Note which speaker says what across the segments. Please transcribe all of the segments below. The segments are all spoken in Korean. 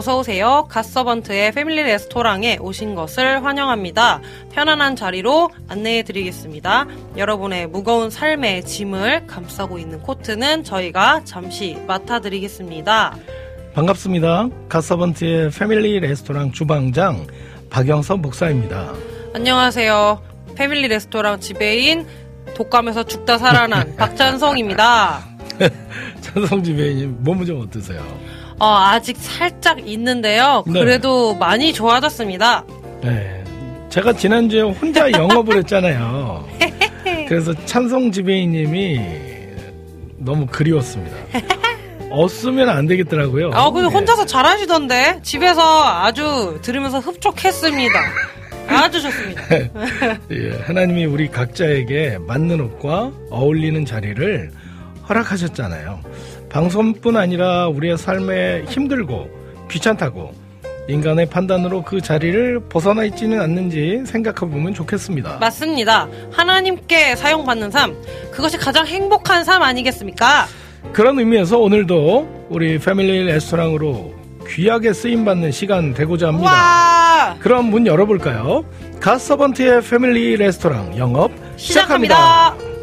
Speaker 1: 어서 오세요. 갓서번트의 패밀리 레스토랑에 오신 것을 환영합니다. 편안한 자리로 안내해 드리겠습니다. 여러분의 무거운 삶의 짐을 감싸고 있는 코트는 저희가 잠시 맡아 드리겠습니다.
Speaker 2: 반갑습니다. 갓서번트의 패밀리 레스토랑 주방장 박영섭 목사입니다.
Speaker 1: 안녕하세요. 패밀리 레스토랑 지배인 독감에서 죽다 살아난 박찬성입니다.
Speaker 2: 찬성 지배님 몸은 좀 어떠세요?
Speaker 1: 어, 아직 살짝 있는데요.
Speaker 2: 네.
Speaker 1: 그래도 많이 좋아졌습니다.
Speaker 2: 네. 제가 지난주에 혼자 영업을 했잖아요. 그래서 찬성 지배인님이 너무 그리웠습니다. 없으면 안 되겠더라고요.
Speaker 1: 아, 근데
Speaker 2: 네.
Speaker 1: 혼자서 잘하시던데? 집에서 아주 들으면서 흡족했습니다. 아주 좋습니다.
Speaker 2: 예, 하나님이 우리 각자에게 맞는 옷과 어울리는 자리를 허락하셨잖아요. 방송뿐 아니라 우리의 삶에 힘들고 귀찮다고 인간의 판단으로 그 자리를 벗어나 있지는 않는지 생각해 보면 좋겠습니다.
Speaker 1: 맞습니다. 하나님께 사용받는 삶, 그것이 가장 행복한 삶 아니겠습니까?
Speaker 2: 그런 의미에서 오늘도 우리 패밀리 레스토랑으로 귀하게 쓰임 받는 시간 되고자 합니다.
Speaker 1: 와!
Speaker 2: 그럼 문 열어볼까요? 갓서번트의 패밀리 레스토랑 영업 시작합니다.
Speaker 1: 시작합니다.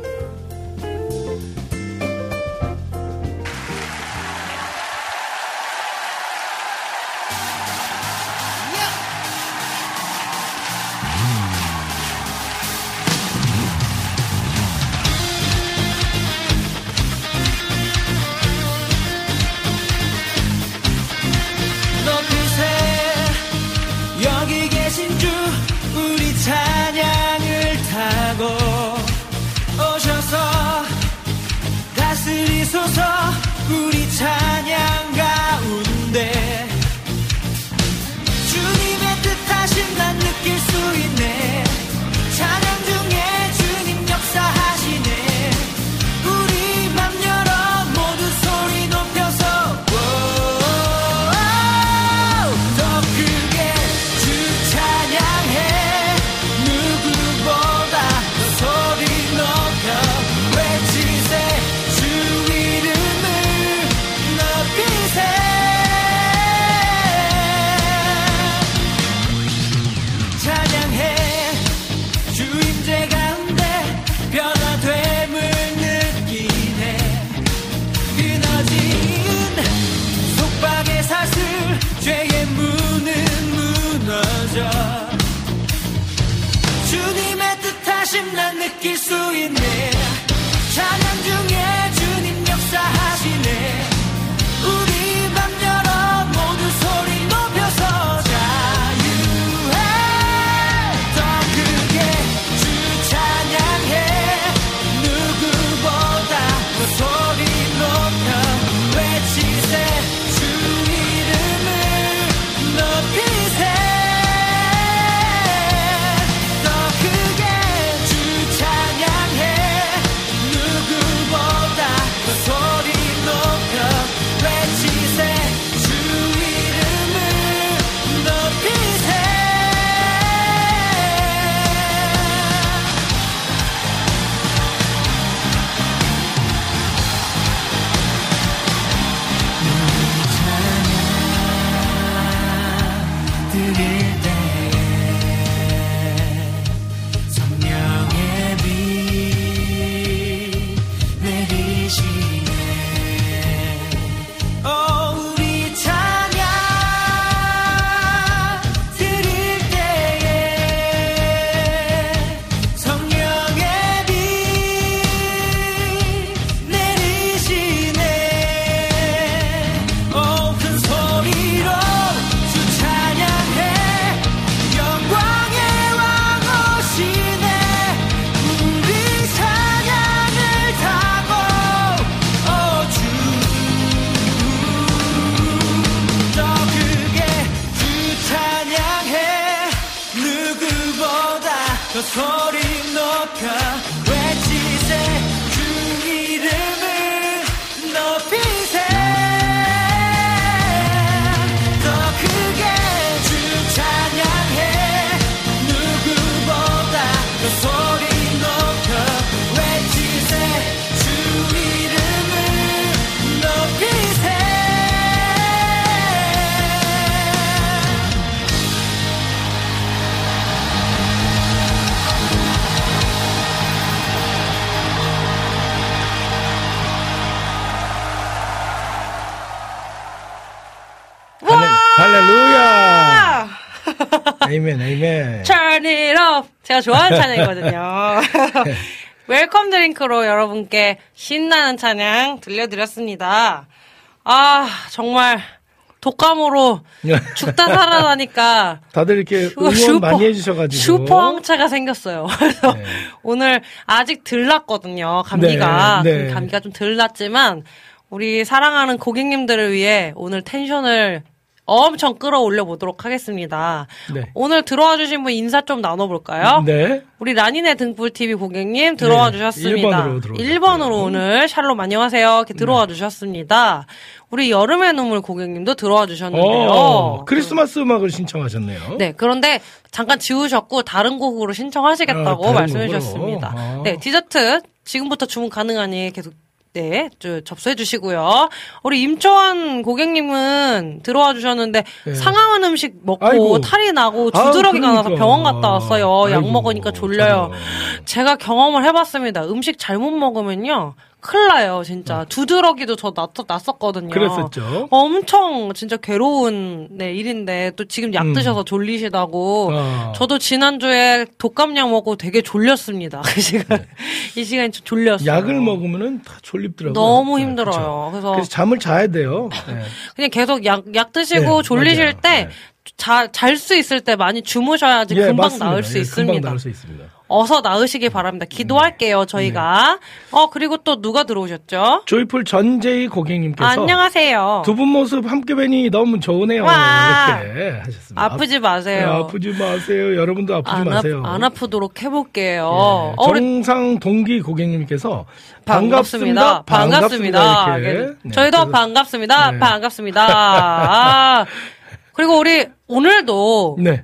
Speaker 2: Amen, amen.
Speaker 3: Turn it up. 제가 좋아하는 찬양이거든요. Welcome drink로 여러분께 신나는 찬양 들려드렸습니다. 아, 정말 독감으로 죽다 살아나니까
Speaker 2: 다들 이렇게
Speaker 3: 슈-
Speaker 2: 응원 많이 해주셔가지고.
Speaker 3: 슈퍼 황차가 생겼어요. 그래서
Speaker 2: 네.
Speaker 3: 오늘 아직 덜 났거든요. 감기가.
Speaker 2: 네, 네.
Speaker 3: 그 감기가 좀 덜 났지만 우리 사랑하는 고객님들을 위해 오늘 텐션을 엄청 끌어올려 보도록 하겠습니다.
Speaker 2: 네.
Speaker 3: 오늘 들어와 주신 분 인사 좀 나눠볼까요?
Speaker 2: 네.
Speaker 3: 우리 라니네 등불 TV 고객님 들어와
Speaker 2: 네,
Speaker 3: 주셨습니다.
Speaker 2: 1번으로 들어오셨고요.
Speaker 3: 1번으로 오늘 샬롬 안녕하세요. 이렇게 들어와 주셨습니다. 우리 여름의 눈물 고객님도 들어와 주셨는데요.
Speaker 2: 어, 크리스마스 음악을 신청하셨네요.
Speaker 3: 네, 그런데 잠깐 지우셨고 다른 곡으로 신청하시겠다고
Speaker 2: 아, 다른
Speaker 3: 말씀해
Speaker 2: 곡으로?
Speaker 3: 주셨습니다.
Speaker 2: 아.
Speaker 3: 네, 디저트 지금부터 주문 가능하니 계속 네, 저 접수해 주시고요. 우리 임초원 고객님은 들어와 주셨는데
Speaker 2: 네.
Speaker 3: 상황한 음식 먹고
Speaker 2: 아이고.
Speaker 3: 탈이 나고
Speaker 2: 아,
Speaker 3: 두드러기가 나서
Speaker 2: 그러니까.
Speaker 3: 병원 갔다 왔어요. 약
Speaker 2: 아이고,
Speaker 3: 먹으니까 졸려요. 제가 경험을 해봤습니다. 음식 잘못 먹으면요. 큰일 나요, 진짜. 두드러기도 저 났, 났었거든요.
Speaker 2: 네. 그랬었죠.
Speaker 3: 엄청 진짜 괴로운 네, 일인데 또 지금 약
Speaker 2: 음.
Speaker 3: 드셔서 졸리시다고
Speaker 2: 아.
Speaker 3: 저도 지난주에 독감약 먹고 되게 졸렸습니다. 그 시간 이 시간이 좀 졸렸어요.
Speaker 2: 약을 먹으면은 다 졸립더라고요.
Speaker 3: 너무
Speaker 2: 네,
Speaker 3: 힘들어요.
Speaker 2: 그쵸.
Speaker 3: 그래서
Speaker 2: 그래서 잠을 자야 돼요. 네.
Speaker 3: 그냥 계속 약, 약 드시고
Speaker 2: 네,
Speaker 3: 졸리실
Speaker 2: 맞아요.
Speaker 3: 때
Speaker 2: 네.
Speaker 3: 잘수 있을 때 많이 주무셔야지
Speaker 2: 예,
Speaker 3: 금방. 나을 수
Speaker 2: 예,
Speaker 3: 있습니다.
Speaker 2: 금방 나을 수 있습니다.
Speaker 3: 어서 나으시길 바랍니다. 기도할게요, 저희가. 어, 그리고 또 누가 들어오셨죠?
Speaker 2: 조이풀 전재희 고객님께서
Speaker 3: 안녕하세요.
Speaker 2: 두 분 모습 함께 뵈니 너무 좋으네요.
Speaker 3: 와.
Speaker 2: 이렇게 하셨습니다.
Speaker 3: 아프지 마세요.
Speaker 2: 네, 아프지 마세요. 여러분도 아프지
Speaker 3: 안,
Speaker 2: 마세요.
Speaker 3: 아, 안 아프도록 해볼게요.
Speaker 2: 예,
Speaker 3: 어,
Speaker 2: 정상 동기 고객님께서
Speaker 3: 반갑습니다. 반갑습니다.
Speaker 2: 이렇게. 네,
Speaker 3: 저희도
Speaker 2: 그래서-
Speaker 3: 반갑습니다.
Speaker 2: 네.
Speaker 3: 반갑습니다. 아, 그리고 우리 오늘도
Speaker 2: 네.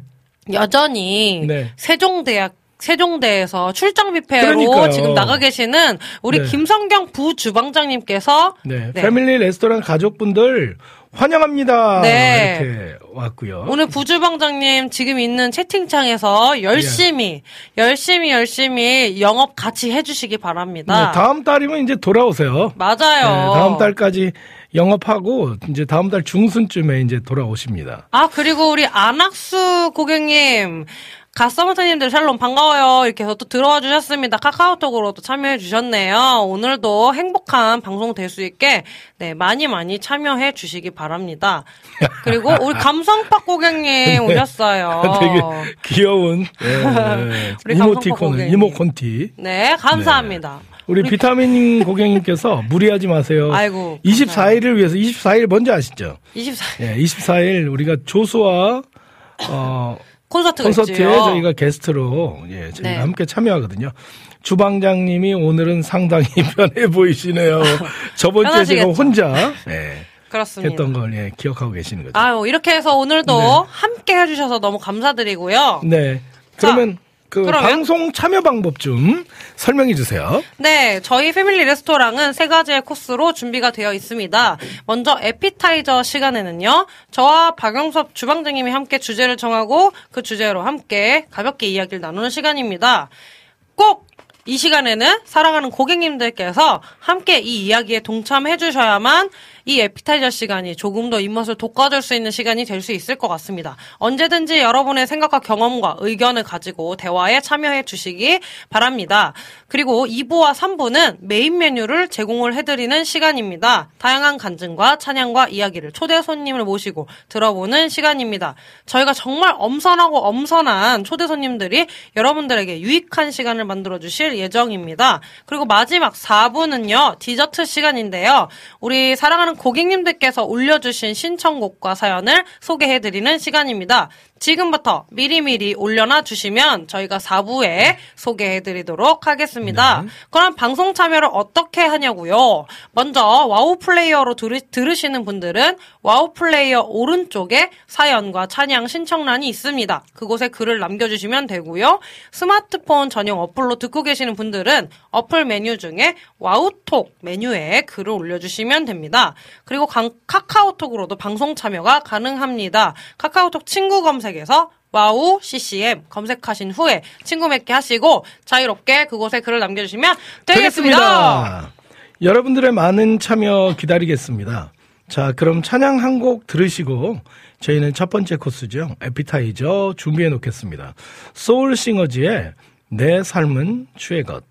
Speaker 3: 여전히
Speaker 2: 네.
Speaker 3: 세종대학 세종대에서 출장 뷔페로
Speaker 2: 그러니까요.
Speaker 3: 지금 나가 계시는 우리
Speaker 2: 네.
Speaker 3: 김성경 부 주방장님께서
Speaker 2: 네.
Speaker 3: 네.
Speaker 2: 패밀리 레스토랑 가족분들 환영합니다.
Speaker 3: 네.
Speaker 2: 이렇게 왔고요.
Speaker 3: 오늘 부주방장님 지금 있는 채팅창에서 열심히 열심히 열심히 영업 같이 해주시기 바랍니다.
Speaker 2: 네, 다음 달이면 이제 돌아오세요.
Speaker 3: 맞아요.
Speaker 2: 네, 다음 달까지 영업하고 이제 다음 달 중순쯤에 이제 돌아오십니다.
Speaker 3: 아, 그리고 우리 안학수 고객님, 갓서머터님들 샬롬 반가워요. 이렇게 해서 또 들어와 주셨습니다. 카카오톡으로 또 참여해 주셨네요. 오늘도 행복한 방송 될 수 있게, 네, 많이 많이 참여해 주시기 바랍니다. 그리고 우리 감성팍 고객님 오셨어요.
Speaker 2: 되게 귀여운 예,
Speaker 3: 우리
Speaker 2: 이모티콘을
Speaker 3: 감성파
Speaker 2: 이모콘티.
Speaker 3: 네, 감사합니다.
Speaker 2: 우리 비타민 고객님께서 무리하지 마세요.
Speaker 3: 아이고,
Speaker 2: 24일을 위해서 24일 뭔지 아시죠?
Speaker 3: 24
Speaker 2: 예, 24일 우리가 조수와 어
Speaker 3: 콘서트가
Speaker 2: 콘서트에
Speaker 3: 있지요.
Speaker 2: 저희가 게스트로 예, 저희가
Speaker 3: 네.
Speaker 2: 함께 참여하거든요. 주방장님이 오늘은 상당히 편해 보이시네요. 저번 주에 제가. 혼자 예,
Speaker 3: 그렇습니다.
Speaker 2: 했던 걸 예, 기억하고 계시는 거죠.
Speaker 3: 아유, 이렇게 해서 오늘도
Speaker 2: 네.
Speaker 3: 함께 해주셔서 너무 감사드리고요.
Speaker 2: 네. 그러면 그
Speaker 3: 그러면?
Speaker 2: 방송 참여 방법 좀 설명해 주세요.
Speaker 3: 네, 저희 패밀리 레스토랑은 세 가지의 코스로 준비가 되어 있습니다. 먼저 에피타이저 시간에는요, 저와 박영섭 주방장님이 함께 주제를 정하고 그 주제로 함께 가볍게 이야기를 나누는 시간입니다. 꼭 이 시간에는 사랑하는 고객님들께서 함께 이 이야기에 동참해 주셔야만 이 에피타이저 시간이 조금 더 입맛을 돋궈줄 수 있는 시간이 될 수 있을 것 같습니다. 언제든지 여러분의 생각과 경험과 의견을 가지고 대화에 참여해 주시기 바랍니다. 그리고 2부와 3부는 메인 메뉴를 제공을 해드리는 시간입니다. 다양한 간증과 찬양과 이야기를 초대 손님을 모시고 들어보는 시간입니다. 저희가 정말 엄선하고 엄선한 초대 손님들이 여러분들에게 유익한 시간을 만들어 주실 예정입니다. 그리고 마지막 4부는요, 디저트 시간인데요. 우리 사랑하는 고객님들께서 올려주신 신청곡과 사연을 소개해드리는 시간입니다. 지금부터 미리미리 올려놔 주시면 저희가 4부에 소개해드리도록 하겠습니다. 그럼 방송 참여를 어떻게 하냐고요? 먼저 와우 플레이어로 들으, 들으시는 분들은 와우 플레이어 오른쪽에 사연과 찬양 신청란이 있습니다. 그곳에 글을 남겨주시면 되고요. 스마트폰 전용 어플로 듣고 계시는 분들은 어플 메뉴 중에 와우톡 메뉴에 글을 올려주시면 됩니다. 그리고 강- 카카오톡으로도 방송 참여가 가능합니다. 카카오톡 친구 검색 에서 와우 CCM 검색하신 후에 친구 맺기 하시고 자유롭게 그곳에 글을 남겨주시면 되겠습니다.
Speaker 2: 여러분들의 많은 참여 기다리겠습니다. 자, 그럼 찬양 한 곡 들으시고 저희는 첫 번째 코스죠. 에피타이저 준비해 놓겠습니다. 소울싱어즈의 내 삶은 주의 것.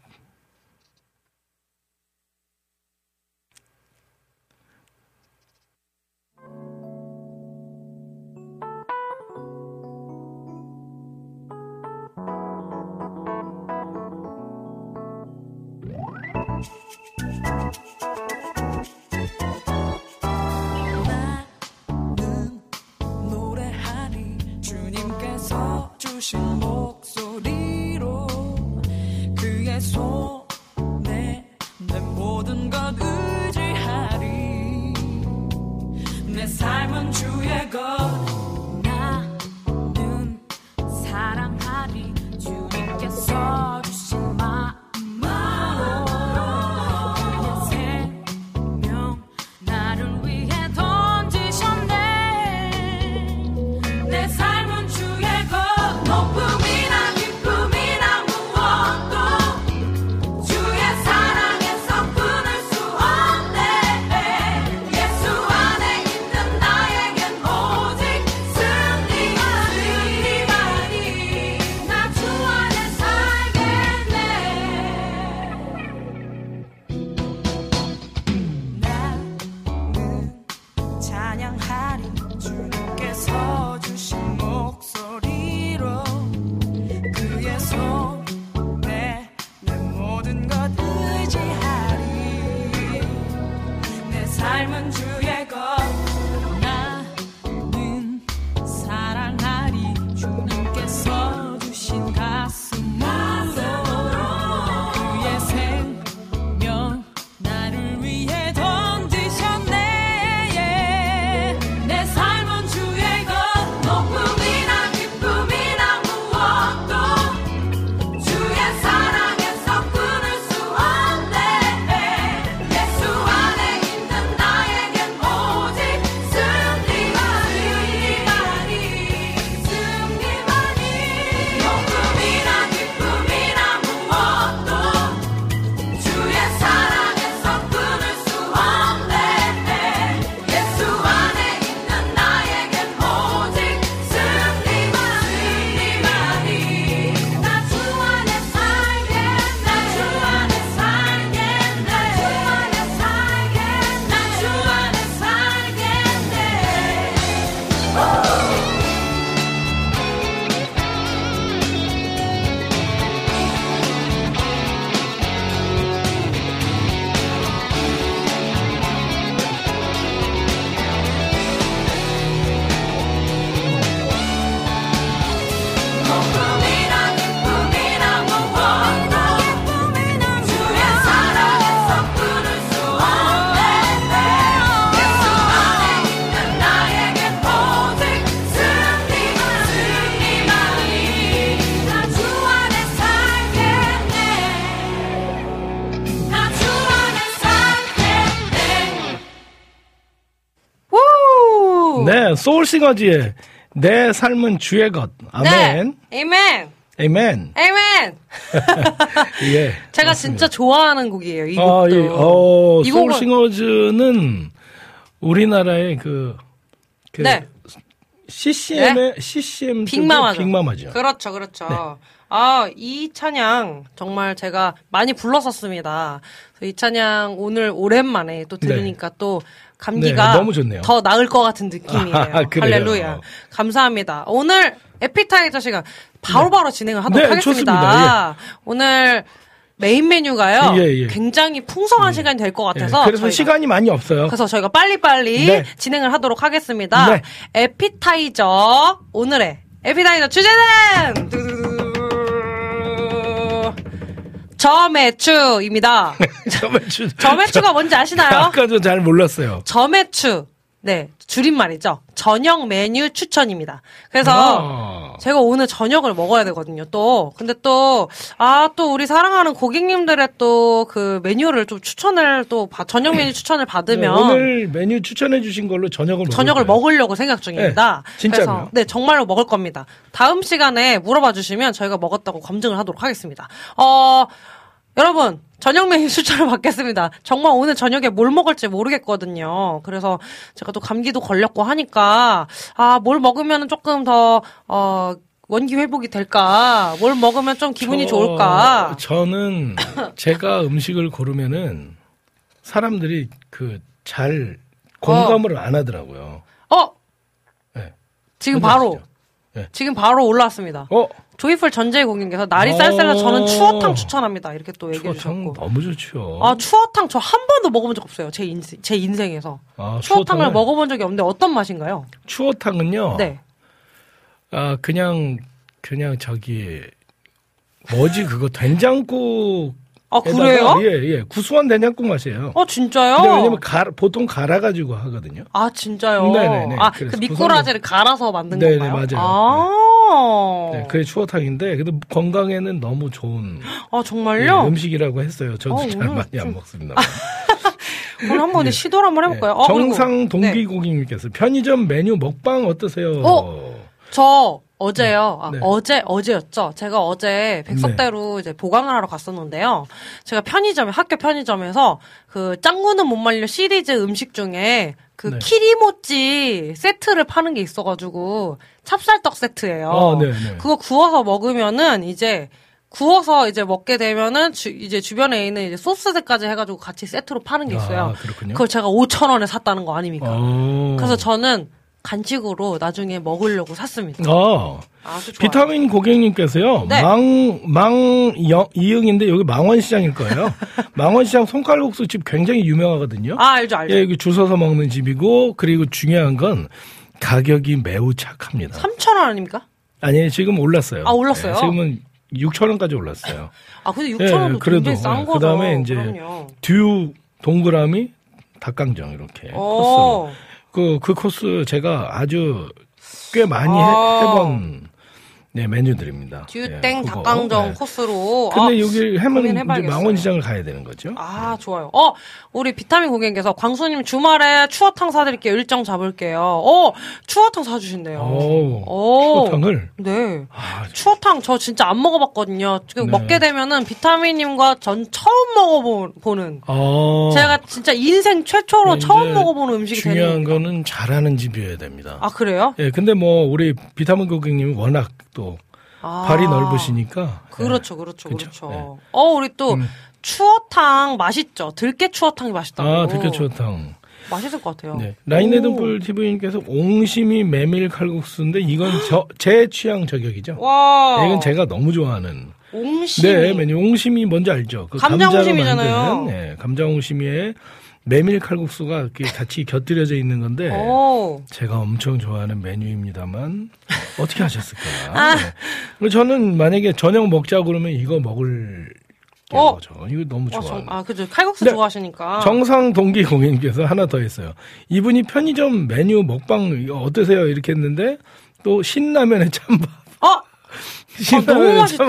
Speaker 4: 목소리로 그의 손에 내 모든 것 의지하리. 내 삶은 주의 것
Speaker 2: 싱어즈의 내 삶은 주의 것. 아멘.
Speaker 3: 네. 에이멘.
Speaker 2: 에이멘.
Speaker 3: 에이멘.
Speaker 2: 예.
Speaker 3: 제가 진짜 좋아하는 곡이에요. 이
Speaker 2: 아,
Speaker 3: 곡도.
Speaker 2: 예. 어,
Speaker 3: 이 곡은
Speaker 2: 소울싱어즈는 우리나라의 그, 그
Speaker 3: 네.
Speaker 2: CCM의 CCM 쪽의
Speaker 3: 빅마마죠.
Speaker 2: 빅마마죠.
Speaker 3: 그렇죠, 그렇죠.
Speaker 2: 네.
Speaker 3: 아, 이 찬양 정말 제가 많이 불렀었습니다. 이 찬양 오늘 오랜만에 또 들으니까 또 감기가
Speaker 2: 네, 너무 좋네요.
Speaker 3: 더 나을 것 같은 느낌이에요.
Speaker 2: 아?
Speaker 3: 할렐루야. 감사합니다. 오늘 에피타이저 시간 바로바로 진행을 하도록
Speaker 2: 네,
Speaker 3: 하겠습니다.
Speaker 2: 좋습니다.
Speaker 3: 오늘 메인 메뉴가요.
Speaker 2: 예, 예.
Speaker 3: 굉장히 풍성한 시간이 될것
Speaker 2: 예,
Speaker 3: 같아서
Speaker 2: 그래서
Speaker 3: 저희가
Speaker 2: 시간이 많이 없어요.
Speaker 3: 그래서 저희가 빨리빨리
Speaker 2: 네.
Speaker 3: 진행을 하도록 하겠습니다.
Speaker 2: 네.
Speaker 3: 에피타이저 오늘의 에피다이저 주제는 두두두두. 저매추입니다.
Speaker 2: 저매추.
Speaker 3: 저매추가 뭔지 아시나요?
Speaker 2: 아까도 잘 몰랐어요.
Speaker 3: 저매추. 네, 줄임말이죠. 저녁 메뉴 추천입니다. 그래서
Speaker 2: 아.
Speaker 3: 제가 오늘 저녁을 먹어야 되거든요, 또. 근데 또, 아, 또 우리 사랑하는 고객님들의 또 그 메뉴를 좀 추천을 또, 받- 저녁 메뉴 추천을
Speaker 2: 네,
Speaker 3: 받으면.
Speaker 2: 오늘 메뉴 추천해 주신 걸로 저녁을
Speaker 3: 저녁을. 먹으려고 생각 중입니다.
Speaker 2: 네?
Speaker 3: 그래서 네 정말로 먹을 겁니다. 다음 시간에 물어봐 주시면 저희가 먹었다고 검증을 하도록 하겠습니다. 어 여러분 저녁 메뉴 추천을 받겠습니다. 정말 오늘 저녁에 뭘 먹을지 모르겠거든요. 그래서 제가 또 감기도 걸렸고 하니까 아 뭘 먹으면 조금 더 어 원기 회복이 될까? 뭘 먹으면 좀 기분이
Speaker 2: 저-
Speaker 3: 좋을까?
Speaker 2: 저는 제가 음식을 고르면은 사람들이 그 잘 공감을 안 하더라고요.
Speaker 3: 어
Speaker 2: 네.
Speaker 3: 지금 바로?
Speaker 2: 네.
Speaker 3: 지금 바로 올라왔습니다.
Speaker 2: 어,
Speaker 3: 조이풀 전재희 고객님께서 날이
Speaker 2: 어.
Speaker 3: 쌀쌀한 저는 추어탕 추천합니다. 이렇게 또 얘기해 주셨고.
Speaker 2: 너무 좋죠.
Speaker 3: 아, 추어탕 저 한 번도 먹어본 적 없어요. 제 인생, 제 인생에서.
Speaker 2: 아,
Speaker 3: 추어탕을
Speaker 2: 추어탕을-
Speaker 3: 먹어본 적이 없는데 어떤 맛인가요?
Speaker 2: 추어탕은요.
Speaker 3: 네.
Speaker 2: 아 그냥 그냥 저기 뭐지 그거 된장국.
Speaker 3: 아, 그래요?
Speaker 2: 예, 예. 구수한 된장국 맛이에요.
Speaker 3: 어, 진짜요?
Speaker 2: 근데 왜냐면 가, 보통 갈아가지고 하거든요.
Speaker 3: 아, 진짜요?
Speaker 2: 네네네.
Speaker 3: 아,
Speaker 2: 그래서
Speaker 3: 그 미꾸라지를 갈아서 만든
Speaker 2: 네네,
Speaker 3: 건가요?
Speaker 2: 맞아요.
Speaker 3: 아,
Speaker 2: 네, 그게 추어탕인데, 그래도 건강에는 너무 좋은
Speaker 3: 아
Speaker 2: 예,
Speaker 3: 정말요?
Speaker 2: 음식이라고 했어요. 저도
Speaker 3: 어,
Speaker 2: 잘 많이 안
Speaker 3: 좀-
Speaker 2: 먹습니다.
Speaker 3: 오늘 한번 시도를 한번 해볼까요? 어, 그리고-
Speaker 2: 정상 동기
Speaker 3: 네.
Speaker 2: 고객님께서 편의점 메뉴 먹방 어떠세요?
Speaker 3: 어? 저 어제요. 아,
Speaker 2: 네.
Speaker 3: 어제 어제였죠. 제가 어제 백석대로 이제 보강을 하러 갔었는데요. 제가 편의점에 학교 편의점에서 그 짱구는 못 말려 시리즈 음식 중에 그
Speaker 2: 네.
Speaker 3: 키리모찌 세트를 파는 게 있어가지고 찹쌀떡 세트예요.
Speaker 2: 어, 네, 네.
Speaker 3: 그거 구워서 먹으면은 이제 구워서 이제 먹게 되면은 주, 이제 주변에 있는 이제 소스들까지 해가지고 같이 세트로 파는 게 있어요.
Speaker 2: 아, 그렇군요.
Speaker 3: 그걸 제가 5천 원에 샀다는 거 아닙니까?
Speaker 2: 어.
Speaker 3: 그래서 저는 간식으로 나중에 먹으려고 샀습니다.
Speaker 2: 어. 비타민 고객님께서요.
Speaker 3: 네.
Speaker 2: 망, 망, 영- 이응인데 여기 망원시장일 거예요. 망원시장 손칼국수 집 굉장히 유명하거든요.
Speaker 3: 아, 알죠, 알죠.
Speaker 2: 예, 여기 줄 서서 먹는 집이고, 그리고 중요한 건 가격이 매우 착합니다.
Speaker 3: 3,000원 아닙니까?
Speaker 2: 아니, 지금 올랐어요.
Speaker 3: 아, 올랐어요?
Speaker 2: 예, 지금은 6,000원까지 올랐어요.
Speaker 3: 아, 근데
Speaker 2: 예,
Speaker 3: 6,000원도
Speaker 2: 그래도,
Speaker 3: 굉장히 싼
Speaker 2: 예,
Speaker 3: 거죠.
Speaker 2: 그 다음에 이제
Speaker 3: 그럼요.
Speaker 2: 듀 동그라미 닭강정 이렇게 코스로.
Speaker 3: 오.
Speaker 2: 그, 그 코스 제가 아주 꽤 많이
Speaker 3: 아.
Speaker 2: 해, 해본 네, 메뉴들입니다.
Speaker 3: 듀땡
Speaker 2: 예.
Speaker 3: 닭강정
Speaker 2: 네.
Speaker 3: 코스로.
Speaker 2: 근데
Speaker 3: 아,
Speaker 2: 여기
Speaker 3: 고민해봐야겠어요.
Speaker 2: 망원시장을 가야 되는 거죠.
Speaker 3: 아, 좋아요. 어, 우리 비타민 고객님께서 광수님 주말에 추어탕 사드릴게요. 일정 잡을게요. 어, 추어탕 사주신대요.
Speaker 2: 오,
Speaker 3: 오.
Speaker 2: 추어탕을
Speaker 3: 네.
Speaker 2: 아,
Speaker 3: 추어탕 저 진짜 안 먹어봤거든요. 지금
Speaker 2: 네.
Speaker 3: 먹게 되면은 비타민님과 전 처음 먹어보는.
Speaker 2: 어,
Speaker 3: 제가 진짜 인생 최초로
Speaker 2: 이제
Speaker 3: 처음 먹어보는 음식이
Speaker 2: 중요한
Speaker 3: 되는 겁니다.
Speaker 2: 거는 잘하는 집이어야 됩니다.
Speaker 3: 아, 그래요?
Speaker 2: 예, 근데 뭐 우리 비타민 고객님이 워낙 또
Speaker 3: 아.
Speaker 2: 발이 넓으시니까
Speaker 3: 그렇죠, 그렇죠,
Speaker 2: 그쵸?
Speaker 3: 그렇죠.
Speaker 2: 네.
Speaker 3: 어, 우리 또
Speaker 2: 음.
Speaker 3: 추어탕 맛있죠. 들깨 추어탕이 맛있다고.
Speaker 2: 아, 들깨 추어탕.
Speaker 3: 맛있을 것 같아요.
Speaker 2: 네. 라인헤드풀 TV님께서 옹심이 메밀 칼국수인데 이건 저, 제 취향 저격이죠.
Speaker 3: 와.
Speaker 2: 네, 이건 제가 너무 좋아하는.
Speaker 3: 옹심이.
Speaker 2: 네, 메뉴 옹심이 뭔지 알죠? 그
Speaker 3: 감자 옹심이잖아요.
Speaker 2: 네, 감자 옹심이에 메밀 칼국수가 이렇게 같이 곁들여져 있는 건데
Speaker 3: 오.
Speaker 2: 제가 엄청 좋아하는 메뉴입니다만 어떻게 하셨을까?
Speaker 3: 아.
Speaker 2: 네. 저는 만약에 저녁 먹자 그러면 이거 먹을
Speaker 3: 어.
Speaker 2: 저 이거 너무
Speaker 3: 와,
Speaker 2: 좋아요.
Speaker 3: 정, 아, 그죠. 칼국수
Speaker 2: 네.
Speaker 3: 좋아하시니까.
Speaker 2: 정상 동기 고객님께서 하나 더 했어요. 이분이 편의점 메뉴 먹방 어떠세요? 이렇게 했는데 또 신라면에 찬밥.
Speaker 3: 어! 아, 너무 맛있지.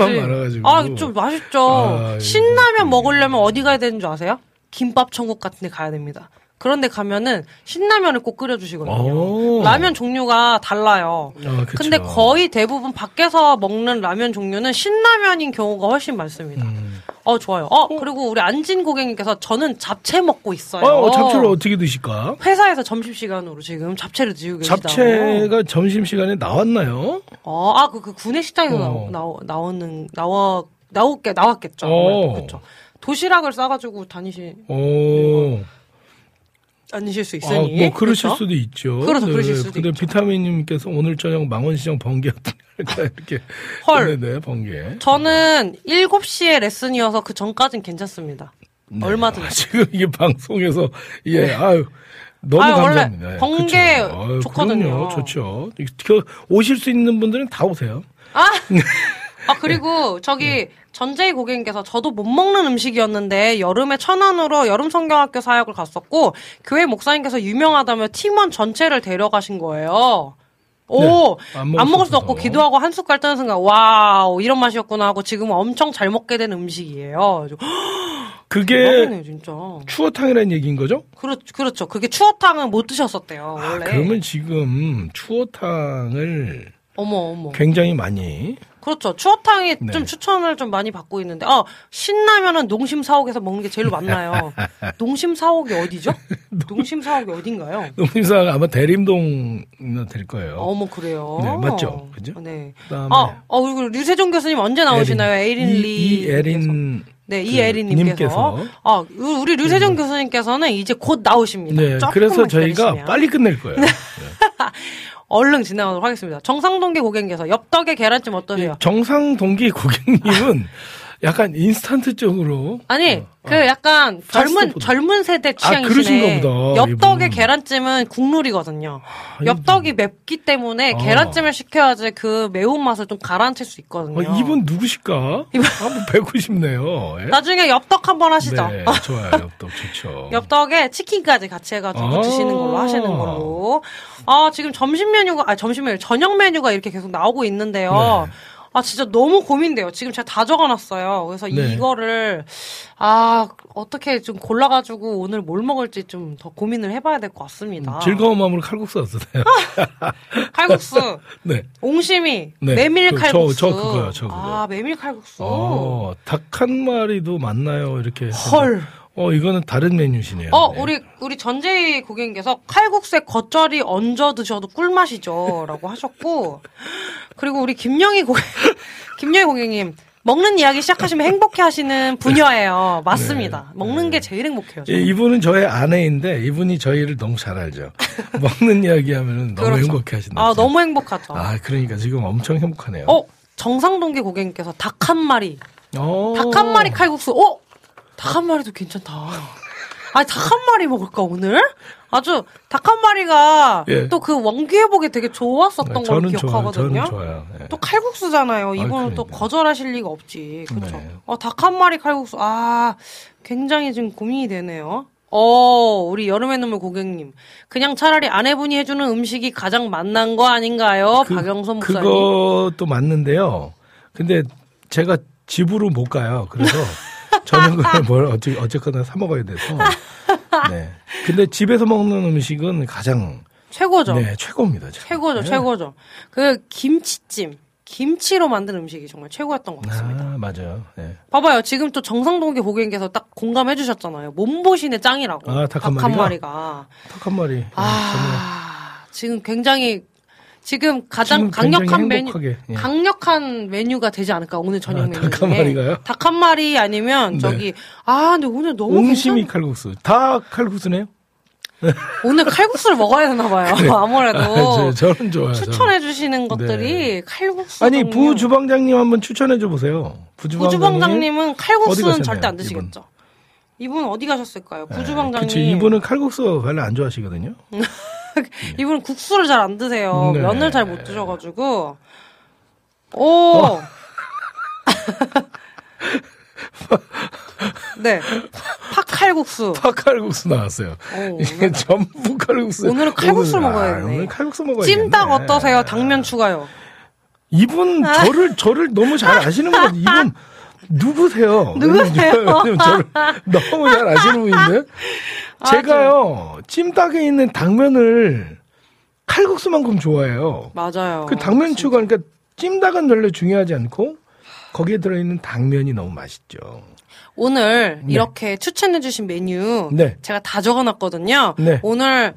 Speaker 2: 아,
Speaker 3: 좀 맛있죠.
Speaker 2: 아,
Speaker 3: 신라면 먹으려면 어디 가야 되는 줄 아세요? 김밥 천국 같은 데 가야 됩니다. 그런데 가면은 신라면을 꼭 끓여주시거든요.
Speaker 2: 오.
Speaker 3: 라면 종류가 달라요.
Speaker 2: 아.
Speaker 3: 근데 거의 대부분 밖에서 먹는 라면 종류는 신라면인 경우가 훨씬 많습니다.
Speaker 2: 음.
Speaker 3: 어, 좋아요. 어, 그리고 우리 안진 고객님께서 저는 잡채 먹고 있어요.
Speaker 2: 어, 잡채를 어떻게 드실까?
Speaker 3: 회사에서 점심 시간으로 지금 잡채를 드시고 계시다고.
Speaker 2: 잡채가 점심 시간에 나왔나요?
Speaker 3: 어, 아, 그, 그 구내식당에서
Speaker 2: 어.
Speaker 3: 나오, 나오, 나오는, 나와, 나올게, 나왔겠죠.
Speaker 2: 어.
Speaker 3: 그렇죠. 도시락을 싸가지고 다니시,
Speaker 2: 오.
Speaker 3: 다니실 수
Speaker 2: 아,
Speaker 3: 있으니.
Speaker 2: 뭐 그러실
Speaker 3: 그렇죠?
Speaker 2: 수도 있죠.
Speaker 3: 그렇죠, 그러실 수도
Speaker 2: 근데
Speaker 3: 있죠.
Speaker 2: 비타민님께서 오늘 저녁 망원시장 번개 어떻게 이렇게
Speaker 3: 헐.
Speaker 2: 네, 네, 번개.
Speaker 3: 저는 7시에 레슨이어서 그 전까진 괜찮습니다.
Speaker 2: 네.
Speaker 3: 얼마든지.
Speaker 2: 아, 지금 이게 방송에서 예 아유 너무
Speaker 3: 아유, 원래
Speaker 2: 감사합니다. 예,
Speaker 3: 번개.
Speaker 2: 아유,
Speaker 3: 좋거든요.
Speaker 2: 그럼요. 좋죠. 그 오실 수 있는 분들은 다 오세요.
Speaker 3: 아 그리고 저기 전재희 고객님께서 저도 못 먹는 음식이었는데 여름에 천안으로 여름 성경학교 사역을 갔었고 교회 목사님께서 유명하다며 팀원 전체를 데려가신 거예요. 오,
Speaker 2: 네, 안
Speaker 3: 안
Speaker 2: 먹을
Speaker 3: 먹을 수수 없고. 기도하고 한 숟갈 뜨는 순간 와우 이런 맛이었구나 하고 지금 엄청 잘 먹게 된 음식이에요.
Speaker 2: 그게
Speaker 3: 대박이네요 진짜.
Speaker 2: 추어탕이라는 얘기인 거죠?
Speaker 3: 그렇 그렇죠. 그게 추어탕은 못 드셨었대요
Speaker 2: 아,
Speaker 3: 원래.
Speaker 2: 그러면 지금 추어탕을
Speaker 3: 어머 어머.
Speaker 2: 굉장히 많이
Speaker 3: 그렇죠. 추어탕이
Speaker 2: 네.
Speaker 3: 좀 추천을 좀 많이 받고 있는데, 어, 신라면은 농심 사옥에서 먹는 게 제일 많나요? 농심 사옥이 어디죠? 농심 사옥이 어딘가요?
Speaker 2: 농림사가 아마 대림동 될 거예요.
Speaker 3: 어머, 그래요.
Speaker 2: 네, 맞죠? 그죠?
Speaker 3: 네.
Speaker 2: 그다음에
Speaker 3: 어, 어, 그리고 류세종 교수님 언제 나오시나요? 에린
Speaker 2: 이-
Speaker 3: 리.
Speaker 2: 이에린
Speaker 3: 네,
Speaker 2: 그
Speaker 3: 이에린님께서.
Speaker 2: 님께서.
Speaker 3: 아, 우리 류세종 교수님께서는 이제 곧 나오십니다.
Speaker 2: 네, 그래서 저희가
Speaker 3: 기다리시면.
Speaker 2: 빨리 끝낼 거예요. 네.
Speaker 3: 얼른 진행하도록 하겠습니다. 정상동계 고객님께서 엽떡에 계란찜 어떠세요?
Speaker 2: 정상 동기 고객님은 약간 인스턴트 쪽으로
Speaker 3: 아니, 그 약간 젊은,
Speaker 2: 어.
Speaker 3: 젊은 세대
Speaker 2: 아,
Speaker 3: 취향이시네.
Speaker 2: 그러신가 보다,
Speaker 3: 엽떡에. 계란찜은 국룰이거든요.
Speaker 2: 아니,
Speaker 3: 엽떡이 맵기 때문에
Speaker 2: 어.
Speaker 3: 계란찜을 시켜야지 그 매운 맛을 좀 가라앉힐 수 있거든요.
Speaker 2: 어, 이분 누구실까? 한번 뵙고 싶네요. 예?
Speaker 3: 나중에 엽떡 한번 하시죠.
Speaker 2: 네, 좋아요. 엽떡 좋죠.
Speaker 3: 엽떡에 치킨까지 같이 해가지고
Speaker 2: 아.
Speaker 3: 드시는 걸로 하시는 걸로. 아, 지금 점심 메뉴가, 아, 점심 메뉴, 저녁 메뉴가 이렇게 계속 나오고 있는데요.
Speaker 2: 네.
Speaker 3: 아, 진짜 너무 고민돼요. 지금 제가 다 적어놨어요. 그래서
Speaker 2: 네.
Speaker 3: 이거를, 아, 어떻게 좀 골라가지고 오늘 뭘 먹을지 좀 더 고민을 해봐야 될 것 같습니다.
Speaker 2: 음, 즐거운 마음으로 칼국수 어떠세요?
Speaker 3: 칼국수,
Speaker 2: 네.
Speaker 3: 옹심이,
Speaker 2: 네.
Speaker 3: 메밀
Speaker 2: 그, 저-
Speaker 3: 칼국수.
Speaker 2: 저 그거요, 저 그거.
Speaker 3: 아, 메밀 칼국수.
Speaker 2: 어, 닭한 마리도 많나요? 이렇게.
Speaker 3: 헐.
Speaker 2: 어, 이거는 다른 메뉴시네요.
Speaker 3: 어,
Speaker 2: 네.
Speaker 3: 우리, 우리 전재희 고객님께서 칼국수에 겉절이 얹어 드셔도 꿀맛이죠. 라고 하셨고, 그리고 우리 김영희 고객, 김영희 고객님, 먹는 이야기 시작하시면 행복해 하시는 분야예요. 맞습니다. 먹는 게 제일 행복해요.
Speaker 2: 예. 이분은 저의 아내인데 이분이 저희를 너무 잘 알죠. 먹는 이야기 하면은 너무
Speaker 3: 그렇죠.
Speaker 2: 행복해 하신다.
Speaker 3: 아, 너무 행복하죠.
Speaker 2: 아, 그러니까 지금 엄청 행복하네요.
Speaker 3: 어, 정상동계 고객님께서 닭 한 마리,
Speaker 2: 어.
Speaker 3: 닭한 마리 칼국수, 어? 닭 한 마리도 괜찮다. 아니, 닭 한 마리 먹을까, 오늘? 아주, 닭 한 마리가
Speaker 2: 예.
Speaker 3: 또그 원기회복에 되게 좋았었던 걸로
Speaker 2: 저는 좋아요.
Speaker 3: 기억하거든요.
Speaker 2: 저는 좋아요. 예.
Speaker 3: 또 칼국수잖아요. 이거는 또. 거절하실 리가 없지. 그렇죠.
Speaker 2: 네.
Speaker 3: 어, 닭 한 마리 칼국수. 아, 굉장히 지금 고민이 되네요. 어, 우리 여름의 눈물 고객님. 그냥 차라리 아내분이 해주는 음식이 가장 맛난 거 아닌가요? 박영선 목사님.
Speaker 2: 그것도 맞는데요. 근데 제가 집으로 못 가요. 그래서 저녁을 뭘 어찌, 어쨌거나 사 먹어야 돼서. 네. 근데 집에서 먹는 음식은 가장
Speaker 3: 최고죠.
Speaker 2: 네, 최고입니다. 최고.
Speaker 3: 최고 죠,
Speaker 2: 네.
Speaker 3: 최고죠. 그 김치찜. 김치로 만든 음식이 정말 최고였던 것 같습니다.
Speaker 2: 아, 맞아요. 네.
Speaker 3: 봐봐요. 지금 또 정상동계 고객님께서 딱 공감해 주셨잖아요. 몸보신의 짱이라고.
Speaker 2: 아, 닭한 마리가?
Speaker 3: 마리가.
Speaker 2: 턱한 마리. 네,
Speaker 3: 아, 지금 굉장히 지금 가장
Speaker 2: 지금
Speaker 3: 강력한 메뉴
Speaker 2: 예.
Speaker 3: 강력한 메뉴가 되지 않을까 오늘 저녁
Speaker 2: 아,
Speaker 3: 메뉴
Speaker 2: 닭한
Speaker 3: 중에.
Speaker 2: 마리가요?
Speaker 3: 닭 한 마리 아니면
Speaker 2: 네.
Speaker 3: 저기 아 근데 오늘 너무
Speaker 2: 옹심이
Speaker 3: 괜찮...
Speaker 2: 칼국수. 다 칼국수네요?
Speaker 3: 오늘 칼국수를 먹어야 되나 봐요. 아무래도
Speaker 2: 아, 저, 는 좋아요.
Speaker 3: 추천해 주시는 것들이 칼국수
Speaker 2: 아니,
Speaker 3: 종류.
Speaker 2: 부주방장님 한번 추천해 줘 보세요. 부 주방장님.
Speaker 3: 부주방장님은
Speaker 2: 어디
Speaker 3: 칼국수는 절대 안 드시겠죠. 이분 어디 가셨을까요? 부 주방장님.
Speaker 2: 그치, 이분은 칼국수 별로 안 좋아하시거든요.
Speaker 3: 이분은 국수를 잘 안 드세요.
Speaker 2: 네.
Speaker 3: 면을 잘 못 드셔가지고. 오! 네. 팥칼국수.
Speaker 2: 파칼국수 나왔어요.
Speaker 3: 오,
Speaker 2: 이게 전부 칼국수.
Speaker 3: 오늘은 칼국수를
Speaker 2: 오늘,
Speaker 3: 먹어야겠네.
Speaker 2: 오늘 칼국수 먹어야
Speaker 3: 찜닭 어떠세요? 당면 추가요.
Speaker 2: 이분
Speaker 3: 아.
Speaker 2: 저를 저를 너무 잘 아시는 분 같아요. 이분 누구세요?
Speaker 3: 누구세요?
Speaker 2: 저를 너무 잘 아시는 분인데 제가요 찜닭에 있는 당면을 칼국수만큼 좋아해요.
Speaker 3: 맞아요.
Speaker 2: 그 당면 추가 그러니까 찜닭은 별로 중요하지 않고 거기에 들어있는 당면이 너무 맛있죠.
Speaker 3: 오늘
Speaker 2: 네.
Speaker 3: 이렇게 추천해주신 메뉴
Speaker 2: 네.
Speaker 3: 제가 다 적어놨거든요.
Speaker 2: 네.
Speaker 3: 오늘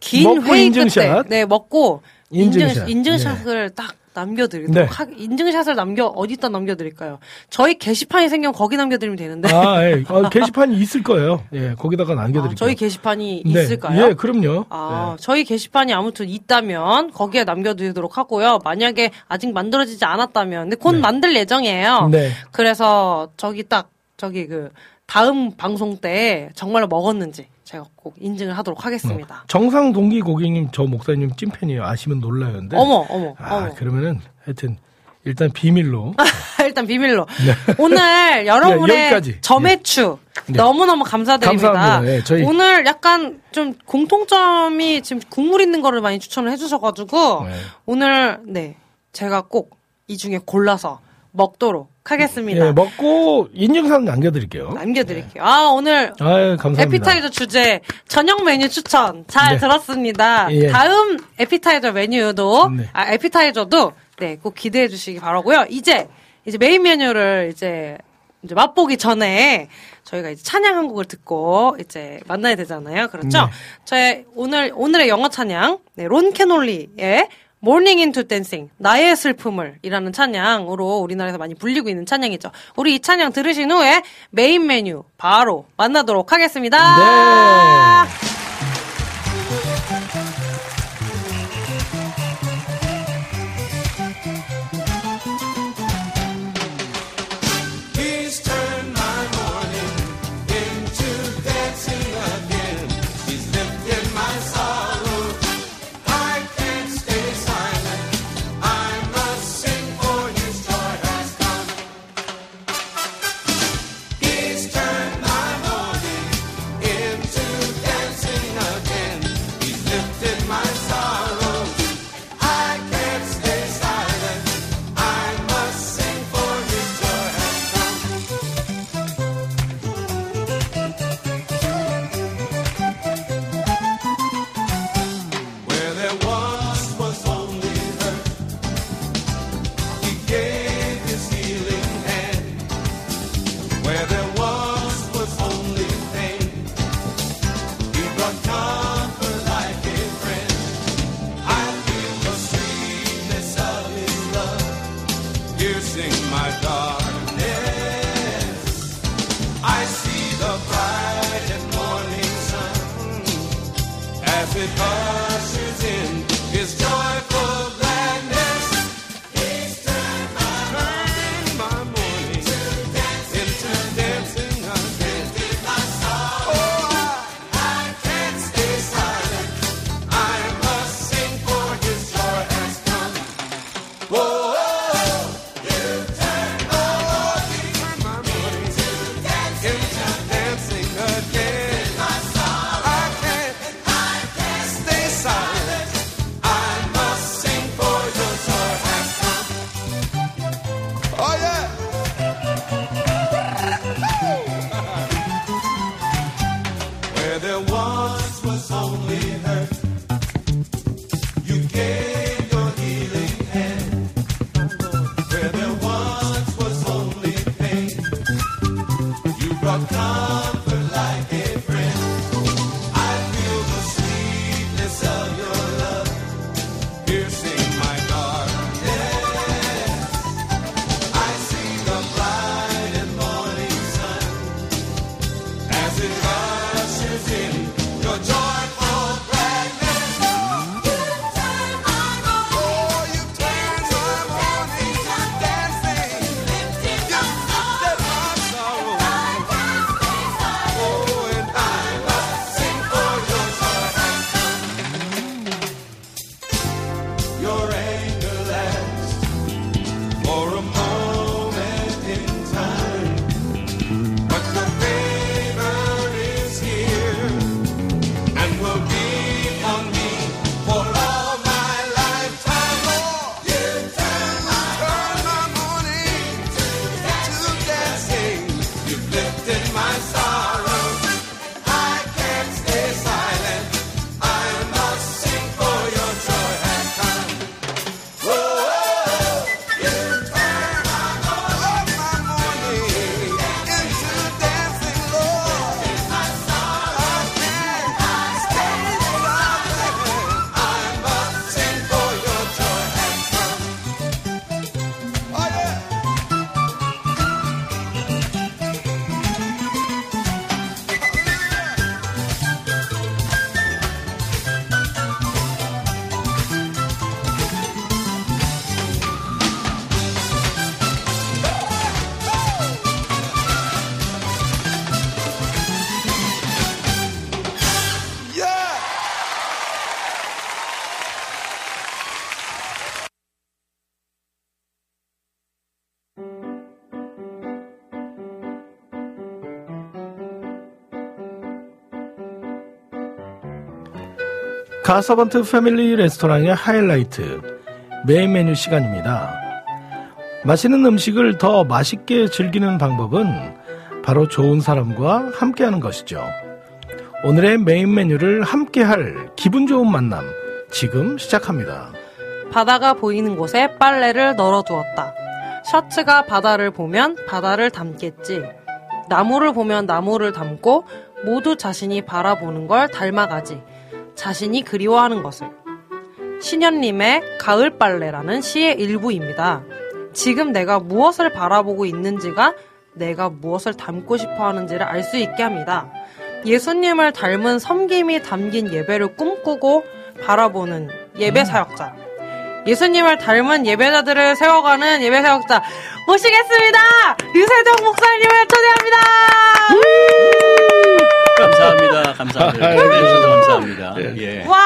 Speaker 3: 긴 회의
Speaker 2: 인증샷.
Speaker 3: 끝에 네 먹고
Speaker 2: 인증샷.
Speaker 3: 인증, 인증샷을 딱 남겨드리도록
Speaker 2: 네.
Speaker 3: 하, 인증샷을 남겨 어디다 남겨드릴까요? 저희 게시판이 생기면 거기 남겨드리면 되는데
Speaker 2: 아, 예. 어, 게시판이 있을 거예요. 예, 거기다가
Speaker 3: 아,
Speaker 2: 남겨드릴게요.
Speaker 3: 저희 게시판이
Speaker 2: 네.
Speaker 3: 있을까요?
Speaker 2: 예, 그럼요.
Speaker 3: 아, 저희 게시판이 아무튼 있다면 거기에 남겨드리도록 하고요. 만약에 아직 만들어지지 않았다면, 근데 곧 만들 예정이에요.
Speaker 2: 네.
Speaker 3: 그래서 저기 딱 저기 그 다음 방송 때 정말로 먹었는지 제가 꼭 인증을 하도록 하겠습니다.
Speaker 5: 정상 동기 고객님 저 목사님 찐팬이에요. 아시면 놀라요. 근데
Speaker 3: 어머, 어머,
Speaker 5: 아,
Speaker 3: 어머.
Speaker 5: 그러면은 하여튼 일단 비밀로
Speaker 3: 일단 비밀로. 오늘 여러분의
Speaker 5: 네, 여기까지.
Speaker 3: 점액추
Speaker 5: 네.
Speaker 3: 너무너무 감사드립니다.
Speaker 5: 감사합니다. 네, 저희-
Speaker 3: 오늘 약간 좀 공통점이 지금 국물 있는 거를 많이 추천을 해주셔가지고
Speaker 5: 네.
Speaker 3: 오늘 네 제가 꼭 이 중에 골라서 먹도록 하겠습니다.
Speaker 5: 예, 먹고 인증사진 남겨드릴게요.
Speaker 3: 남겨드릴게요. 아 오늘
Speaker 5: 아유, 감사합니다.
Speaker 3: 에피타이저 주제 저녁 메뉴 추천 잘
Speaker 5: 네.
Speaker 3: 들었습니다.
Speaker 5: 예.
Speaker 3: 다음 에피타이저 메뉴도
Speaker 5: 네.
Speaker 3: 아 에피타이저도 네꼭 기대해 주시기 바라고요. 이제 이제 메인 메뉴를 이제 이제 맛보기 전에 저희가 이제 찬양 한 곡을 듣고 이제 만나야 되잖아요. 그렇죠?
Speaker 5: 네.
Speaker 3: 저의 오늘 오늘의 영어 찬양 네, 론 케놀리의 Morning into Dancing 나의 슬픔을 이라는 찬양으로 우리나라에서 많이 불리고 있는 찬양이죠. 우리 이 찬양 들으신 후에 메인 메뉴 바로 만나도록 하겠습니다.
Speaker 5: 네.
Speaker 2: 갓서번트 패밀리 레스토랑의 하이라이트 메인 메뉴 시간입니다. 맛있는 음식을 더 맛있게 즐기는 방법은 바로 좋은 사람과 함께하는 것이죠. 오늘의 메인 메뉴를 함께할 기분 좋은 만남 지금 시작합니다.
Speaker 3: 바다가 보이는 곳에 빨래를 널어두었다. 셔츠가 바다를 보면 바다를 담겠지. 나무를 보면 나무를 담고 모두 자신이 바라보는 걸 닮아가지. 자신이 그리워하는 것을. 신현님의 가을 빨래라는 시의 일부입니다. 지금 내가 무엇을 바라보고 있는지가 내가 무엇을 담고 싶어 하는지를 알 수 있게 합니다. 예수님을 닮은 섬김이 담긴 예배를 꿈꾸고 바라보는 예배 사역자. 예수님을 닮은 예배자들을 세워가는 예배 사역자 모시겠습니다. 유세정 목사님을 초대합니다.
Speaker 6: 감사합니다. 감사합니다. 초대해 주셔서 감사합니다. 예.
Speaker 3: 와!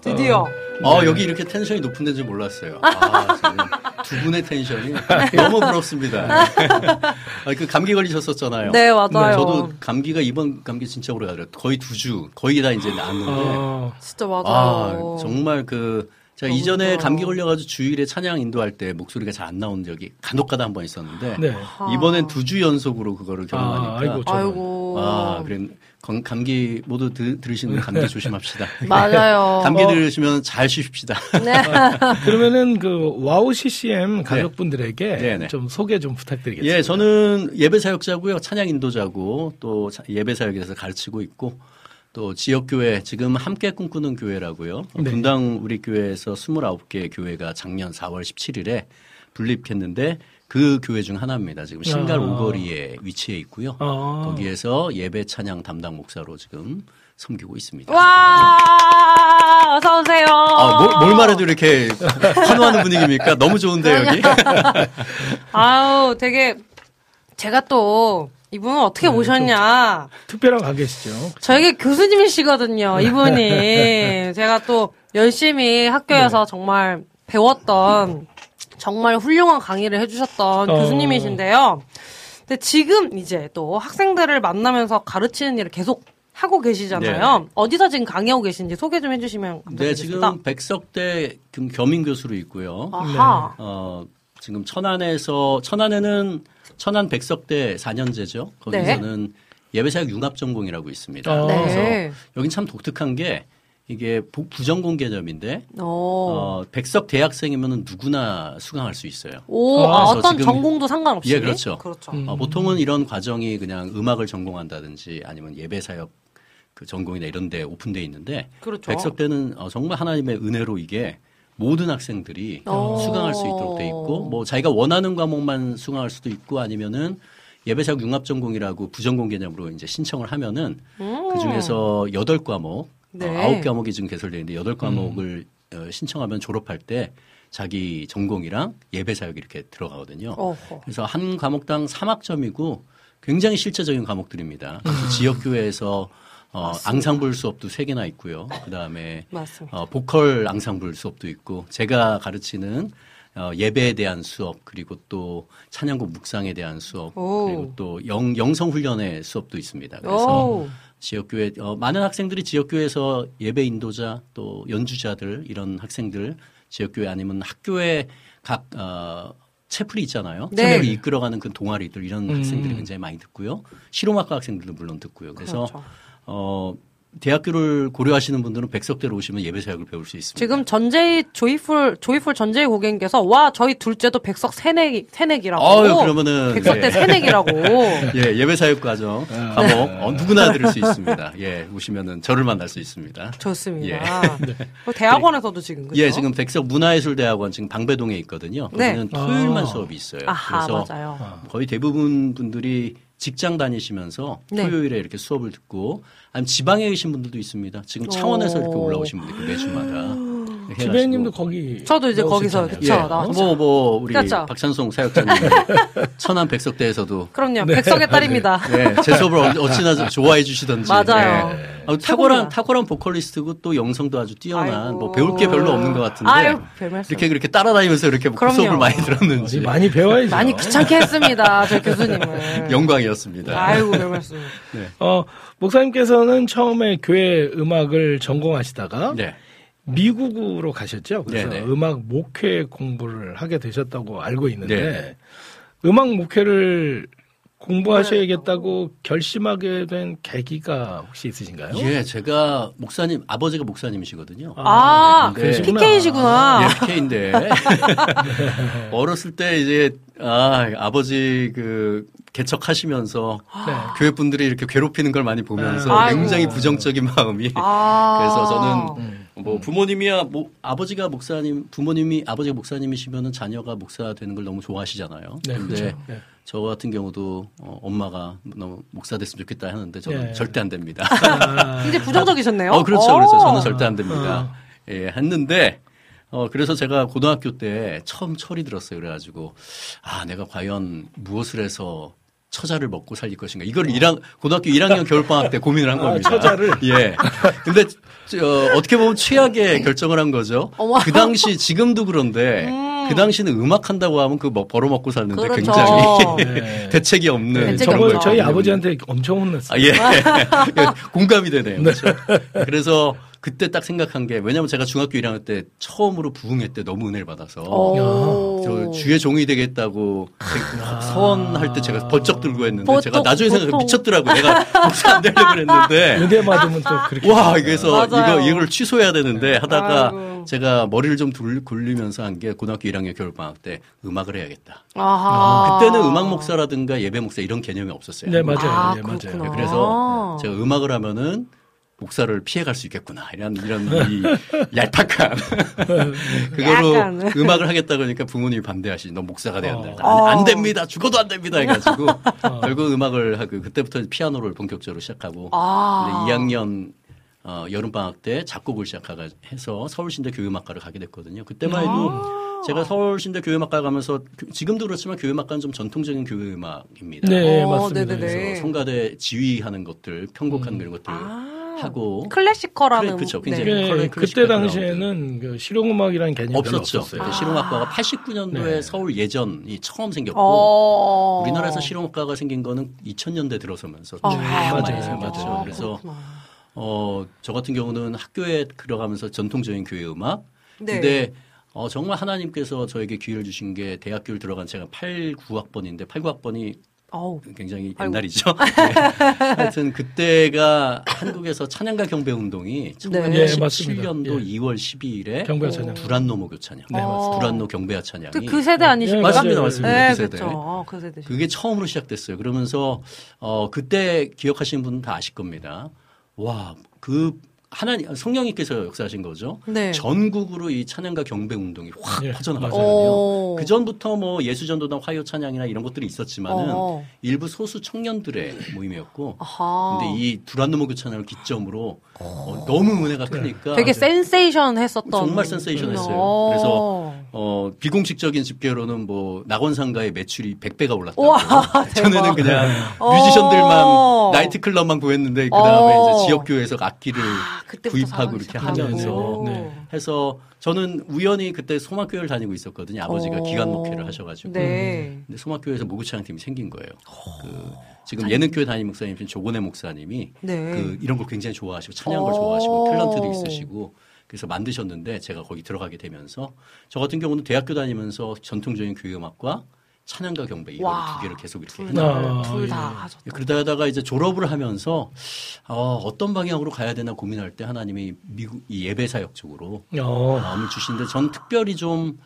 Speaker 3: 드디어.
Speaker 6: 어, 여기 이렇게 텐션이 높은 데인 줄 몰랐어요. 아, 두 분의 텐션이 너무 부럽습니다. 아, 그 감기 걸리셨었잖아요.
Speaker 3: 네, 맞아요.
Speaker 6: 저도 감기가 이번 감기 진짜 오래 가더라고요. 거의 두 주, 거의 다 이제 나았는데.
Speaker 2: 어,
Speaker 3: 진짜 맞아요.
Speaker 6: 아, 정말 그, 제가 이전에. 감기 걸려가지고 주일에 찬양 인도할 때 목소리가 잘 안 나오는 적이 간혹 가다 한 번 있었는데.
Speaker 2: 네.
Speaker 6: 이번엔 두 주 연속으로 그거를 경험하니까.
Speaker 2: 아, 아이고, 저런.
Speaker 3: 아이고.
Speaker 6: 아, 그래. 건- 감기 모두 드, 들으시는 감기 조심합시다.
Speaker 3: 맞아요.
Speaker 6: 감기 들으시면 잘 쉬십시다.
Speaker 3: 네.
Speaker 2: 그러면은 그 와우 CCM 가족분들에게
Speaker 6: 네, 네.
Speaker 2: 좀 소개 좀 부탁드리겠습니다.
Speaker 6: 예, 저는 예배 사역자고요. 찬양 인도자고 또 차- 예배 사역에서 가르치고 있고 또 지역 교회 지금 함께 꿈꾸는 교회라고요.
Speaker 2: 네.
Speaker 6: 분당 우리 교회에서 29개 교회가 작년 4월 17일에 분립했는데 그 교회 중 하나입니다. 지금 신갈
Speaker 2: 아.
Speaker 6: 오거리에 위치해 있고요.
Speaker 2: 아.
Speaker 6: 거기에서 예배 찬양 담당 목사로 지금 섬기고 있습니다.
Speaker 3: 와! 어서 오세요.
Speaker 6: 아, 뭘, 뭘 말해도 이렇게 환호하는 분위기입니까? 너무 좋은데 여기.
Speaker 3: 아우, 되게 제가 또 이분을 어떻게
Speaker 6: 네,
Speaker 3: 모셨냐?
Speaker 2: 특별한 가 계시죠.
Speaker 3: 저에게 교수님이시거든요, 이분이. 제가 또 열심히 학교에서 정말 배웠던 정말 훌륭한 강의를 해주셨던
Speaker 2: 어.
Speaker 3: 교수님이신데요. 근데 지금 이제 또 학생들을 만나면서 가르치는 일을 계속 하고 계시잖아요. 어디서 지금 강의하고 계신지 소개 좀 해주시면
Speaker 6: 네,
Speaker 3: 감사드리겠습니다.
Speaker 6: 지금 백석대 겸- 겸임 교수로 있고요.
Speaker 3: 아하.
Speaker 6: 어, 지금 천안에서 천안에는 천안 백석대 4년제죠. 거기서는 예배사역 융합 전공이라고 있습니다.
Speaker 2: 어.
Speaker 3: 네.
Speaker 6: 그래서 여긴 참 독특한 게 이게 부- 부전공 개념인데
Speaker 3: 오.
Speaker 6: 어, 백석 대학생이면 누구나 수강할 수 있어요.
Speaker 3: 오,
Speaker 2: 아,
Speaker 3: 아, 어떤
Speaker 6: 지금-
Speaker 3: 전공도 상관없이.
Speaker 6: 예, 그렇죠.
Speaker 3: 그렇죠.
Speaker 2: 음.
Speaker 6: 어, 보통은 이런 과정이 그냥 음악을 전공한다든지 아니면 예배 사역 그 전공이나 이런 데 오픈돼 있는데
Speaker 3: 그렇죠.
Speaker 6: 백석 대는 어, 정말 하나님의 은혜로 이게 모든 학생들이
Speaker 3: 오.
Speaker 6: 수강할 수 있도록 돼 있고 뭐 자기가 원하는 과목만 수강할 수도 있고 아니면은 예배사역 융합 전공이라고 부전공 개념으로 이제 신청을 하면은 그 중에서 여덟 과목
Speaker 3: 음. 네. 음.
Speaker 6: 어, 아홉 과목이 지금 개설되어 있는데 여덟 과목을 어, 신청하면 졸업할 때 자기 전공이랑 예배사역 이렇게 들어가거든요.
Speaker 3: 어허.
Speaker 6: 그래서 한 과목당 3학점이고 굉장히 실제적인 과목들입니다. 지역교회에서 어, 앙상블 수업도 세 개나 있고요. 그 다음에. 어, 보컬 앙상블 수업도 있고 제가 가르치는 어, 예배에 대한 수업 그리고 또 찬양곡 묵상에 대한 수업
Speaker 3: 오.
Speaker 6: 그리고 또 영, 영성 훈련의 수업도 있습니다. 그래서
Speaker 3: 오.
Speaker 6: 지역교회 어, 많은 학생들이 지역교회에서 예배 인도자 또 연주자들 이런 학생들 지역교회 아니면 학교에 각 어, 채플이 있잖아요.
Speaker 3: 네.
Speaker 6: 채플을 이끌어가는 그 동아리들 이런
Speaker 2: 음.
Speaker 6: 학생들이 굉장히 많이 듣고요. 실용학과 학생들도 물론 듣고요. 그래서
Speaker 3: 그렇죠.
Speaker 6: 어, 대학교를 고려하시는 분들은 백석대로 오시면 예배 사역을 배울 수 있습니다.
Speaker 3: 지금 전재희 조이풀 조이풀 전재희 고객님께서 와 저희 둘째도 백석 새내기 새내기라고.
Speaker 6: 아유, 그러면은,
Speaker 3: 백석 때
Speaker 6: 예.
Speaker 3: 새내기라고.
Speaker 6: 예, 예배 사역 과정 과목 어, 누구나 들을 수 있습니다. 예, 오시면은 저를 만날 수 있습니다.
Speaker 3: 좋습니다. 그 대학원에서도 지금 그죠?
Speaker 6: 예, 지금 백석 문화예술대학원 지금 방배동에 있거든요.
Speaker 3: 네.
Speaker 6: 거기는 토요일만
Speaker 2: 아.
Speaker 6: 수업이 있어요.
Speaker 3: 아하
Speaker 6: 그래서
Speaker 3: 맞아요.
Speaker 6: 거의 대부분 분들이 직장 다니시면서
Speaker 3: 네.
Speaker 6: 토요일에 이렇게 수업을 듣고 아니면 지방에 계신 분들도 있습니다. 지금 창원에서 이렇게 올라오신 분들이 그 매주마다
Speaker 2: 지배님도 거기
Speaker 3: 저도 이제 거기서. 그쵸,
Speaker 6: 예,
Speaker 3: 나왔죠.
Speaker 6: 뭐, 뭐, 우리
Speaker 3: 그렇죠.
Speaker 6: 박찬송 사역자님, 천안 백석대에서도
Speaker 3: 그럼요.
Speaker 2: 네.
Speaker 3: 백석의 딸입니다.
Speaker 6: 예, 제 수업을 어- 어찌나 좋아해 주시던지.
Speaker 3: 맞아요.
Speaker 6: 예. 아, 탁월한. 탁월한 보컬리스트고 또 영성도 아주 뛰어난,
Speaker 3: 아이고.
Speaker 6: 뭐 배울 게 별로 없는 것 같은데.
Speaker 3: 아유, 별 말씀.
Speaker 6: 이렇게 그렇게 따라다니면서 이렇게 그. 수업을 많이 들었는지.
Speaker 2: 많이 배워야죠.
Speaker 3: 많이 귀찮게 했습니다. 저 교수님을.
Speaker 6: 영광이었습니다.
Speaker 3: 아이고, 별 말씀.
Speaker 2: 어, 목사님께서는 처음에 교회 음악을 전공하시다가
Speaker 6: 네.
Speaker 2: 미국으로 가셨죠. 그래서
Speaker 6: 네네.
Speaker 2: 음악 목회 공부를 하게 되셨다고 알고 있는데
Speaker 6: 네네.
Speaker 2: 음악 목회를 공부하셔야겠다고 결심하게 된 계기가 혹시 있으신가요?
Speaker 6: 예, 제가 목사님, 아버지가 목사님이시거든요.
Speaker 3: 아,
Speaker 6: 네.
Speaker 3: PK이시구나.
Speaker 6: 예, PK인데. 어렸을 때 이제, 아, 아버지 그, 개척하시면서
Speaker 2: 네.
Speaker 6: 교회 분들이 이렇게 괴롭히는 걸 많이 보면서
Speaker 3: 아이고.
Speaker 6: 굉장히 부정적인 마음이.
Speaker 3: 아.
Speaker 6: 그래서 저는
Speaker 2: 음.
Speaker 6: 뭐 부모님이야, 뭐 아버지가 목사님, 부모님이 아버지가 목사님이시면은 자녀가 목사 되는 걸 너무 좋아하시잖아요.
Speaker 2: 네,
Speaker 6: 근데
Speaker 2: 그렇죠. 네.
Speaker 6: 저 같은 경우도 어, 엄마가 너무 목사 됐으면 좋겠다 하는데 저는
Speaker 2: 네.
Speaker 6: 절대 안 됩니다.
Speaker 3: 굉장히 부정적이셨네요.
Speaker 6: 어, 그렇죠.
Speaker 3: 어.
Speaker 6: 그렇죠. 저는 절대 안 됩니다. 예, 했는데, 어, 그래서 제가 고등학교 때 처음 철이 들었어요. 그래가지고, 아, 내가 과연 무엇을 해서 처자를 먹고 살릴 것인가. 이걸 1학, 고등학교 1학년 겨울방학 때 고민을 한
Speaker 2: 아,
Speaker 6: 겁니다.
Speaker 2: 처자를?
Speaker 6: 예. 근데, 저, 어떻게 보면 최악의 결정을 한 거죠.
Speaker 3: 어머.
Speaker 6: 그 당시, 지금도 그런데, 그 당시는 음악 한다고 하면 그 뭐 벌어먹고 살는데
Speaker 3: 그렇죠.
Speaker 6: 굉장히
Speaker 2: 네.
Speaker 6: 대책이 없는.
Speaker 2: 네,
Speaker 3: 없죠.
Speaker 2: 저희 아버지한테 엄청 혼냈어요.
Speaker 6: 아, 예. 예, 공감이 되네요. 그렇죠? 그래서 그때 딱 생각한 게 왜냐면 제가 중학교 1학년 때 처음으로 부흥회 때 너무 은혜를 받아서
Speaker 3: 오.
Speaker 6: 저 주의 종이 되겠다고 서원할 때 제가 번쩍 들고 했는데 제가
Speaker 3: 보통,
Speaker 6: 나중에 생각해. 미쳤더라고. 내가 목사 안 되려고 그랬는데
Speaker 2: 은혜 받으면 또 그렇게
Speaker 6: 와, 그래서
Speaker 3: 맞아요.
Speaker 6: 이거 이걸 취소해야 되는데 하다가
Speaker 3: 아이고.
Speaker 6: 제가 머리를 좀 돌- 굴리면서 한 게 고등학교 1학년 겨울 방학 때 음악을 해야겠다.
Speaker 3: 아하.
Speaker 6: 그때는 음악 목사라든가 예배 목사 이런 개념이 없었어요.
Speaker 2: 네 맞아요.
Speaker 3: 아,
Speaker 2: 네. 맞아요.
Speaker 6: 그래서 제가 음악을 하면은 목사를 피해갈 수 있겠구나 이런 이런 이 얄팍한 그거로
Speaker 3: 약간.
Speaker 6: 음악을 하겠다 그러니까 부모님이 반대하시지 너 목사가 돼야 된다
Speaker 3: 어.
Speaker 6: 안, 안 됩니다 죽어도 안 됩니다 해가지고 결국 음악을 하고 그때부터 피아노를 본격적으로 시작하고
Speaker 3: 아.
Speaker 6: 근데 2학년 어, 여름 방학 때 작곡을 시작하가 해서 서울신대 교회음악과를 가게 됐거든요. 그때만 해도
Speaker 3: 아.
Speaker 6: 제가 서울신대 교회음악과 가면서 그- 지금도 그렇지만 교회음악과는 좀 전통적인 교회음악입니다.
Speaker 2: 네
Speaker 3: 어,
Speaker 2: 맞습니다.
Speaker 3: 네네네.
Speaker 6: 그래서 성가대 지휘하는 것들, 편곡하는 그런 것들
Speaker 3: 아.
Speaker 6: 하고
Speaker 3: 클래시컬하는. 네.
Speaker 6: 굉장히
Speaker 2: 네,
Speaker 6: 컬러
Speaker 2: 그때 당시에는 그 실용음악이라는 개념이
Speaker 6: 없었죠.
Speaker 2: 없었어요.
Speaker 6: 그때 실용악과가 89년도에
Speaker 2: 네.
Speaker 6: 서울 예전이 처음 생겼고
Speaker 3: 어.
Speaker 6: 우리나라에서 실용악과가 생긴 거는 2000년대 들어서면서
Speaker 3: 아,
Speaker 6: 쭉
Speaker 2: 맞아요,
Speaker 6: 많이
Speaker 2: 맞아요.
Speaker 6: 생겼죠. 그래서
Speaker 3: 그렇구나.
Speaker 6: 어, 저 같은 경우는 학교에 들어가면서 전통적인 교회 음악.
Speaker 3: 네.
Speaker 6: 근데 어, 정말 하나님께서 저에게 기회를 주신 게 대학교를 들어간 제가 8, 9학번인데 8, 9학번이
Speaker 3: 어우.
Speaker 6: 굉장히. 옛날이죠. 네. 하여튼 그때가 한국에서 찬양가 경배 운동이
Speaker 3: 네.
Speaker 2: 예, 맞습니다.
Speaker 6: 1987년도
Speaker 2: 예.
Speaker 6: 2월 12일에
Speaker 2: 경배와 찬양.
Speaker 6: 두란노 교 찬양.
Speaker 2: 네, 맞습니다.
Speaker 6: 두란노 경배와 찬양이
Speaker 3: 그, 그 세대 아니십니까?
Speaker 2: 예,
Speaker 6: 맞습니다. 맞습니다.
Speaker 3: 네,
Speaker 6: 그 세대.
Speaker 3: 그렇죠. 어, 그 세대.
Speaker 6: 그게 처음으로 시작됐어요. 그러면서 어 그때 기억하시는 분은 다 아실 겁니다. 와, 그 하나님 성령님께서 역사하신 거죠.
Speaker 3: 네.
Speaker 6: 전국으로 이 찬양가 경배 운동이 확
Speaker 2: 예,
Speaker 6: 퍼져나갔거든요.
Speaker 3: 오.
Speaker 6: 그 전부터 뭐 예수 전도단 화요 찬양이나 이런 것들이 있었지만은
Speaker 3: 어.
Speaker 6: 일부 소수 청년들의 모임이었고
Speaker 3: 아하.
Speaker 6: 근데 이 두란노모 교 찬양을 기점으로 어, 너무 은혜가 크니까
Speaker 3: 되게 센세이션 했었던.
Speaker 6: 정말 센세이션 했어요.
Speaker 3: 어.
Speaker 6: 그래서 어, 비공식적인 집계로는 뭐 낙원상가의 매출이 100배가 올랐다고.
Speaker 3: 우와,
Speaker 6: 전에는 그냥
Speaker 3: 어.
Speaker 6: 뮤지션들만 나이트 클럽만 구했는데 그 다음에
Speaker 3: 어.
Speaker 6: 이제 지역 교회에서 악기를
Speaker 3: 그때부터
Speaker 6: 구입하고 이렇게. 하면서
Speaker 2: 네.
Speaker 6: 해서 저는 우연히 그때 소망교회를 다니고 있었거든요. 아버지가
Speaker 3: 어.
Speaker 6: 기관 목회를 하셔가지고.
Speaker 3: 네.
Speaker 6: 근데 소망교회에서 목요찬양팀이 생긴 거예요. 그 지금 예능교회 담임 목사님이신 조건회 목사님이
Speaker 3: 네.
Speaker 6: 그 이런 걸 굉장히 좋아하시고 찬양을
Speaker 3: 어.
Speaker 6: 좋아하시고 탤런트도 있으시고 그래서 만드셨는데 제가 거기 들어가게 되면서 저 같은 경우는 대학교 다니면서 전통적인 교회 음악과 찬양가 경배 이거
Speaker 3: 와.
Speaker 6: 두 개를 계속 이렇게
Speaker 3: 둘
Speaker 6: 했는데
Speaker 3: 다,
Speaker 2: 아,
Speaker 3: 둘다
Speaker 2: 예.
Speaker 6: 그러다가 이제 졸업을 하면서 어, 어떤 방향으로 가야 되나 고민할 때 하나님이 미국 이 예배 사역 쪽으로
Speaker 2: 어.
Speaker 6: 마음을 주시는데 전 특별히 좀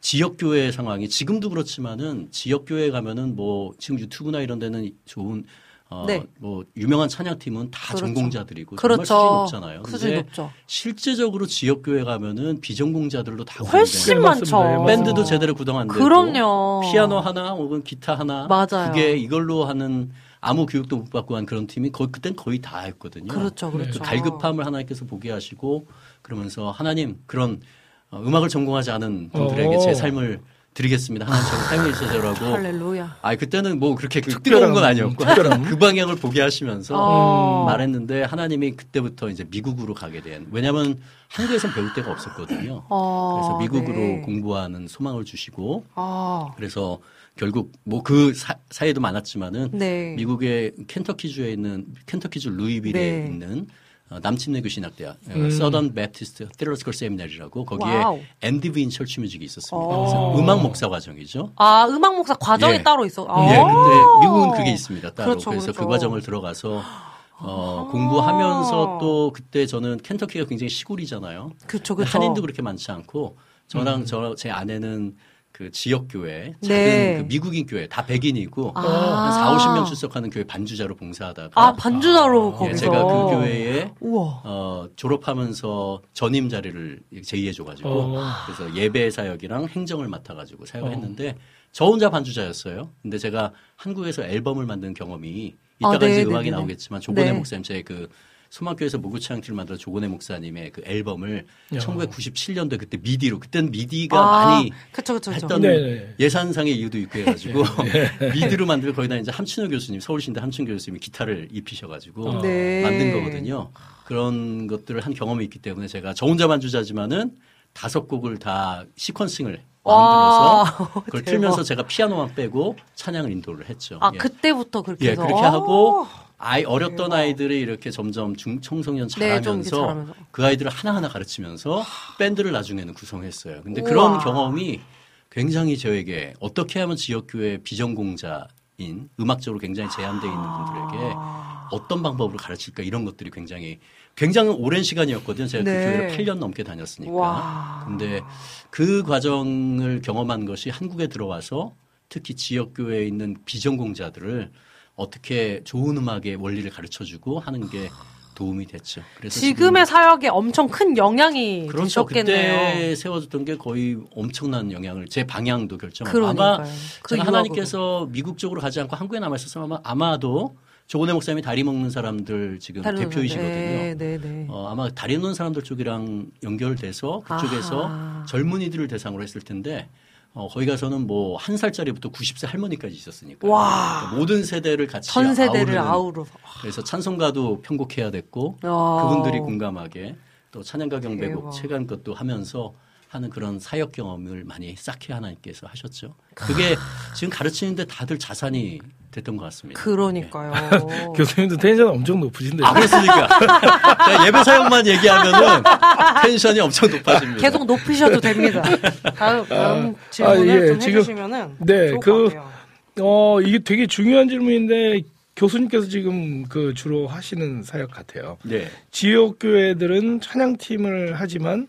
Speaker 6: 지역 교회 상황이 지금도 그렇지만은 지역 교회 가면은 뭐 지금 유튜브나 이런 데는 좋은 어,
Speaker 3: 네.
Speaker 6: 뭐 유명한 찬양팀은 다
Speaker 3: 그렇죠.
Speaker 6: 전공자들이고
Speaker 3: 그렇죠.
Speaker 6: 정말 수준이 높잖아요.
Speaker 3: 수준이
Speaker 6: 근데
Speaker 3: 높죠.
Speaker 6: 실제적으로 지역 교회 가면은 비전공자들로 다
Speaker 3: 훨씬
Speaker 2: 네,
Speaker 3: 많죠.
Speaker 2: 네,
Speaker 6: 밴드도 제대로 구성 안 되고
Speaker 3: 그럼요.
Speaker 6: 피아노 하나 혹은 기타 하나
Speaker 3: 맞아요.
Speaker 6: 그게 이걸로 하는 아무 교육도 못 받고 한 그런 팀이 거의 그땐 거의 다 했거든요.
Speaker 3: 그렇죠, 그렇죠.
Speaker 6: 그 갈급함을 하나님께서 보게 하시고 그러면서 하나님 그런 어, 음악을 전공하지 않은 분들에게
Speaker 2: 오.
Speaker 6: 제 삶을 드리겠습니다. 하나님 저를 삶에 있어서라고.
Speaker 3: 할렐루야.
Speaker 6: 아 그때는 뭐 그렇게 그
Speaker 2: 특별한-
Speaker 6: 건 아니었고
Speaker 2: 특별한.
Speaker 6: 그 방향을 보게 하시면서
Speaker 3: 어.
Speaker 6: 말했는데 하나님이 그때부터 이제 미국으로 가게 된 왜냐하면 한국에선 배울 데가 없었거든요.
Speaker 3: 어,
Speaker 6: 그래서 미국으로
Speaker 3: 네.
Speaker 6: 공부하는 소망을 주시고
Speaker 3: 아,
Speaker 6: 그래서 결국 뭐 그 사이에도 많았지만은
Speaker 3: 네.
Speaker 6: 미국의 켄터키주에 있는 켄터키주 루이빌에
Speaker 3: 네.
Speaker 6: 있는 어, 남침례교 신학대학
Speaker 2: 음.
Speaker 6: 서던 베프티스트 테러스컬 세미나리라고 거기에
Speaker 3: 와우.
Speaker 6: MDiv in Church Music이 있었습니다.
Speaker 3: 어.
Speaker 6: 그래서 음악 목사 과정이죠.
Speaker 3: 아, 음악 목사 과정이
Speaker 6: 예.
Speaker 3: 따로 있어. 아.
Speaker 6: 예, 근데 미국은 그게 있습니다. 따로.
Speaker 3: 그렇죠,
Speaker 6: 그래서그
Speaker 3: 그렇죠.
Speaker 6: 과정을 들어가서 어, 공부하면서 또 그때 저는 켄터키가 굉장히 시골이잖아요.
Speaker 3: 그쵸, 그쵸.
Speaker 6: 한인도 그렇게 많지 않고 저랑 저제 아내는 그 지역 교회 작은
Speaker 3: 네.
Speaker 6: 그 미국인 교회 다 백인이고
Speaker 3: 아.
Speaker 6: 한 4, 50명 출석하는 교회 반주자로 봉사하다가
Speaker 3: 아, 반주자로
Speaker 6: 예,
Speaker 3: 거기서.
Speaker 6: 제가 그 교회에
Speaker 3: 우와.
Speaker 6: 어, 졸업하면서 전임 자리를 제의해 줘 가지고
Speaker 2: 어.
Speaker 6: 그래서 예배 사역이랑 행정을 맡아 가지고 사역을 했는데 저 혼자 반주자였어요. 근데 제가 한국에서 앨범을 만든 경험이 이따가
Speaker 3: 아, 네,
Speaker 6: 이제
Speaker 3: 네,
Speaker 6: 음악이
Speaker 3: 네, 네.
Speaker 6: 나오겠지만 조건의
Speaker 3: 네.
Speaker 6: 목사님 제 그 소망교회에서 무구창티를 만든 조건의 목사님의 그 앨범을 1997년도에 그때 미디로 그때는 미디가
Speaker 3: 아,
Speaker 6: 많이
Speaker 3: 그쵸, 그쵸, 그쵸.
Speaker 6: 했던
Speaker 2: 네네.
Speaker 6: 예산상의 이유도 있고 해가지고 미드로 만들고 거기다 이제 함춘호 교수님 서울신대 함춘 교수님이 기타를 입히셔가지고
Speaker 3: 네.
Speaker 6: 만든 거거든요. 그런 것들을 한 경험이 있기 때문에 제가 저 혼자 반주자지만은 다섯 곡을 다 시퀀싱을
Speaker 3: 와,
Speaker 6: 만들어서 그걸
Speaker 3: 대박.
Speaker 6: 틀면서 제가 피아노만 빼고 찬양을 인도를 했죠.
Speaker 3: 아,
Speaker 6: 예.
Speaker 3: 그때부터 그렇게
Speaker 6: 예,
Speaker 3: 해서.
Speaker 6: 그렇게
Speaker 3: 아.
Speaker 6: 하고 아이 어렸던 아이들이 이렇게 점점 중 청소년
Speaker 3: 네, 좀 이렇게
Speaker 6: 자라면서
Speaker 3: 자라면서.
Speaker 6: 그 아이들을 하나하나 가르치면서 밴드를 나중에는 구성했어요. 근데
Speaker 3: 우와.
Speaker 6: 그런 경험이 굉장히 저에게 어떻게 하면 지역교회 비전공자인 음악적으로 굉장히 제한되어 있는 분들에게
Speaker 3: 아.
Speaker 6: 어떤 방법으로 가르칠까 이런 것들이 굉장히 굉장히 오랜 시간이었거든요. 제가
Speaker 3: 네.
Speaker 6: 그 교회를 8년 넘게 다녔으니까.
Speaker 3: 와.
Speaker 6: 근데 그 과정을 경험한 것이 한국에 들어와서 특히 지역교회에 있는 비전공자들을 어떻게 좋은 음악의 원리를 가르쳐 주고 하는 게 도움이 됐죠. 그래서
Speaker 3: 지금의 사역에 엄청 큰 영향이
Speaker 6: 그렇죠.
Speaker 3: 되셨겠네요.
Speaker 6: 그때 세워졌던 게 거의 엄청난 영향을 제 방향도 결정하고. 아마
Speaker 3: 그.
Speaker 6: 하나님께서 미국 쪽으로 가지 않고 한국에 남아 있었으면 아마 아마도 조건의 목사님이 다리 먹는 사람들 지금 대표이시거든요.
Speaker 3: 네, 네, 네.
Speaker 6: 어, 아마 다리 놓는 사람들 쪽이랑 연결돼서 그쪽에서
Speaker 3: 아하.
Speaker 6: 젊은이들을 대상으로 했을 텐데 어, 거기 가서는 뭐 한 살짜리부터 90세 할머니까지 있었으니까
Speaker 3: 와.
Speaker 6: 그러니까 모든 세대를 같이
Speaker 3: 전 세대를 아우러서.
Speaker 6: 그래서 찬송가도 편곡해야 됐고
Speaker 3: 야.
Speaker 6: 그분들이 공감하게 또 찬양가 경배곡. 체간 것도 하면서 하는 그런 사역 경험을 많이 쌓게 하나님께서 하셨죠. 그게 지금 가르치는데 다들 자산이 됐던 것 같습니다.
Speaker 3: 그러니까요.
Speaker 2: 교수님도 텐션 엄청 높으신데.
Speaker 6: 아, 그렇습니까? 제가 예배 사역만 얘기하면은 텐션이 엄청 높아집니다.
Speaker 3: 계속 높이셔도 됩니다. 다음, 다음 질문을
Speaker 2: 아, 예,
Speaker 3: 좀
Speaker 2: 지금-
Speaker 3: 해주시면은
Speaker 2: 네, 그-. 어, 이게 되게 중요한 질문인데 교수님께서 지금 그 주로 하시는 사역 같아요.
Speaker 6: 네.
Speaker 2: 지역 교회들은 찬양팀을 하지만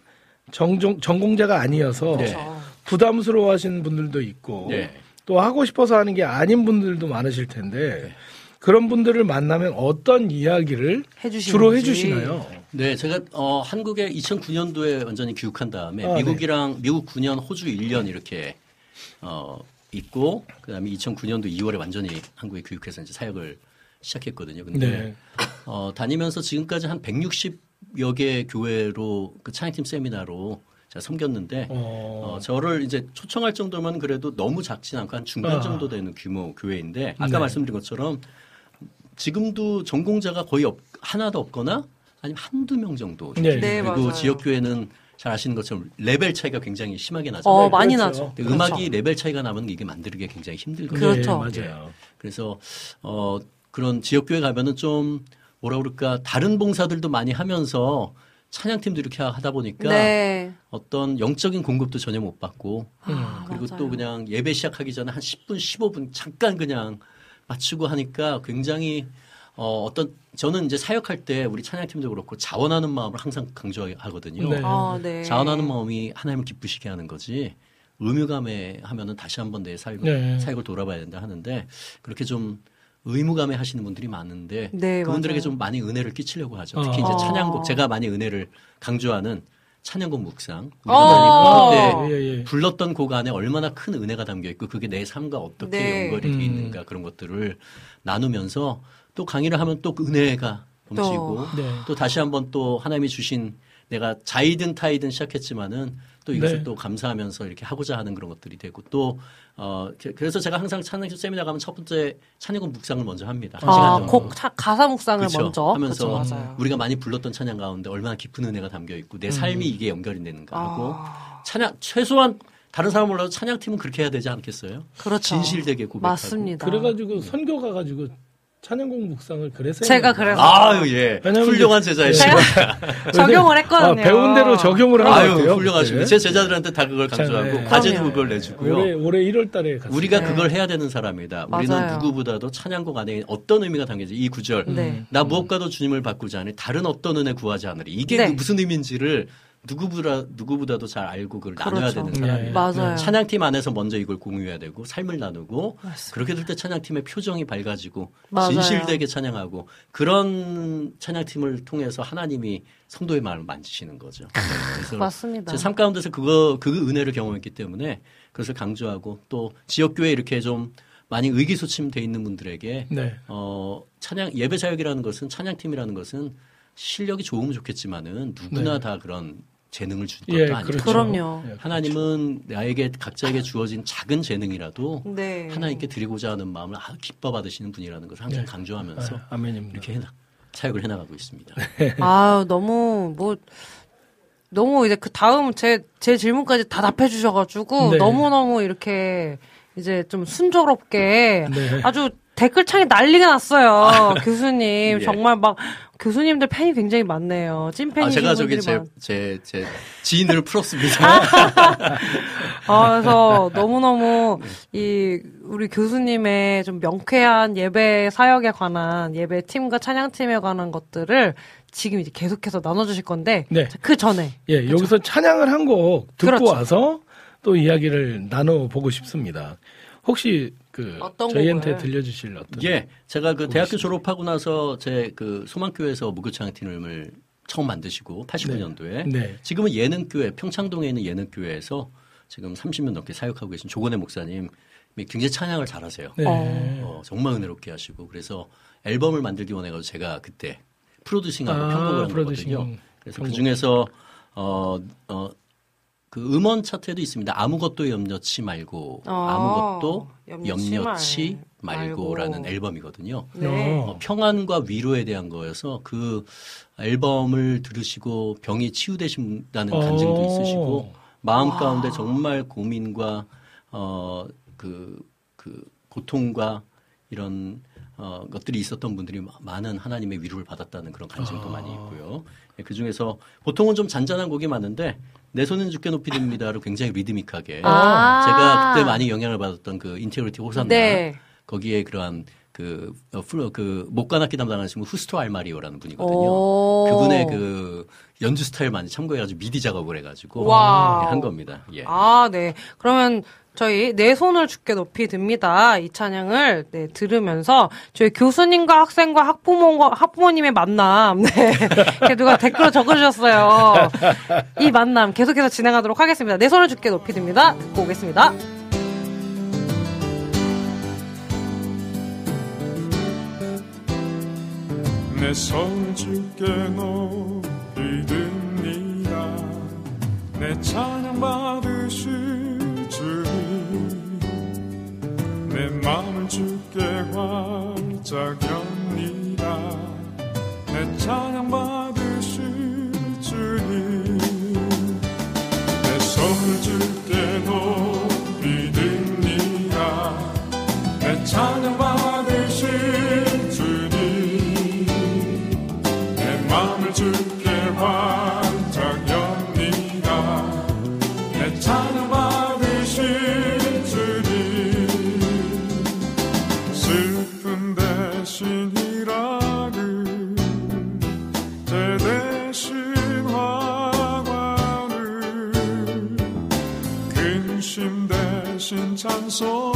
Speaker 2: 정종, 전공자가 아니어서
Speaker 6: 네.
Speaker 3: 그렇죠.
Speaker 2: 부담스러워하시는 분들도 있고
Speaker 6: 네.
Speaker 2: 또 하고 싶어서 하는 게 아닌 분들도 많으실 텐데 그런 분들을 만나면 어떤 이야기를
Speaker 3: 해주시는지.
Speaker 2: 주로 해주시나요?
Speaker 6: 네, 제가 어, 한국에 2009년도에 완전히 귀국한 다음에
Speaker 2: 아,
Speaker 6: 미국이랑 미국 9년, 호주 1년 이렇게 어, 있고 그다음에 2009년도 2월에 완전히 한국에 귀국해서 이제 사역을 시작했거든요. 근데
Speaker 2: 네.
Speaker 6: 어, 다니면서 지금까지 한 160여 개 교회로 그 찬양팀 세미나로 제가 섬겼는데
Speaker 2: 어,
Speaker 6: 어, 저를 이제 초청할 정도면 그래도 너무 작진 않고 한 중간
Speaker 2: 아.
Speaker 6: 정도 되는 규모 교회인데 아까
Speaker 2: 네.
Speaker 6: 말씀드린 것처럼 지금도 전공자가 거의 없- 하나도 없거나 아니면 한두 명 정도.
Speaker 2: 네.
Speaker 3: 네,
Speaker 6: 그리고
Speaker 3: 맞아요.
Speaker 6: 지역 교회는 잘 아시는 것처럼 레벨 차이가 굉장히 심하게 나잖아요.
Speaker 3: 어,
Speaker 2: 네,
Speaker 3: 많이
Speaker 2: 그렇죠.
Speaker 3: 나죠.
Speaker 6: 근데
Speaker 3: 그렇죠.
Speaker 6: 음악이 레벨 차이가 나면 이게 만들기 굉장히 힘들거든요.
Speaker 3: 그렇죠.
Speaker 2: 네, 맞아요.
Speaker 6: 그래서 어 그런 지역 교회 가면은 좀 뭐라 그럴까 다른 봉사들도 많이 하면서 찬양팀도 이렇게 하다 보니까
Speaker 3: 네.
Speaker 6: 어떤 영적인 공급도 전혀 못 받고
Speaker 3: 아,
Speaker 6: 그리고
Speaker 3: 맞아요.
Speaker 6: 또 그냥 예배 시작하기 전에 한 10분, 15분 잠깐 그냥 맞추고 하니까 굉장히 어, 어떤 저는 이제 사역할 때 우리 찬양팀도 그렇고 자원하는 마음을 항상 강조하거든요.
Speaker 2: 네.
Speaker 3: 아, 네.
Speaker 6: 자원하는 마음이 하나님을 기쁘시게 하는 거지 의무감에 하면은 다시 한번 내 사역을,
Speaker 2: 네.
Speaker 6: 사역을 돌아봐야 된다 하는데 그렇게 좀 의무감에 하시는 분들이 많은데
Speaker 3: 네,
Speaker 6: 그분들에게
Speaker 3: 맞아요.
Speaker 6: 좀 많이 은혜를 끼치려고 하죠. 특히
Speaker 2: 어.
Speaker 6: 이제 찬양곡
Speaker 3: 어.
Speaker 6: 제가 많이 은혜를 강조하는 찬양곡 묵상
Speaker 3: 어.
Speaker 6: 때
Speaker 2: 예, 예.
Speaker 6: 불렀던 곡 안에 얼마나 큰 은혜가 담겨 있고 그게 내 삶과 어떻게
Speaker 3: 네.
Speaker 6: 연결이 돼
Speaker 2: 음.
Speaker 6: 있는가 그런 것들을 나누면서 또 강의를 하면 또 그 은혜가 넘치고
Speaker 2: 네.
Speaker 6: 또 다시 한번 또 하나님이 주신 내가 자이든 타이든 시작했지만은 또 이것을
Speaker 2: 네.
Speaker 6: 또 감사하면서 이렇게 하고자 하는 그런 것들이 되고 또 어, 게- 그래서 제가 항상 찬양교 세미나 가면 첫 번째 찬양곡 묵상을 먼저 합니다.
Speaker 3: 아. 곡 차- 가사 묵상을
Speaker 6: 그쵸?
Speaker 3: 먼저
Speaker 6: 하면서
Speaker 3: 그쵸, 맞아요.
Speaker 6: 우리가 많이 불렀던 찬양 가운데 얼마나 깊은 은혜가 담겨 있고 내 삶이 이게 연결이 되는가 하고
Speaker 3: 아.
Speaker 6: 찬양 최소한 다른 사람 몰라도 찬양팀은 그렇게 해야 되지 않겠어요?
Speaker 3: 그렇죠.
Speaker 6: 진실되게 고백하고
Speaker 3: 맞습니다.
Speaker 2: 그래가지고 선교 가 가지고 찬양곡 묵상을 그래서
Speaker 3: 제가. 그래서
Speaker 6: 아유 예 훌륭한
Speaker 2: 네.
Speaker 6: 시간
Speaker 3: 적용을 했거든요.
Speaker 2: 아, 배운 대로 적용을 하는
Speaker 6: 아유
Speaker 2: 것.
Speaker 6: 훌륭하십니다.
Speaker 2: 그때.
Speaker 6: 제 제자들한테 다 그걸 강조하고
Speaker 2: 네.
Speaker 6: 과제도. 그걸 내주고요.
Speaker 2: 올해 올해 1월 달에 갔어요.
Speaker 6: 우리가
Speaker 3: 네.
Speaker 6: 그걸 해야 되는 사람이다. 우리는
Speaker 3: 맞아요.
Speaker 6: 누구보다도 찬양곡 안에 어떤 의미가 담겨져 이 구절.
Speaker 3: 네.
Speaker 6: 나 무엇과도 주님을 바꾸지 않으니 다른 어떤 은혜 구하지 않으리. 이게
Speaker 3: 네.
Speaker 6: 그 무슨 의미인지를 누구보다 누구보다도 잘 알고 그걸 나눠야
Speaker 3: 그렇죠.
Speaker 6: 되는
Speaker 2: 네.
Speaker 6: 사람이에요.
Speaker 3: 맞아요.
Speaker 6: 찬양팀 안에서 먼저 이걸 공유해야 되고 삶을 나누고 그렇게 될 때 찬양팀의 표정이 밝아지고
Speaker 3: 맞아요.
Speaker 6: 진실되게 찬양하고 그런 찬양팀을 통해서 하나님이 성도의 마음을 만지시는 거죠. 네, 그래서
Speaker 3: 맞습니다.
Speaker 6: 제 삶 가운데서 그거 그 은혜를 경험했기 때문에 그것을 강조하고 또 지역 교회 이렇게 좀 많이 의기소침돼 있는 분들에게
Speaker 2: 네.
Speaker 6: 어 찬양 예배 사역이라는 것은 찬양팀이라는 것은 실력이 좋으면 좋겠지만은 누구나
Speaker 2: 네.
Speaker 6: 다 그런 재능을 준 것도
Speaker 2: 예,
Speaker 6: 아니죠.
Speaker 2: 그렇죠.
Speaker 3: 그럼요.
Speaker 2: 예,
Speaker 6: 하나님은 나에게 각자에게 주어진 작은 재능이라도
Speaker 3: 네.
Speaker 6: 하나님께 드리고자 하는 마음을 아주 기뻐 받으시는 분이라는 것을 항상
Speaker 2: 네.
Speaker 6: 강조하면서
Speaker 2: 아, 아멘입니다.
Speaker 6: 이렇게 해나, 사역을 해나가고 있습니다.
Speaker 3: 아 너무 뭐 너무 이제 그 다음 제 제 질문까지 다 답해 주셔가지고
Speaker 2: 네.
Speaker 3: 너무 너무 이렇게 이제 좀 순조롭게
Speaker 2: 네.
Speaker 3: 아주 댓글창에 난리가 났어요 교수님
Speaker 6: 예.
Speaker 3: 정말 막 교수님들 팬이 굉장히 많네요 찐팬이
Speaker 6: 아, 제가 저기 제,
Speaker 3: 많...
Speaker 6: 제, 제 지인들을 풀었습니다.
Speaker 3: 아, 그래서 너무너무 이 우리 교수님의 좀 명쾌한 예배 사역에 관한 예배 팀과 찬양 팀에 관한 것들을 지금 이제 계속해서 나눠주실 건데
Speaker 2: 네.
Speaker 3: 그 전에
Speaker 2: 예, 여기서 찬양을 한 곡 듣고
Speaker 3: 그렇죠.
Speaker 2: 와서 또 이야기를 나눠보고 싶습니다. 혹시 그
Speaker 3: 어떤
Speaker 2: 저희한테
Speaker 3: 곡을?
Speaker 2: 들려주실 어떤
Speaker 6: 예, 제가 그 대학교 졸업하고 나서 제 그 소망교회에서 무교창 팀을 처음 만드시고 89년도에
Speaker 2: 네.
Speaker 6: 지금은 예능교회 평창동에 있는 예능교회에서 지금 30년 넘게 사역하고 계신 조건의 목사님 굉장히 찬양을 잘하세요.
Speaker 2: 네.
Speaker 6: 어, 정말 은혜롭게 하시고 그래서 앨범을 만들기 원해가지고 제가 그때 프로듀싱하고
Speaker 2: 아,
Speaker 6: 편곡을 한
Speaker 2: 프로듀싱,
Speaker 6: 거거든요. 그래서 그. 중에서 어, 어, 그 음원 차트에도 있습니다. 아무것도 염려치 말고
Speaker 3: 어,
Speaker 6: 아무것도
Speaker 3: 염려치
Speaker 6: 염려치
Speaker 3: 말-
Speaker 6: 말고라는
Speaker 3: 말고.
Speaker 6: 앨범이거든요.
Speaker 3: 네.
Speaker 6: 어, 평안과 위로에 대한 거여서 그 앨범을 들으시고 병이 치유되신다는 간증도
Speaker 2: 어.
Speaker 6: 있으시고 마음 가운데 정말 고민과 어그그 고통과 이런 어 것들이 있었던 분들이 마- 많은 하나님의 위로를 받았다는 그런 간증도 많이 있고요. 그 중에서 보통은 좀 잔잔한 곡이 많은데 내 손은 주께 높이 듭니다를 굉장히 rhythmic하게
Speaker 3: 아.
Speaker 6: 제가 그때 많이 영향을 받았던 그 Integrity Hosanna
Speaker 3: 네.
Speaker 6: 거기에 그러한 그, 어, 플로, 그, 목관악기 담당하시는 분 후스토 알마리오라는 분이거든요.
Speaker 3: 오.
Speaker 6: 그분의 그 연주 스타일 많이 참고해가지고 미디 작업을 해가지고
Speaker 3: 와우.
Speaker 6: 네, 한 겁니다. 예.
Speaker 3: 아, 네. 그러면 저희 내 손을 죽게 높이 듭니다. 이 찬양을 네, 들으면서 저희 교수님과 학생과 학부모과 학부모님의 만남 네. 누가 댓글로 적어주셨어요. 이 만남 계속해서 진행하도록 하겠습니다. 내 손을 죽게 높이 듭니다. 듣고 오겠습니다.
Speaker 7: 내 손을 주께 높 내 찬양 받으실 주님 내 마음을 주께 활짝 엽니다. 내 찬양 받으실 주님 내 손을 주께 높이 듭니다. 내 찬양 받으실 대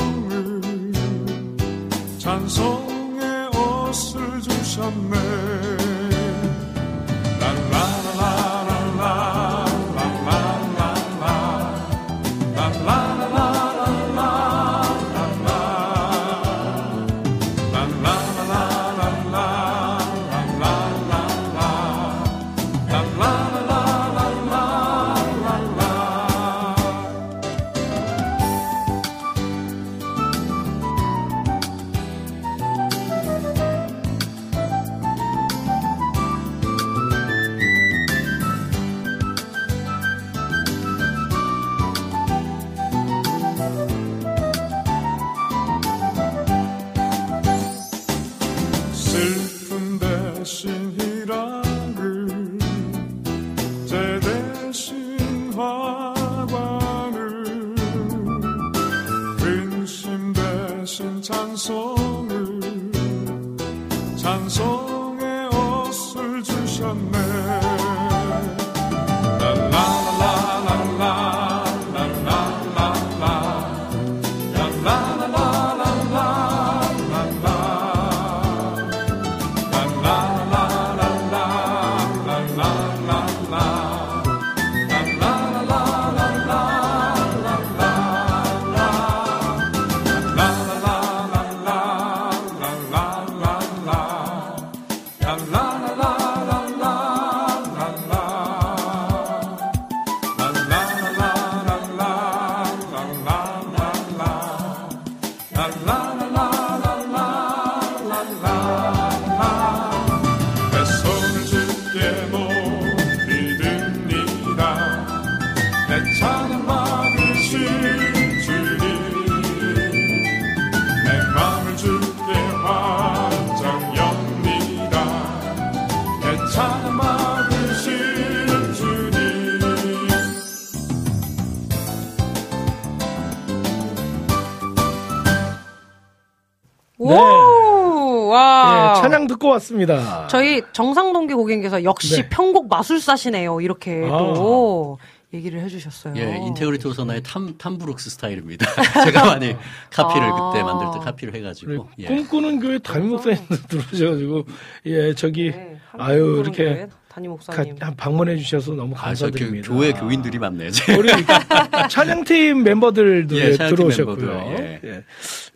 Speaker 2: 고 왔습니다.
Speaker 3: 저희 정상동기 고객님께서 역시
Speaker 2: 네.
Speaker 3: 편곡 마술사시네요. 이렇게
Speaker 2: 아.
Speaker 3: 또 얘기를 해주셨어요.
Speaker 6: 예, 인테그리티 오서나의 탐, 탐브룩스 스타일입니다. 제가 많이 카피를
Speaker 3: 아.
Speaker 6: 그때 만들 때 카피를 해가지고. 예.
Speaker 2: 꿈꾸는 교회 담임 목사님도 들어오셔가지고 예 저기
Speaker 3: 네,
Speaker 2: 아유 이렇게
Speaker 3: 담임
Speaker 2: 가,
Speaker 3: 목사님.
Speaker 2: 한 방문해 주셔서 너무
Speaker 6: 아,
Speaker 2: 감사드립니다.
Speaker 6: 교회 교인들이 많네요.
Speaker 2: 우리 찬양팀 멤버들도
Speaker 6: 예, 찬양팀
Speaker 2: 들어오셨고요.
Speaker 6: 멤버들,
Speaker 2: 예.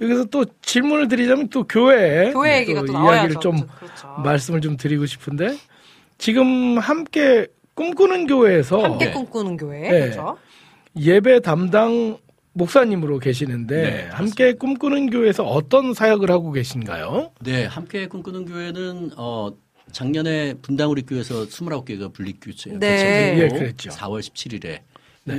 Speaker 2: 여기서 또 질문을 드리자면 또 교회
Speaker 3: 교회 얘기가 또
Speaker 2: 이야기를
Speaker 3: 나와야죠.
Speaker 2: 좀
Speaker 3: 그렇죠.
Speaker 2: 말씀을 좀 드리고 싶은데 지금 함께 꿈꾸는 교회에서
Speaker 3: 함께
Speaker 6: 네.
Speaker 3: 꿈꾸는 교회.
Speaker 2: 네.
Speaker 3: 그렇죠.
Speaker 2: 예배 담당 목사님으로 계시는데
Speaker 6: 네.
Speaker 2: 함께 꿈꾸는 교회에서 어떤 사역을 하고 계신가요?
Speaker 6: 네, 함께 꿈꾸는 교회는 어 작년에 분당 우리 교회에서 29개가 분립 교체
Speaker 3: 네.
Speaker 2: 예, 그랬죠.
Speaker 6: 4월 17일에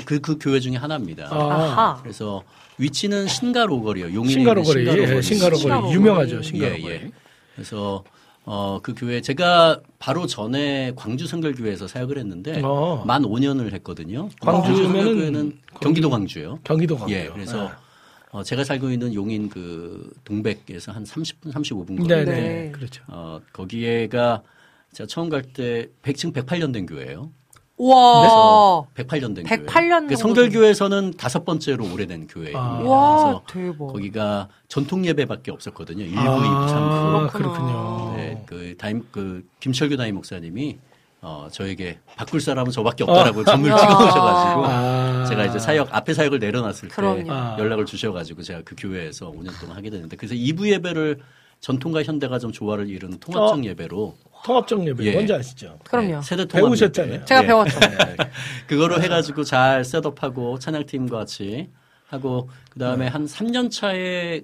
Speaker 6: 그, 그 교회 중에 하나입니다.
Speaker 2: 아,
Speaker 3: 아하.
Speaker 6: 그래서 위치는 신가로거리요. 용인에
Speaker 2: 신가로거리,
Speaker 6: 있는
Speaker 2: 예, 신가로거리
Speaker 3: 신가로거리.
Speaker 2: 유명하죠.
Speaker 6: 예,
Speaker 2: 신가로거리.
Speaker 6: 예. 그래서 어, 그 교회 제가 바로 전에 광주 성결교회에서 사역을 했는데
Speaker 2: 어.
Speaker 6: 만 5년을 했거든요.
Speaker 2: 광주면은
Speaker 6: 성결교회는 경기도 광주예요.
Speaker 2: 경기도 광주.
Speaker 6: 예, 그래서
Speaker 2: 네.
Speaker 6: 어, 제가 살고 있는 용인 그 동백에서 한 30분, 35분
Speaker 2: 네,
Speaker 6: 거리인데
Speaker 2: 네,
Speaker 3: 네.
Speaker 2: 그렇죠.
Speaker 6: 어, 거기에가 제가 처음 갈 때 100층 108년 된 교회예요.
Speaker 3: 와.
Speaker 6: 108년 된
Speaker 3: 108
Speaker 6: 교회. 년그 성결교회에서는 다섯 번째로 오래된 교회입니다.
Speaker 2: 아.
Speaker 3: 와,
Speaker 6: 그래서
Speaker 3: 대박.
Speaker 6: 거기가 전통 예배밖에 없었거든요. 1부,
Speaker 2: 아,
Speaker 6: 2부, 3부.
Speaker 2: 그렇군요.
Speaker 6: 네, 그 담임 그 김철규 담임 목사님이 어, 저에게 바꿀 사람은 저밖에 없다라고 점을 찍어주셔가지고
Speaker 2: 아.
Speaker 6: 제가 이제 사역 앞에 사역을 내려놨을 때
Speaker 3: 그럼요.
Speaker 2: 아.
Speaker 6: 연락을 주셔가지고 제가 그 교회에서 5년 동안 하게 됐는데 그래서 2부 예배를 전통과 현대가 좀 조화를 이루는 통합적
Speaker 2: 어.
Speaker 6: 예배로
Speaker 2: 통합적 예배
Speaker 6: 예.
Speaker 2: 뭔지 아시죠?
Speaker 3: 그럼요.
Speaker 6: 네, 세대 통합
Speaker 2: 배우셨잖아요.
Speaker 6: 예배.
Speaker 3: 제가
Speaker 6: 예.
Speaker 3: 배웠죠.
Speaker 6: 그거로 해가지고 잘 setup하고 찬양팀과 같이 하고 그 다음에
Speaker 2: 네.
Speaker 6: 한 3년 차에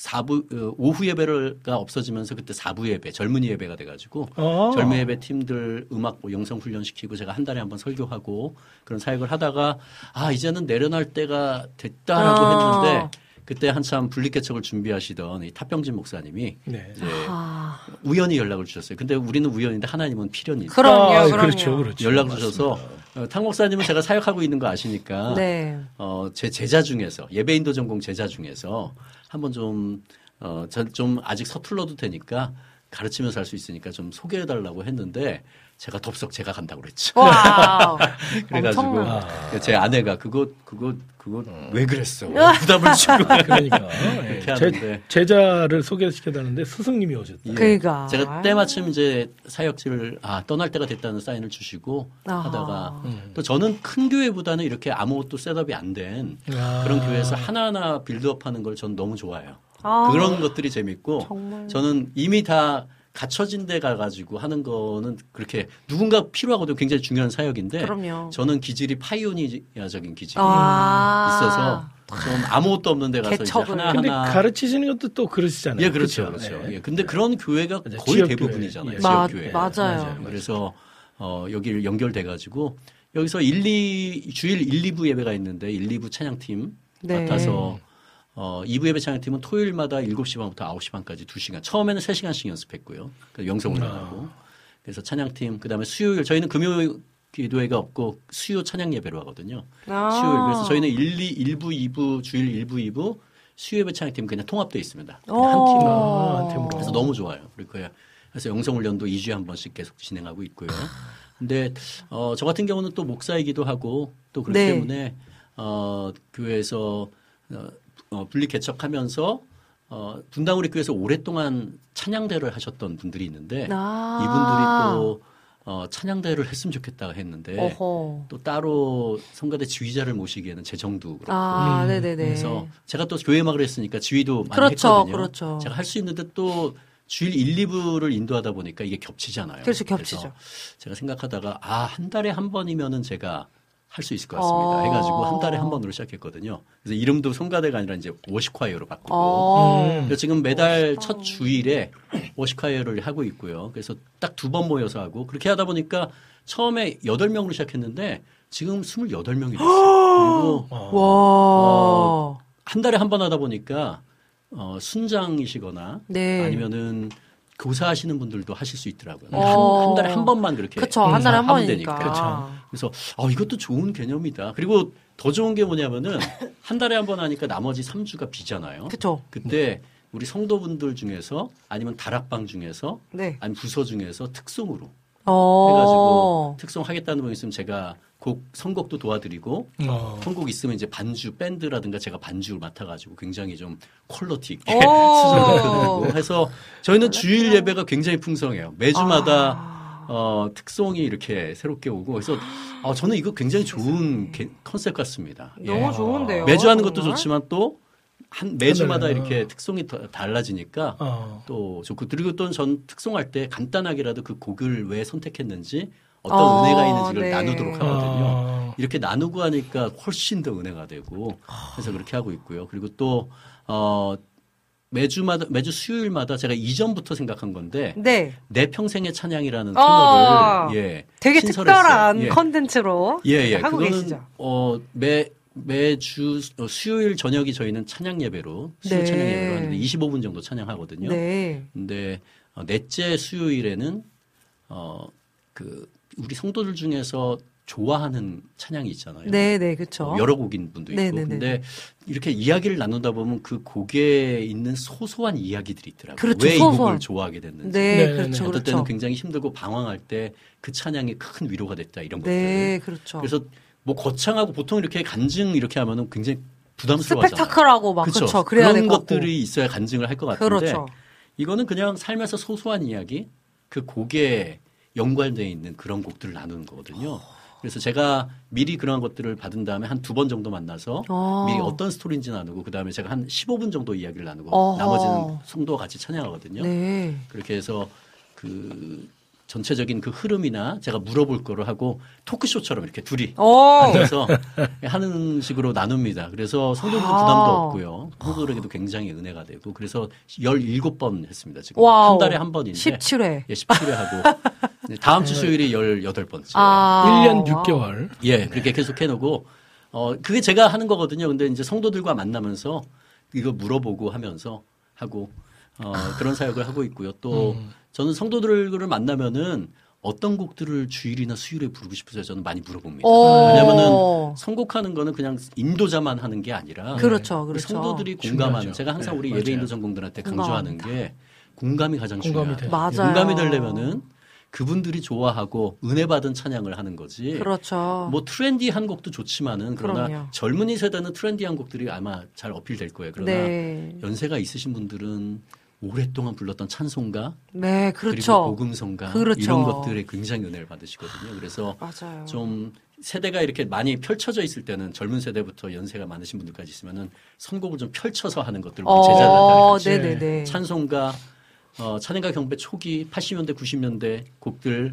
Speaker 6: 4부 어, 오후 예배가 없어지면서 그때 4부 예배 젊은이 예배가 돼가지고
Speaker 2: 어.
Speaker 6: 젊은 예배 팀들 음악 뭐 영성 훈련 시키고 제가 한 달에 한 번 설교하고 그런 사역을 하다가 아 이제는 내려놓을 때가 됐다라고
Speaker 3: 아.
Speaker 6: 했는데 그때 한참 분립개척을 준비하시던 이 탑병진 목사님이
Speaker 2: 네.
Speaker 6: 이제
Speaker 3: 아,
Speaker 6: 우연히 연락을 주셨어요. 근데 우리는 우연인데 하나님은 필연이
Speaker 3: 그럼요,
Speaker 2: 아,
Speaker 3: 그럼요.
Speaker 2: 그렇죠, 그렇죠.
Speaker 6: 연락을 주셔서 어, 탕 목사님은 제가 사역하고 있는 거 아시니까
Speaker 3: 네.
Speaker 6: 어, 제 제자 중에서 예배인도 전공 제자 중에서 한번 좀 어, 전좀 아직 서툴러도 되니까 가르치면서 할 수 있으니까 좀 소개해 달라고 했는데 제가 덥석 제가 간다고 그랬죠.
Speaker 3: 와.
Speaker 6: 그래가지고
Speaker 3: 엄청나네.
Speaker 6: 제 아내가 그거 그거 그거 왜 그랬어? 부담을 주고
Speaker 2: 그러니까 예.
Speaker 6: 이렇게 하는데.
Speaker 2: 제, 제자를 소개시켜달는데 스승님이 오셨다.
Speaker 6: 예.
Speaker 3: 그러니까.
Speaker 6: 제가 때마침 이제 사역지를 아 떠날 때가 됐다는 사인을 주시고
Speaker 3: 아하.
Speaker 6: 하다가 또 저는 큰 교회보다는 이렇게 아무것도 setup이 안된
Speaker 2: 아.
Speaker 6: 그런 교회에서 하나하나 build-up하는 걸 전 너무 좋아해요.
Speaker 3: 아.
Speaker 6: 그런 것들이 재밌고
Speaker 3: 정말.
Speaker 6: 저는 이미 다 갖춰진 데 가가지고 하는 거는 그렇게 누군가 필요하고도 굉장히 중요한 사역인데
Speaker 3: 그럼요.
Speaker 6: 저는 기질이 pioneer적인 기질이
Speaker 3: 아.
Speaker 6: 있어서 좀 아무것도 없는 데 가서 이제
Speaker 3: 개척을.
Speaker 6: 하나하나
Speaker 2: 근데 가르치시는 것도 또 그러시잖아요.
Speaker 6: 예, 그렇죠.
Speaker 2: 그쵸?
Speaker 6: 그렇죠.
Speaker 2: 예.
Speaker 6: 예, 근데 그런 교회가
Speaker 2: 맞아요.
Speaker 6: 거의
Speaker 2: 지역교회.
Speaker 6: 대부분이잖아요.
Speaker 2: 예.
Speaker 3: 마-
Speaker 6: 지역 교회.
Speaker 3: 맞아요.
Speaker 2: 맞아요.
Speaker 6: 그래서 어, 여기를 연결돼 가지고 여기서 1, 2, 주일 1, 2부 예배가 있는데 1, 2부 찬양팀
Speaker 3: 네.
Speaker 6: 맡아서 어, 2부 예배 찬양팀은 토요일마다 7시 반부터 9시 반까지 2시간. 처음에는 3시간씩 연습했고요. 그 영성을 나가고. 그래서 찬양팀, 그 다음에 수요일, 저희는 금요 기도회가 없고 수요 찬양 예배로 하거든요.
Speaker 3: 아.
Speaker 6: 수요일. 그래서 저희는 1, 2, 1부, 2부, 주일 1부, 2부, 수요 예배 찬양팀 그냥 통합되어 있습니다.
Speaker 3: 어.
Speaker 6: 한 팀.
Speaker 2: 아, 한 팀으로.
Speaker 6: 그래서 너무 좋아요. 그래서 영성훈련도 2주에 한 번씩 계속 진행하고 있고요. 근데 어, 저 같은 경우는 또 목사이기도 하고 또 그렇기
Speaker 3: 네.
Speaker 6: 때문에 어, 교회에서 어, 어, 분리 개척하면서 어, 분당 우리 교회에서 오랫동안 찬양대를 하셨던 분들이 있는데
Speaker 3: 아.
Speaker 6: 이분들이 또 어, 찬양대를 했으면 좋겠다 했는데
Speaker 3: 어허.
Speaker 6: 또 따로 성가대 지휘자를 모시기에는 재정도 그렇고
Speaker 3: 아,
Speaker 2: 음.
Speaker 3: 네네네.
Speaker 6: 그래서 제가 또 교회 음악을 했으니까 지휘도 많이
Speaker 3: 그렇죠,
Speaker 6: 했거든요.
Speaker 3: 그렇죠.
Speaker 6: 제가 할 수 있는데 또 주일 1, 2부를 인도하다 보니까 이게 겹치잖아요.
Speaker 3: 그렇죠,
Speaker 6: 그래서
Speaker 3: 겹치죠.
Speaker 6: 제가 생각하다가 아, 한 달에 한 번이면은 제가 할 수 있을 것 같습니다.
Speaker 3: 어.
Speaker 6: 해가지고 한 달에 한 번으로 시작했거든요. 그래서 이름도 성가대가 아니라 이제 워시콰이어로 바꾸고.
Speaker 3: 어.
Speaker 2: 음.
Speaker 6: 그래서 지금 매달 첫 주일에 워시콰이어를 하고 있고요. 그래서 딱 두 번 모여서 하고 그렇게 하다 보니까 처음에 8명으로 시작했는데 지금 28명이 됐어요. 그리고
Speaker 3: 와.
Speaker 6: 한 달에 한 번 하다 보니까 어, 순장이시거나
Speaker 3: 네.
Speaker 6: 아니면은 교사하시는 분들도 하실 수 있더라고요.
Speaker 3: 어.
Speaker 6: 한, 한 달에 한 번만 그렇게
Speaker 3: 그쵸, 한 달에 한
Speaker 6: 하면
Speaker 3: 번이니까.
Speaker 6: 되니까. 그 래서 어, 이것도 좋은 개념이다. 그리고 더 좋은 게 뭐냐면은 한 달에 한 번 하니까 나머지 3주가 비잖아요.
Speaker 3: 그쵸.
Speaker 6: 그때 우리 성도분들 중에서 아니면 다락방 중에서
Speaker 3: 네.
Speaker 6: 아니면 부서 중에서 특송으로
Speaker 3: 어.
Speaker 6: 해가지고 특송 하겠다는 분 있으면 제가 곡 선곡도 도와드리고
Speaker 2: 어.
Speaker 6: 선곡 있으면 이제 반주 밴드라든가 제가 반주를 맡아가지고 굉장히 좀 퀄러티 있게
Speaker 3: 오.
Speaker 6: 수준을 드리고 해서 저희는 주일 예배가 굉장히 풍성해요. 매주마다
Speaker 3: 아.
Speaker 6: 어, 특송이 이렇게 새롭게 오고 그래서 어, 저는 이거 굉장히 좋은 게- 컨셉 같습니다. 예.
Speaker 3: 너무 좋은데요.
Speaker 6: 매주 하는 것도
Speaker 3: 정말?
Speaker 6: 좋지만 또 한 매주마다
Speaker 2: 하늘은,
Speaker 6: 이렇게 특송이 더 달라지니까
Speaker 2: 어.
Speaker 6: 또 좋고 그리고 또 전 특송할 때 간단하게라도 그 곡을 왜 선택했는지 어떤
Speaker 3: 어,
Speaker 6: 은혜가 있는지를
Speaker 3: 네.
Speaker 6: 나누도록 하거든요.
Speaker 2: 어.
Speaker 6: 이렇게 나누고 하니까 훨씬 더 은혜가 되고 그래서 그렇게 하고 있고요. 그리고 또 어, 매주마다 매주 수요일마다 제가 이전부터 생각한 건데
Speaker 3: 네.
Speaker 6: 내 평생의 찬양이라는
Speaker 3: 어.
Speaker 6: 코너를 예
Speaker 3: 되게
Speaker 6: 신설했어요.
Speaker 3: 특별한
Speaker 6: 예.
Speaker 3: 컨텐츠로
Speaker 6: 예, 예.
Speaker 3: 하고
Speaker 6: 그거는
Speaker 3: 계시죠.
Speaker 6: 어, 매 매주 어, 수요일 저녁이 저희는 찬양 예배로 수요일
Speaker 3: 네.
Speaker 6: 찬양 예배로 하는데 25분 정도 찬양하거든요.
Speaker 3: 네.
Speaker 6: 근데 어, 넷째 수요일에는 어그 우리 성도들 중에서 좋아하는 찬양이 있잖아요.
Speaker 3: 네, 네, 그렇죠.
Speaker 6: 어, 여러 곡인 분도 있고.
Speaker 3: 네, 네, 네.
Speaker 6: 근데 이렇게 이야기를 나누다 보면 그 곡에 있는 소소한 이야기들이 있더라고요.
Speaker 3: 그렇죠,
Speaker 6: 왜이
Speaker 3: 소소한.
Speaker 6: 곡을 좋아하게 됐는지.
Speaker 3: 네,
Speaker 2: 네, 네,
Speaker 3: 그렇죠.
Speaker 2: 네.
Speaker 6: 어떨 때는
Speaker 3: 그렇죠.
Speaker 6: 굉장히 힘들고 방황할 때 그 찬양이 큰 위로가 됐다 이런 것들.
Speaker 3: 네, 그렇죠.
Speaker 6: 그래서 뭐 거창하고 보통 이렇게 간증 이렇게 하면은 굉장히 부담스러워하잖아요.
Speaker 3: 스펙타클하고 막
Speaker 6: 그쵸?
Speaker 3: 그렇죠. 그래야
Speaker 6: 그런. 것들이 있어야 간증을 할 것 같은데
Speaker 3: 그렇죠.
Speaker 6: 이거는 그냥 삶에서 소소한 이야기 그 곡에 연관되어 있는 그런 곡들을 나누는 거거든요. 그래서 제가 미리 그런 것들을 받은 다음에 한 두 번 정도 만나서
Speaker 3: 어.
Speaker 6: 미리 어떤 스토리인지 나누고 그 다음에 제가 한 15분 정도 이야기를 나누고
Speaker 3: 어허.
Speaker 6: 나머지는 성도와 같이 찬양하거든요.
Speaker 3: 네.
Speaker 6: 그렇게 해서 그 전체적인 그 흐름이나 제가 물어볼 거를 하고 토크쇼처럼 이렇게 둘이
Speaker 3: 오.
Speaker 6: 앉아서 하는 식으로 나눕니다. 그래서 성도들
Speaker 3: 아.
Speaker 6: 부담도 없고요. 성도들에게도 굉장히 은혜가 되고 그래서 17번 했습니다. 지금
Speaker 3: 와우.
Speaker 6: 한 달에 한 번인데
Speaker 3: 17회.
Speaker 6: 예, 17회 하고 네, 다음 주 수요일이 18번째.
Speaker 3: 아.
Speaker 2: 1년
Speaker 3: 와우.
Speaker 2: 6개월.
Speaker 6: 예, 그렇게 계속 해 놓고, 어, 그게 제가 하는 거거든요. 근데 이제 성도들과 만나면서 이거 물어보고 하면서 하고, 어, 그런 사역을 하고 있고요. 또 저는 성도들을 만나면은 어떤 곡들을 주일이나 수요일에 부르고 싶으세요? 저는 많이 물어봅니다.
Speaker 3: 오.
Speaker 6: 왜냐면은 선곡하는 거는 그냥 인도자만 하는 게 아니라
Speaker 3: 그렇죠, 그렇죠.
Speaker 6: 성도들이 공감하는
Speaker 2: 중요하죠.
Speaker 6: 제가 항상
Speaker 2: 네,
Speaker 6: 우리
Speaker 2: 맞아요.
Speaker 6: 예배인도 전공들한테 강조하는 게 공감이 가장
Speaker 2: 공감이
Speaker 6: 중요하다.
Speaker 3: 맞아요.
Speaker 6: 공감이 되려면은 그분들이 좋아하고 은혜 받은 찬양을 하는 거지.
Speaker 3: 그렇죠.
Speaker 6: 뭐 트렌디한 곡도 좋지만은 그러나
Speaker 3: 그럼요.
Speaker 6: 젊은이 세대는 트렌디한 곡들이 아마 잘 어필될 거예요. 그러나
Speaker 3: 네.
Speaker 6: 연세가 있으신 분들은 오랫동안 불렀던 찬송가
Speaker 3: 네,
Speaker 6: 그리고
Speaker 3: 그렇죠.
Speaker 6: 복음성가
Speaker 3: 그렇죠.
Speaker 6: 이런 것들에 굉장히 은혜를 받으시거든요. 그래서
Speaker 3: 맞아요.
Speaker 6: 좀 세대가 이렇게 많이 펼쳐져 있을 때는 젊은 세대부터 연세가 많으신 분들까지 있으면은 선곡을 좀 펼쳐서 하는 것들 우리 제자들한테
Speaker 3: 어,
Speaker 6: 같이
Speaker 3: 네네네.
Speaker 6: 찬송가, 어, 찬양과 경배 초기 80년대 90년대 곡들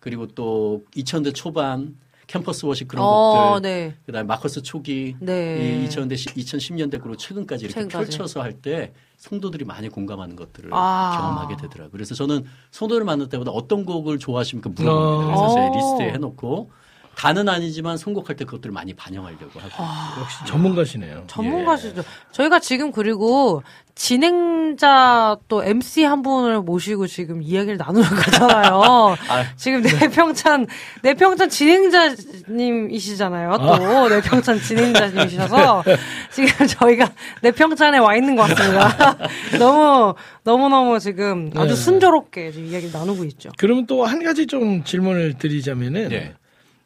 Speaker 6: 그리고 또 2000대 초반 캠퍼스 worship 그런
Speaker 3: 어,
Speaker 6: 곡들
Speaker 3: 네.
Speaker 6: 그다음에 마커스 초기
Speaker 3: 네.
Speaker 6: 이 2000대 2010년대 그리고 최근까지 이렇게
Speaker 3: 최근까지.
Speaker 6: 펼쳐서 할 때 성도들이 많이 공감하는 것들을
Speaker 3: 아.
Speaker 6: 경험하게 되더라고요. 그래서 저는 성도를 만날 때마다 어떤 곡을 좋아하십니까 물어봅니다. 그래서
Speaker 3: 어.
Speaker 6: 제 리스트에 해놓고 다는 아니지만 선곡할 때 그것들을 많이 반영하려고 하고.
Speaker 3: 아.
Speaker 2: 역시 전문가시네요.
Speaker 3: 전문가시죠. 저희가 지금 그리고 진행자 또 MC 한 분을 모시고 지금 이야기를 나누는 거잖아요. 지금 내평찬 내평찬 진행자님이시잖아요. 또 내평찬 진행자님이셔서 지금 저희가 내평찬에 와 있는 것 같습니다. 너무 너무 너무 지금 아주
Speaker 2: 네.
Speaker 3: 순조롭게 지금 이야기를 나누고 있죠.
Speaker 2: 그러면 또 한 가지 좀 질문을 드리자면은
Speaker 6: 네.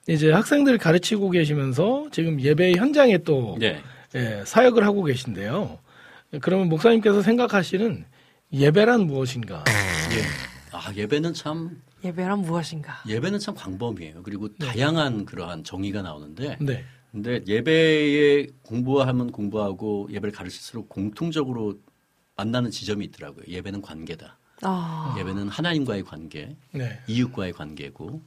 Speaker 2: 이제 학생들 가르치고 계시면서 지금 예배 현장에 또
Speaker 6: 네.
Speaker 2: 예, 사역을 하고 계신데요. 그러면 목사님께서 생각하시는 예배란 무엇인가?
Speaker 6: 예. 아, 예배는 참
Speaker 3: 예배란 무엇인가?
Speaker 6: 예배는 참 광범위해요. 그리고 다양한 그러한 정의가 나오는데
Speaker 2: 네.
Speaker 6: 근데 예배에 공부하면 공부하고 예배를 가르칠수록 공통적으로 만나는 지점이 있더라고요. 예배는 관계다.
Speaker 3: 아,
Speaker 6: 예배는 하나님과의 관계,
Speaker 2: 네.
Speaker 6: 이웃과의 관계고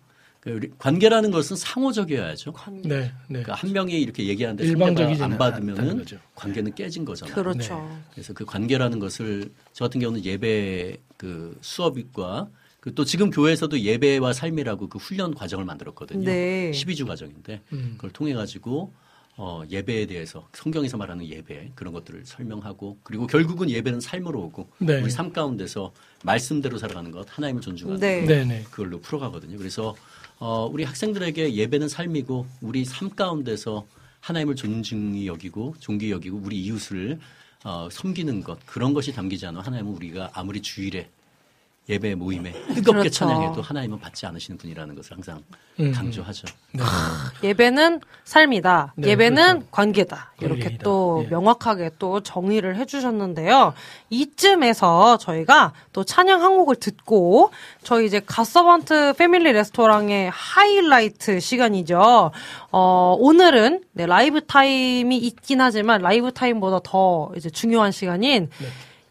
Speaker 6: 관계라는 것은 상호적이어야죠.
Speaker 2: 네. 네.
Speaker 6: 그러니까 한 명이 이렇게 얘기하는데 상대가 안 받으면은. 관계는 깨진 거잖아요.
Speaker 3: 그렇죠.
Speaker 6: 그래서 그 관계라는 것을 저 같은 경우는 예배 그 수업과 그또 지금 교회에서도 예배와 삶이라고 그 훈련 과정을 만들었거든요.
Speaker 3: 네.
Speaker 6: 12주 과정인데
Speaker 2: 음.
Speaker 6: 그걸 통해 가지고 어 예배에 대해서 성경에서 말하는 예배 그런 것들을 설명하고 그리고 결국은 예배는 삶으로 오고
Speaker 2: 네.
Speaker 6: 우리 삶 가운데서 말씀대로 살아가는 것 하나님을 존중하는
Speaker 3: 네.
Speaker 6: 것
Speaker 2: 네, 네.
Speaker 6: 그걸로 풀어가거든요. 그래서 어, 우리 학생들에게 예배는 삶이고 우리 삶 가운데서 하나님을 존중히 여기고 존귀히 여기고 우리 이웃을 어, 섬기는 것 그런 것이 담기지 않아 하나님은 우리가 아무리 주일에 예배 모임에 뜨겁게
Speaker 3: 그렇죠.
Speaker 6: 찬양해도 하나님은 받지 않으시는 분이라는 것을 항상
Speaker 2: 음.
Speaker 6: 강조하죠.
Speaker 3: 예배는 삶이다.
Speaker 2: 네,
Speaker 3: 예배는
Speaker 2: 그렇죠.
Speaker 3: 관계다. 이렇게
Speaker 2: 관계이다.
Speaker 3: 또
Speaker 2: 예.
Speaker 3: 명확하게 또 정의를 해주셨는데요. 이쯤에서 저희가 또 찬양 한 곡을 듣고 저희 이제 갓서번트 패밀리 레스토랑의 하이라이트 시간이죠. 어, 오늘은 네, 라이브 타임이 있긴 하지만 라이브 타임보다 더 이제 중요한 시간인
Speaker 2: 네.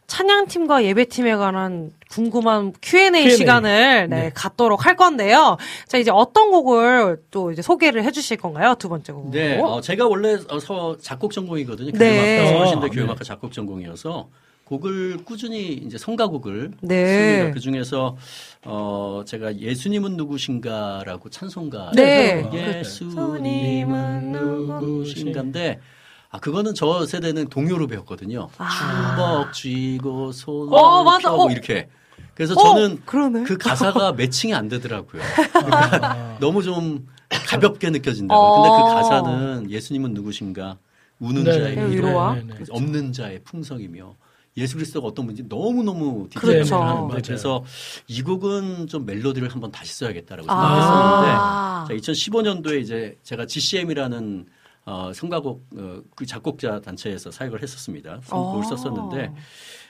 Speaker 3: 찬양팀과 예배팀에 관한 궁금한 Q&A,
Speaker 2: Q&A.
Speaker 3: 시간을 네,
Speaker 2: 네.
Speaker 3: 갖도록 할 건데요. 자, 이제 어떤 곡을 또 이제 소개를 해 주실 건가요? 두 번째 곡.
Speaker 6: 네, 어, 제가 원래 어, 서 작곡 전공이거든요.
Speaker 3: 네.
Speaker 6: 교육학과 서울신대
Speaker 2: 아,
Speaker 6: 교육학과 작곡 전공이어서 곡을 꾸준히 이제 성가곡을
Speaker 3: 네.
Speaker 6: 씁니다. 그 중에서 어 제가 예수님은 누구신가라고 찬송가
Speaker 3: 네.
Speaker 6: 예수님은 누구신가인데 아 그거는 저 세대는 동요로 배웠거든요. 주먹 쥐고 손을
Speaker 3: 어, 맞아.
Speaker 6: 펴고
Speaker 3: 어.
Speaker 6: 이렇게. 그래서
Speaker 3: 어,
Speaker 6: 저는
Speaker 3: 그러네.
Speaker 6: 그 가사가 매칭이 안 되더라고요. 그러니까 너무 좀 가볍게 느껴진다고.
Speaker 3: 어.
Speaker 6: 근데 그 가사는 예수님은 누구신가? 우는
Speaker 2: 네,
Speaker 6: 자의
Speaker 2: 네,
Speaker 6: 위로,
Speaker 3: 위로와?
Speaker 2: 네, 네.
Speaker 6: 없는 자의 풍성이며 예수 그리스도가 어떤 분인지 너무너무
Speaker 3: 그렇죠.
Speaker 6: 디테일을 하는. 거예요. 그래서 이 곡은 좀 멜로디를 한번 다시 써야겠다라고
Speaker 3: 아.
Speaker 6: 생각했었는데 자, 2015년도에 이제 제가 GCM이라는 어, 성가곡 어, 그 작곡자 단체에서 사역을 했었습니다. 곡을
Speaker 3: 아.
Speaker 6: 썼었는데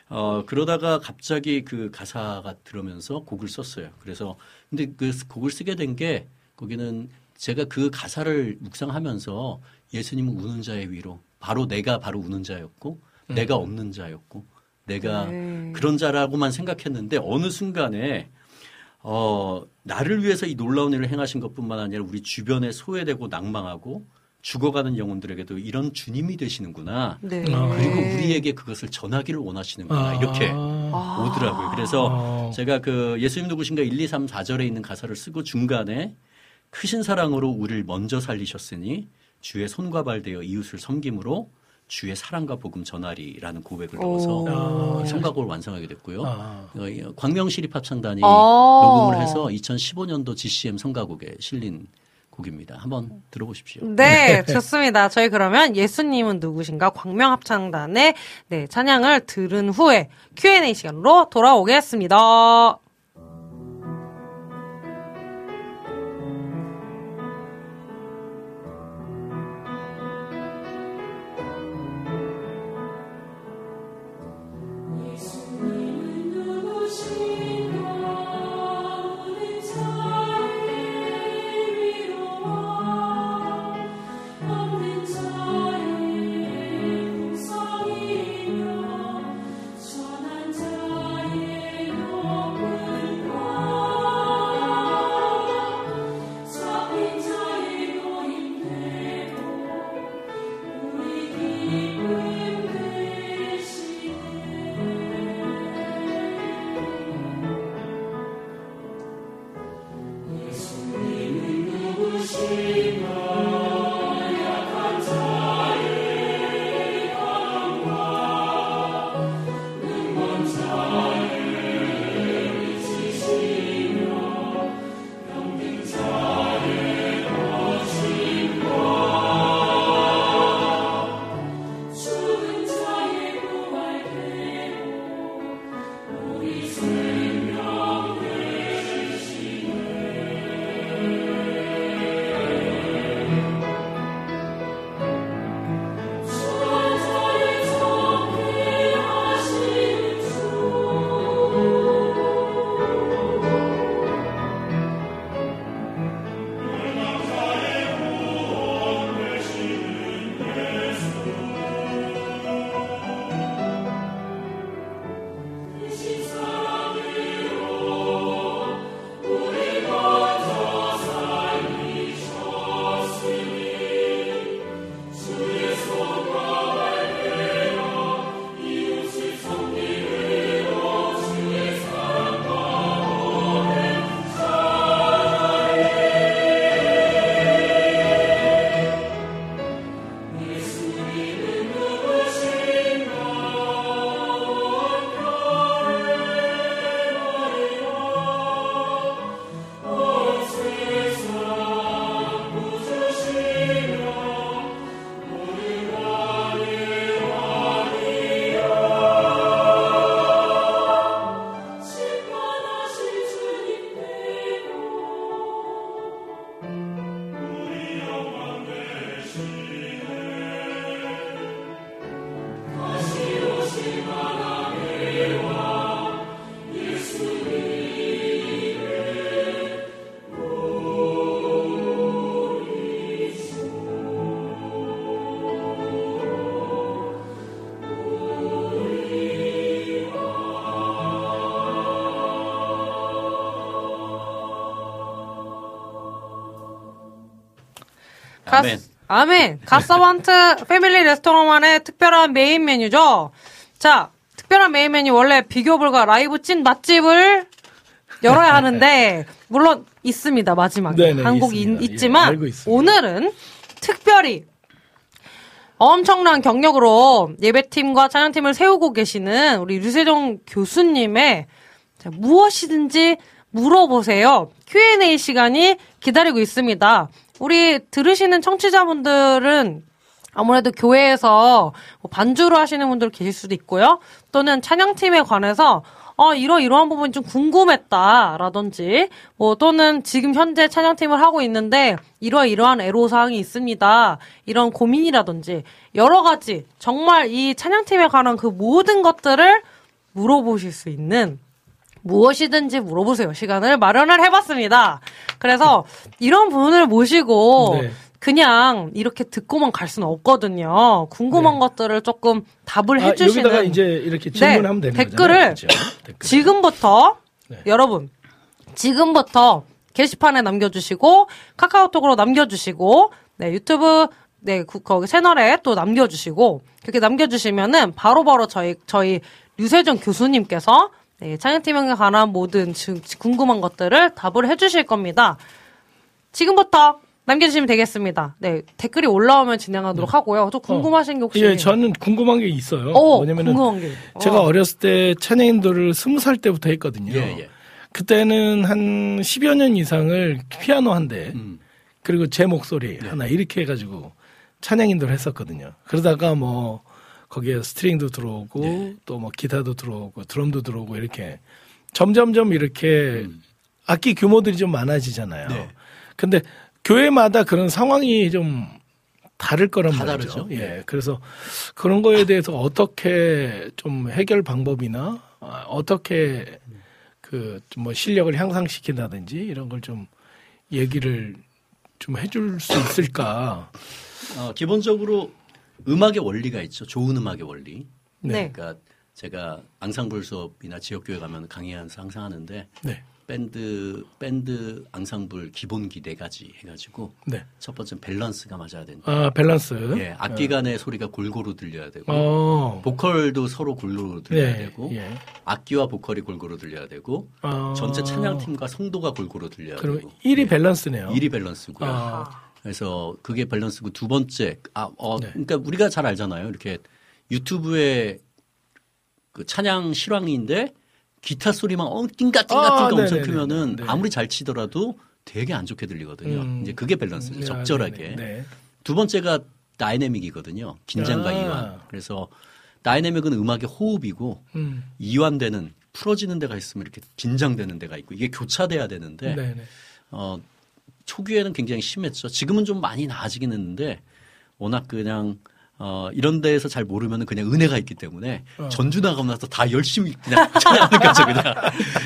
Speaker 6: 어, 그러다가 갑자기 그 가사가 들으면서 곡을 썼어요. 그래서 근데 그 곡을 쓰게 된 게 거기는 제가 그 가사를 묵상하면서 예수님은 우는 자의 위로 바로 내가 바로 우는 자였고 내가 없는 자였고 내가
Speaker 3: 네.
Speaker 6: 그런 자라고만 생각했는데 어느 순간에 어, 나를 위해서 이 놀라운 일을 행하신 것뿐만 아니라 우리 주변에 소외되고 낙망하고 죽어가는 영혼들에게도 이런 주님이 되시는구나.
Speaker 3: 네.
Speaker 2: 아,
Speaker 6: 그리고 우리에게 그것을 전하기를 원하시는구나. 이렇게
Speaker 3: 아.
Speaker 6: 오더라고요. 그래서
Speaker 2: 아.
Speaker 6: 제가 그 예수님 누구신가 1, 2, 3, 4절에 있는 가사를 쓰고 중간에 크신 사랑으로 우리를 먼저 살리셨으니 주의 손과 발 되어 이웃을 섬김으로 주의 사랑과 복음 전하리라는 고백을 넣어서
Speaker 3: 오.
Speaker 6: 어, 성가곡을 완성하게 됐고요.
Speaker 2: 아.
Speaker 6: 어, 이 광명시립합창단이
Speaker 3: 아.
Speaker 6: 녹음을 해서 2015년도 GCM 성가곡에 실린 곡입니다. 한번 들어보십시오.
Speaker 3: 네, 좋습니다. 저희 그러면 예수님은 누구신가 광명합창단의 네, 찬양을 들은 후에 Q&A 시간으로 돌아오겠습니다. 가-
Speaker 6: 아멘.
Speaker 3: 아멘. 갓서번트 패밀리 레스토랑만의 특별한 메인 메뉴죠. 자, 특별한 메인 메뉴 원래 비교 불가 라이브 찐 맛집을 열어야 하는데 물론 있습니다 마지막에
Speaker 2: 네네,
Speaker 3: 한 곡
Speaker 2: 있습니다.
Speaker 3: 이-
Speaker 2: 예,
Speaker 3: 있지만
Speaker 2: 있습니다.
Speaker 3: 오늘은 특별히 엄청난 경력으로 예배팀과 찬양팀을 세우고 계시는 우리 류세종 교수님의 자, 무엇이든지 물어보세요. Q&A 시간이 기다리고 있습니다. 우리 들으시는 청취자분들은 아무래도 교회에서 뭐 반주로 하시는 분들 계실 수도 있고요. 또는 찬양팀에 관해서 어, 이러 이러한 부분이 좀 궁금했다라든지 뭐 또는 지금 현재 찬양팀을 하고 있는데 이러 이러한 애로사항이 있습니다. 이런 고민이라든지 여러 가지 정말 이 찬양팀에 관한 그 모든 것들을 물어보실 수 있는 무엇이든지 물어보세요. 시간을 마련을 해봤습니다. 그래서 이런 분을 모시고
Speaker 2: 네.
Speaker 3: 그냥 이렇게 듣고만 갈 수는 없거든요. 궁금한
Speaker 2: 네.
Speaker 3: 것들을 조금 답을
Speaker 2: 아,
Speaker 3: 해주시는
Speaker 2: 여기다가 이제 이렇게 질문하면
Speaker 3: 네,
Speaker 2: 되는
Speaker 3: 댓글을
Speaker 2: 거잖아요. 댓글.
Speaker 3: 지금부터
Speaker 2: 네.
Speaker 3: 여러분 지금부터 게시판에 남겨주시고 카카오톡으로 남겨주시고 네 유튜브 네 구- 거기 채널에 또 남겨주시고 그렇게 남겨주시면은 바로바로 저희 저희 류세정 교수님께서 네, 찬양팀에 관한 모든 지- 궁금한 것들을 답을 해주실 겁니다. 지금부터 남겨주시면 되겠습니다. 네 댓글이 올라오면 진행하도록 하고요. 또 궁금하신 게 혹시
Speaker 2: 예, 저는 궁금한 게 있어요.
Speaker 3: 어,
Speaker 2: 뭐냐면은
Speaker 3: 궁금한 게.
Speaker 2: 제가
Speaker 3: 어.
Speaker 2: 어렸을 때 찬양인도를 스무 살 때부터 했거든요.
Speaker 6: 예, 예.
Speaker 2: 그때는 한 10여 년 이상을 피아노 한 대,
Speaker 6: 음.
Speaker 2: 그리고 제 목소리 하나 이렇게 해가지고 찬양인도를 했었거든요. 그러다가 뭐 거기에 string도 들어오고
Speaker 6: 네.
Speaker 2: 또뭐 기타도 들어오고 드럼도 들어오고 이렇게 점점점 이렇게 악기 규모들이 좀 많아지잖아요.
Speaker 6: 음. 네.
Speaker 2: 근데 교회마다 그런 상황이 좀 다를 거란
Speaker 6: 다
Speaker 2: 말이죠.
Speaker 6: 다르죠.
Speaker 2: 예.
Speaker 6: 네.
Speaker 2: 그래서 그런 거에 대해서 어떻게 좀 해결 방법이나 아, 어떻게 그뭐 실력을 향상시킨다든지 이런 걸 좀 얘기를 좀 해줄 수 있을까?
Speaker 6: 어, 기본적으로 음악의 원리가 있죠. 좋은 음악의 원리.
Speaker 3: 네.
Speaker 6: 그러니까 제가 앙상블 수업이나 지역교회 가면 강의하면서 항상 하는데
Speaker 2: 네,
Speaker 6: 밴드 밴드 앙상블 기본기 네 가지 해가지고
Speaker 2: 네.
Speaker 6: 첫 번째는 밸런스가 맞아야 된다.
Speaker 2: 아 밸런스.
Speaker 6: 예, 악기 간의 소리가 골고루 들려야 되고
Speaker 2: 어.
Speaker 6: 보컬도 서로 골고루 들려야
Speaker 2: 네,
Speaker 6: 되고
Speaker 2: 예.
Speaker 6: 악기와 보컬이 골고루 들려야 되고
Speaker 2: 어.
Speaker 6: 전체 찬양팀과 성도가 골고루 들려야
Speaker 2: 그럼
Speaker 6: 되고
Speaker 2: 1이 밸런스네요.
Speaker 6: 1이 밸런스고요.
Speaker 2: 아.
Speaker 6: 그래서 그게 밸런스고 두 번째 아, 어,
Speaker 2: 네.
Speaker 6: 그러니까 우리가 잘 알잖아요. 이렇게 유튜브에 그 찬양 실황인데 기타 소리만 어, 띵가 띵가
Speaker 2: 아,
Speaker 6: 띵가 엄청
Speaker 2: 네네네.
Speaker 6: 크면은
Speaker 2: 네.
Speaker 6: 아무리 잘 치더라도 되게 안 좋게 들리거든요.
Speaker 2: 음.
Speaker 6: 이제 그게 밸런스죠.
Speaker 2: 네,
Speaker 6: 적절하게.
Speaker 2: 네, 네.
Speaker 6: 두 번째가 다이내믹이거든요. 긴장과
Speaker 2: 아.
Speaker 6: 이완. 그래서 다이내믹은 음악의 호흡이고
Speaker 2: 음.
Speaker 6: 이완되는 풀어지는 데가 있으면 이렇게 긴장되는 데가 있고 이게 교차돼야 되는데
Speaker 2: 네, 네.
Speaker 6: 어, 초기에는 굉장히 심했죠. 지금은 좀 많이 나아지긴 했는데 워낙 그냥 어, 이런 데에서 잘 모르면 그냥 은혜가 있기 때문에
Speaker 2: 어.
Speaker 6: 전주 나가고 나서 다 열심히 그냥 찬양하는 거죠, 그냥.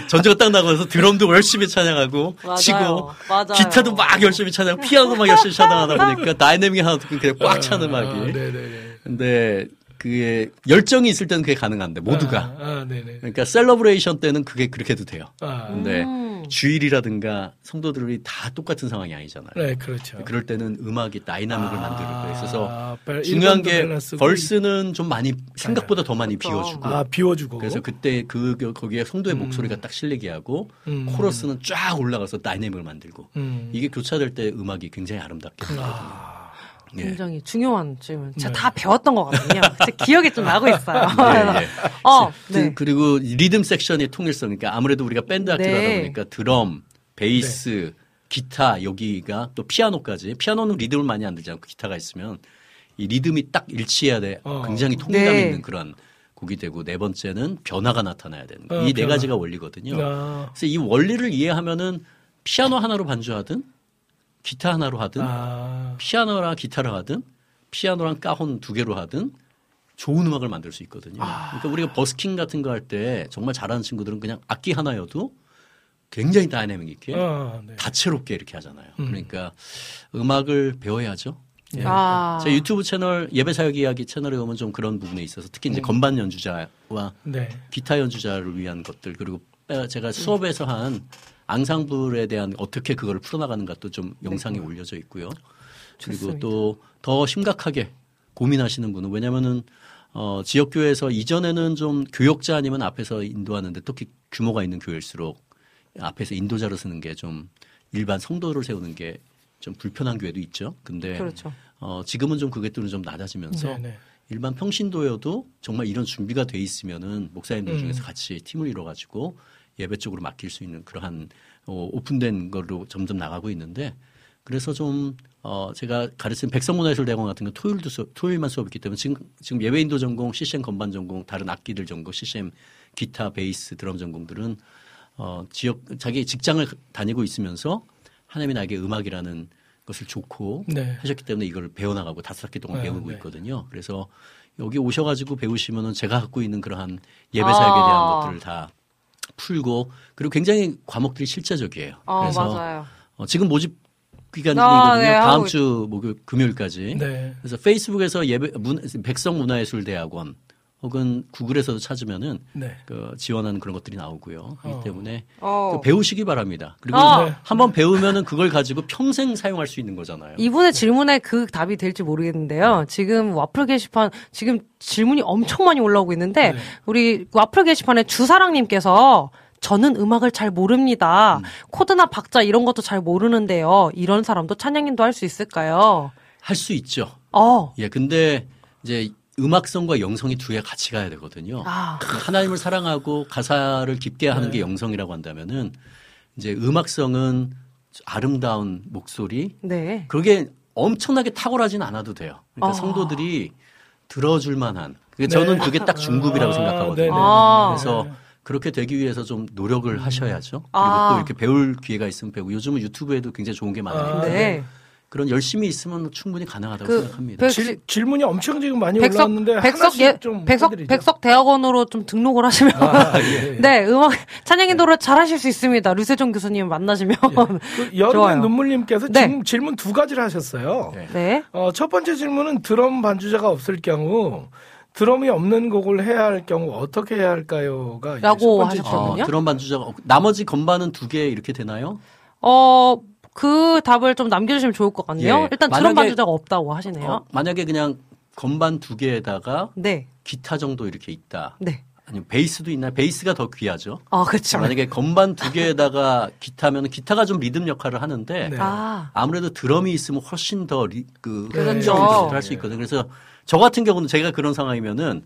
Speaker 6: 전주가 딱 나가고 나서 드럼도 열심히 찬양하고
Speaker 3: 맞아요.
Speaker 6: 치고
Speaker 3: 맞아요.
Speaker 6: 기타도 막 열심히 찬양, 피아노도 막 열심히 찬양하다 보니까 다이내믹 하나도 없고 그냥 꽉 차는 음악이.
Speaker 2: 아, 네, 네, 네.
Speaker 6: 근데 그게 열정이 있을 때는 그게 가능한데 모두가.
Speaker 2: 아, 아.
Speaker 6: 그러니까 celebration 때는 그게 그렇게 해도 돼요.
Speaker 2: 아,
Speaker 6: 근데
Speaker 3: 음.
Speaker 6: 주일이라든가 성도들이 다 똑같은 상황이 아니잖아요.
Speaker 2: 네, 그렇죠.
Speaker 6: 그럴 때는 음악이 다이나믹을 만드는
Speaker 2: 아, 밸-
Speaker 6: 중요한
Speaker 2: 일본도
Speaker 6: 게 벌스는 좀 많이 생각보다 더 많이. 비워주고
Speaker 2: 아, 비워주고.
Speaker 6: 그래서 그때 그 그- 거기에 성도의 목소리가 딱 실리게 하고
Speaker 2: 음.
Speaker 6: 코러스는 쫙 올라가서 다이내믹을 만들고
Speaker 2: 음.
Speaker 6: 이게 교차될 때 음악이 굉장히 아름답게 되거든요.
Speaker 2: 아,
Speaker 6: 예.
Speaker 3: 굉장히 중요한 질문. 제가
Speaker 2: 네.
Speaker 3: 다 배웠던 것 같거든요. 제 기억이 좀 나고 있어요.
Speaker 6: 예, 예.
Speaker 3: 어,
Speaker 6: 그-
Speaker 3: 네.
Speaker 6: 그리고 리듬 섹션의 통일성, 그러니까 아무래도 우리가 밴드 악기를
Speaker 3: 네.
Speaker 6: 하다 보니까 드럼, 베이스, 기타 여기가 또 피아노까지 피아노는 리듬을 많이 안 들지 않고 기타가 있으면 이 리듬이 딱 일치해야 돼.
Speaker 2: 어.
Speaker 6: 굉장히 통일감
Speaker 3: 네.
Speaker 6: 있는 그런 곡이 되고 네 번째는 변화가 나타나야 되는
Speaker 2: 어,
Speaker 6: 거예요. 이네
Speaker 2: 변화.
Speaker 6: 가지가 원리거든요.
Speaker 2: 아,
Speaker 6: 그래서 이 원리를 이해하면은 피아노 하나로 반주하든 기타 하나로 하든
Speaker 2: 아,
Speaker 6: 피아노랑 기타를 하든 피아노랑 까혼 두 개로 하든 좋은 음악을 만들 수 있거든요. 그러니까 우리가 버스킹 같은 거 할 때 정말 잘하는 친구들은 그냥 악기 하나여도 굉장히 다이내믹 있게
Speaker 2: 아, 네.
Speaker 6: 다채롭게 이렇게 하잖아요.
Speaker 2: 음.
Speaker 6: 그러니까 음악을 배워야죠.
Speaker 2: 예.
Speaker 3: 아.
Speaker 6: 제 유튜브 채널 예배 사역 이야기 채널에 보면 좀 그런 부분에 있어서 특히 이제 건반 연주자와
Speaker 2: 네.
Speaker 6: 기타 연주자를 위한 것들 그리고 어, 제가 수업에서 한 앙상블에 대한 어떻게 그걸 풀어나가는 것도 좀 영상에 올려져 있고요. 그리고
Speaker 3: 좋습니다.
Speaker 6: 또더 심각하게 고민하시는 분은 왜냐면은 어, 지역교회에서 이전에는 좀 교역자 아니면 앞에서 인도하는데 특히 규모가 있는 교회일수록 앞에서 인도자로 쓰는 게 좀 일반 성도를 세우는 게 좀 불편한 교회도 있죠. 근데
Speaker 3: 그렇죠.
Speaker 6: 어, 지금은 좀 그게 또좀 낮아지면서
Speaker 2: 네, 네.
Speaker 6: 일반 평신도여도 정말 이런 준비가 돼 있으면은 목사님들
Speaker 2: 음.
Speaker 6: 중에서 같이 팀을 이뤄가지고 예배 쪽으로 맡길 수 있는 그러한 어, 오픈된 걸로 점점 나가고 있는데 그래서 좀 어, 제가 가르치는 백성문화예술대학원 같은 건 토요일도 수업, 토요일만 수업이 있기 때문에 지금 지금 예배인도 전공, CCM 건반 전공, 다른 악기들 전공, CCM 기타, 베이스, 드럼 전공들은 어, 지역 자기 직장을 다니고 있으면서 하나님이 나에게 음악이라는 것을 좋고
Speaker 2: 네.
Speaker 6: 하셨기 때문에 이걸 배워나가고 다섯 학기 동안
Speaker 2: 네,
Speaker 6: 배우고
Speaker 2: 네.
Speaker 6: 있거든요. 그래서 여기 오셔가지고 배우시면은 제가 갖고 있는 그러한 예배 사역에 대한
Speaker 3: 아.
Speaker 6: 것들을 다 풀고 그리고 굉장히 과목들이 실제적이에요.
Speaker 3: 어,
Speaker 6: 그래서
Speaker 3: 맞아요.
Speaker 6: 어, 지금 모집 기간이거든요.
Speaker 3: 아, 네,
Speaker 6: 다음 주 목요일 금요일까지.
Speaker 2: 네.
Speaker 6: 그래서 페이스북에서 예배 문, 백성문화예술대학원 혹은 구글에서도 찾으면은
Speaker 2: 네.
Speaker 6: 그 지원하는 그런 것들이 나오고요.
Speaker 2: 어.
Speaker 6: 그렇기 때문에
Speaker 3: 어.
Speaker 6: 그 배우시기 바랍니다. 그리고
Speaker 3: 어.
Speaker 2: 네.
Speaker 6: 한번 배우면은 그걸 가지고 평생 사용할 수 있는 거잖아요.
Speaker 3: 이분의 질문에 그 답이 될지 모르겠는데요. 지금 와플 게시판 지금 질문이 엄청 많이 올라오고 있는데
Speaker 2: 네.
Speaker 3: 우리 와플 게시판에 주사랑님께서 저는 음악을 잘 모릅니다.
Speaker 6: 음.
Speaker 3: 코드나 박자 이런 것도 잘 모르는데요. 이런 사람도 찬양인도 할 수 있을까요?
Speaker 6: 할 수 있죠.
Speaker 3: 어,
Speaker 6: 예, 근데 이제 음악성과 영성이 두 개 같이 가야 되거든요.
Speaker 3: 아,
Speaker 6: 하나님을 사랑하고 가사를 깊게 하는
Speaker 2: 네.
Speaker 6: 게 영성이라고 한다면은 이제 음악성은 아름다운 목소리
Speaker 3: 네.
Speaker 6: 그게 엄청나게 탁월하진 않아도 돼요. 그러니까
Speaker 3: 아.
Speaker 6: 성도들이 들어줄 만한. 그게 저는
Speaker 2: 네.
Speaker 6: 그게 딱 중급이라고
Speaker 2: 아,
Speaker 6: 생각하거든요.
Speaker 3: 아.
Speaker 6: 그래서 그렇게 되기 위해서 좀 노력을 하셔야죠. 그리고
Speaker 3: 아.
Speaker 6: 또 이렇게 배울 기회가 있으면 배우고 요즘은 유튜브에도 굉장히 좋은 게 많으니까
Speaker 2: 아,
Speaker 3: 네.
Speaker 6: 그런 열심히 있으면 충분히 가능하다고
Speaker 3: 그
Speaker 6: 생각합니다.
Speaker 3: 백-
Speaker 2: 질, 질문이 엄청 지금 많이
Speaker 3: 백석
Speaker 2: 올라왔는데
Speaker 3: 백석
Speaker 2: 하나씩
Speaker 3: 예,
Speaker 2: 좀
Speaker 3: 백석
Speaker 2: 해드리죠.
Speaker 3: 백석 대학원으로 좀 등록을 하시면
Speaker 2: 아, 예, 예.
Speaker 3: 네 음악 찬양인 도를 잘 하실 수 있습니다. 류세종 교수님 만나시면
Speaker 2: 그 여름의
Speaker 3: 좋아요.
Speaker 2: 눈물님께서
Speaker 3: 네.
Speaker 2: 지금 질문 두 가지를 하셨어요.
Speaker 6: 네.
Speaker 3: 네.
Speaker 2: 어, 첫 번째 질문은 드럼 반주자가 없을 경우 드럼이 없는 곡을 해야 할 경우 어떻게 해야 할까요?가
Speaker 3: 라고 하셨거든요.
Speaker 6: 어, 드럼 반주자가 없- 나머지 건반은 두 개 이렇게 되나요?
Speaker 3: 어, 그 답을 좀 남겨주시면 좋을 것 같네요.
Speaker 6: 예.
Speaker 3: 일단 드럼
Speaker 6: 만약에-
Speaker 3: 반주자가 없다고 하시네요.
Speaker 6: 어, 만약에 그냥 건반 두 개에다가
Speaker 3: 네,
Speaker 6: 기타 정도 이렇게 있다.
Speaker 3: 네.
Speaker 6: 아니면 베이스도 있나요? 베이스가 더 귀하죠.
Speaker 3: 아, 그렇죠.
Speaker 6: 만약에 건반 두 개에다가 기타면 기타가 좀 리듬 역할을 하는데
Speaker 2: 네.
Speaker 3: 아,
Speaker 6: 아무래도 드럼이 있으면 훨씬 더 리, 그
Speaker 3: 그렇죠.
Speaker 6: 할수 있거든요. 그래서 저 같은 경우는 제가 그런 상황이면은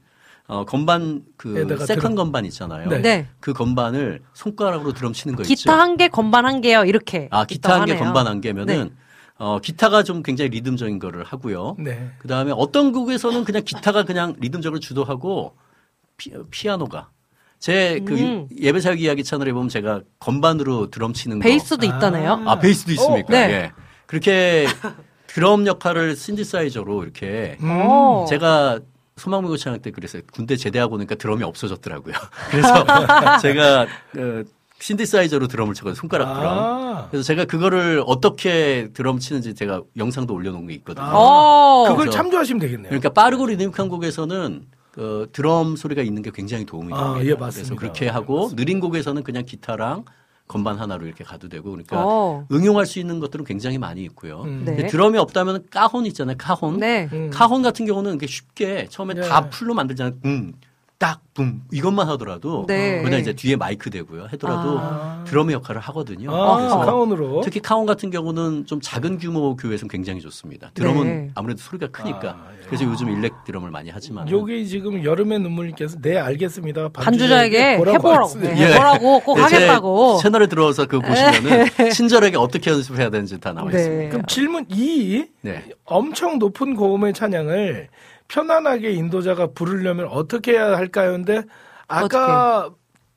Speaker 6: 어, 건반 그 second
Speaker 2: 드럼.
Speaker 6: 건반 있잖아요.
Speaker 2: 네.
Speaker 3: 네.
Speaker 6: 그 건반을 손가락으로 드럼 치는 거 있죠.
Speaker 3: 기타 한 개, 건반 한 개요. 이렇게.
Speaker 6: 아 기타 한 개, 건반. 한 개면은
Speaker 3: 네.
Speaker 6: 어, 기타가 좀 굉장히 리듬적인 거를 하고요.
Speaker 2: 네.
Speaker 6: 그 다음에 어떤 곡에서는 그냥 기타가 그냥 리듬적으로 주도하고 피, 아노가 제그
Speaker 3: 음.
Speaker 6: 예배 사역 이야기 채널에 보면 제가 건반으로 드럼 치는 거.
Speaker 3: 베이스도 있다네요.
Speaker 6: 아 베이스도 있습니까?
Speaker 3: 네.
Speaker 6: 예. 그렇게 드럼 역할을 신디사이저로 이렇게
Speaker 2: 음.
Speaker 3: 어.
Speaker 6: 제가 소망무교 찬양 때 그랬어요. 군대 제대하고 보니까 드럼이 없어졌더라고요. 그래서 제가 그 신디사이저로 드럼을 치거든요. 손가락 드럼.
Speaker 2: 아,
Speaker 6: 그래서 제가 그거를 어떻게 드럼 치는지 제가 영상도 올려놓은 게 있거든요.
Speaker 3: 어.
Speaker 2: 그걸
Speaker 6: 그래서-
Speaker 2: 참조하시면 되겠네요.
Speaker 6: 그러니까 빠르고 리듬한 곡에서는 그 드럼 소리가 있는 게 굉장히 도움이
Speaker 2: 아,
Speaker 6: 됩니다.
Speaker 2: 예,
Speaker 6: 그래서
Speaker 2: 맞습니다.
Speaker 6: 그렇게 하고 느린 곡에서는 그냥 기타랑 건반 하나로 이렇게 가도 되고 그러니까
Speaker 3: 어.
Speaker 6: 응용할 수 있는 것들은 굉장히 많이 있고요.
Speaker 2: 음.
Speaker 3: 네.
Speaker 6: 드럼이 없다면 까혼 있잖아요. 카혼.
Speaker 3: 네.
Speaker 2: 음.
Speaker 6: 카혼 같은 경우는 이게 쉽게 처음에
Speaker 2: 네.
Speaker 6: 다 풀로 만들잖아요. 음, 딱, 붐 이것만 하더라도
Speaker 3: 네.
Speaker 6: 거기다 이제 뒤에 마이크 대고요. 하더라도
Speaker 3: 아.
Speaker 6: 드럼의 역할을 하거든요.
Speaker 2: 아,
Speaker 6: 그래서
Speaker 2: 카운으로.
Speaker 6: 특히 카온 같은 경우는 좀 작은 규모 교회에서는 굉장히 좋습니다. 드럼은
Speaker 3: 네.
Speaker 6: 아무래도 소리가 크니까.
Speaker 2: 아, 예.
Speaker 6: 그래서 요즘 일렉 드럼을 많이 하지만.
Speaker 2: 여기 지금 여름의 눈물님께서 네 알겠습니다.
Speaker 3: 반주자에게 해보라고. 네, 해보라고 꼭
Speaker 6: 네, 제
Speaker 3: 하겠다고.
Speaker 6: 채널에 들어와서 그거 보시면은 친절하게 어떻게 연습해야 되는지 다 나와
Speaker 3: 네.
Speaker 6: 있습니다.
Speaker 2: 그럼 질문 2.
Speaker 6: 네.
Speaker 2: 엄청 높은 고음의 찬양을 편안하게 인도자가 부르려면 어떻게 해야 할까요? 근데 아까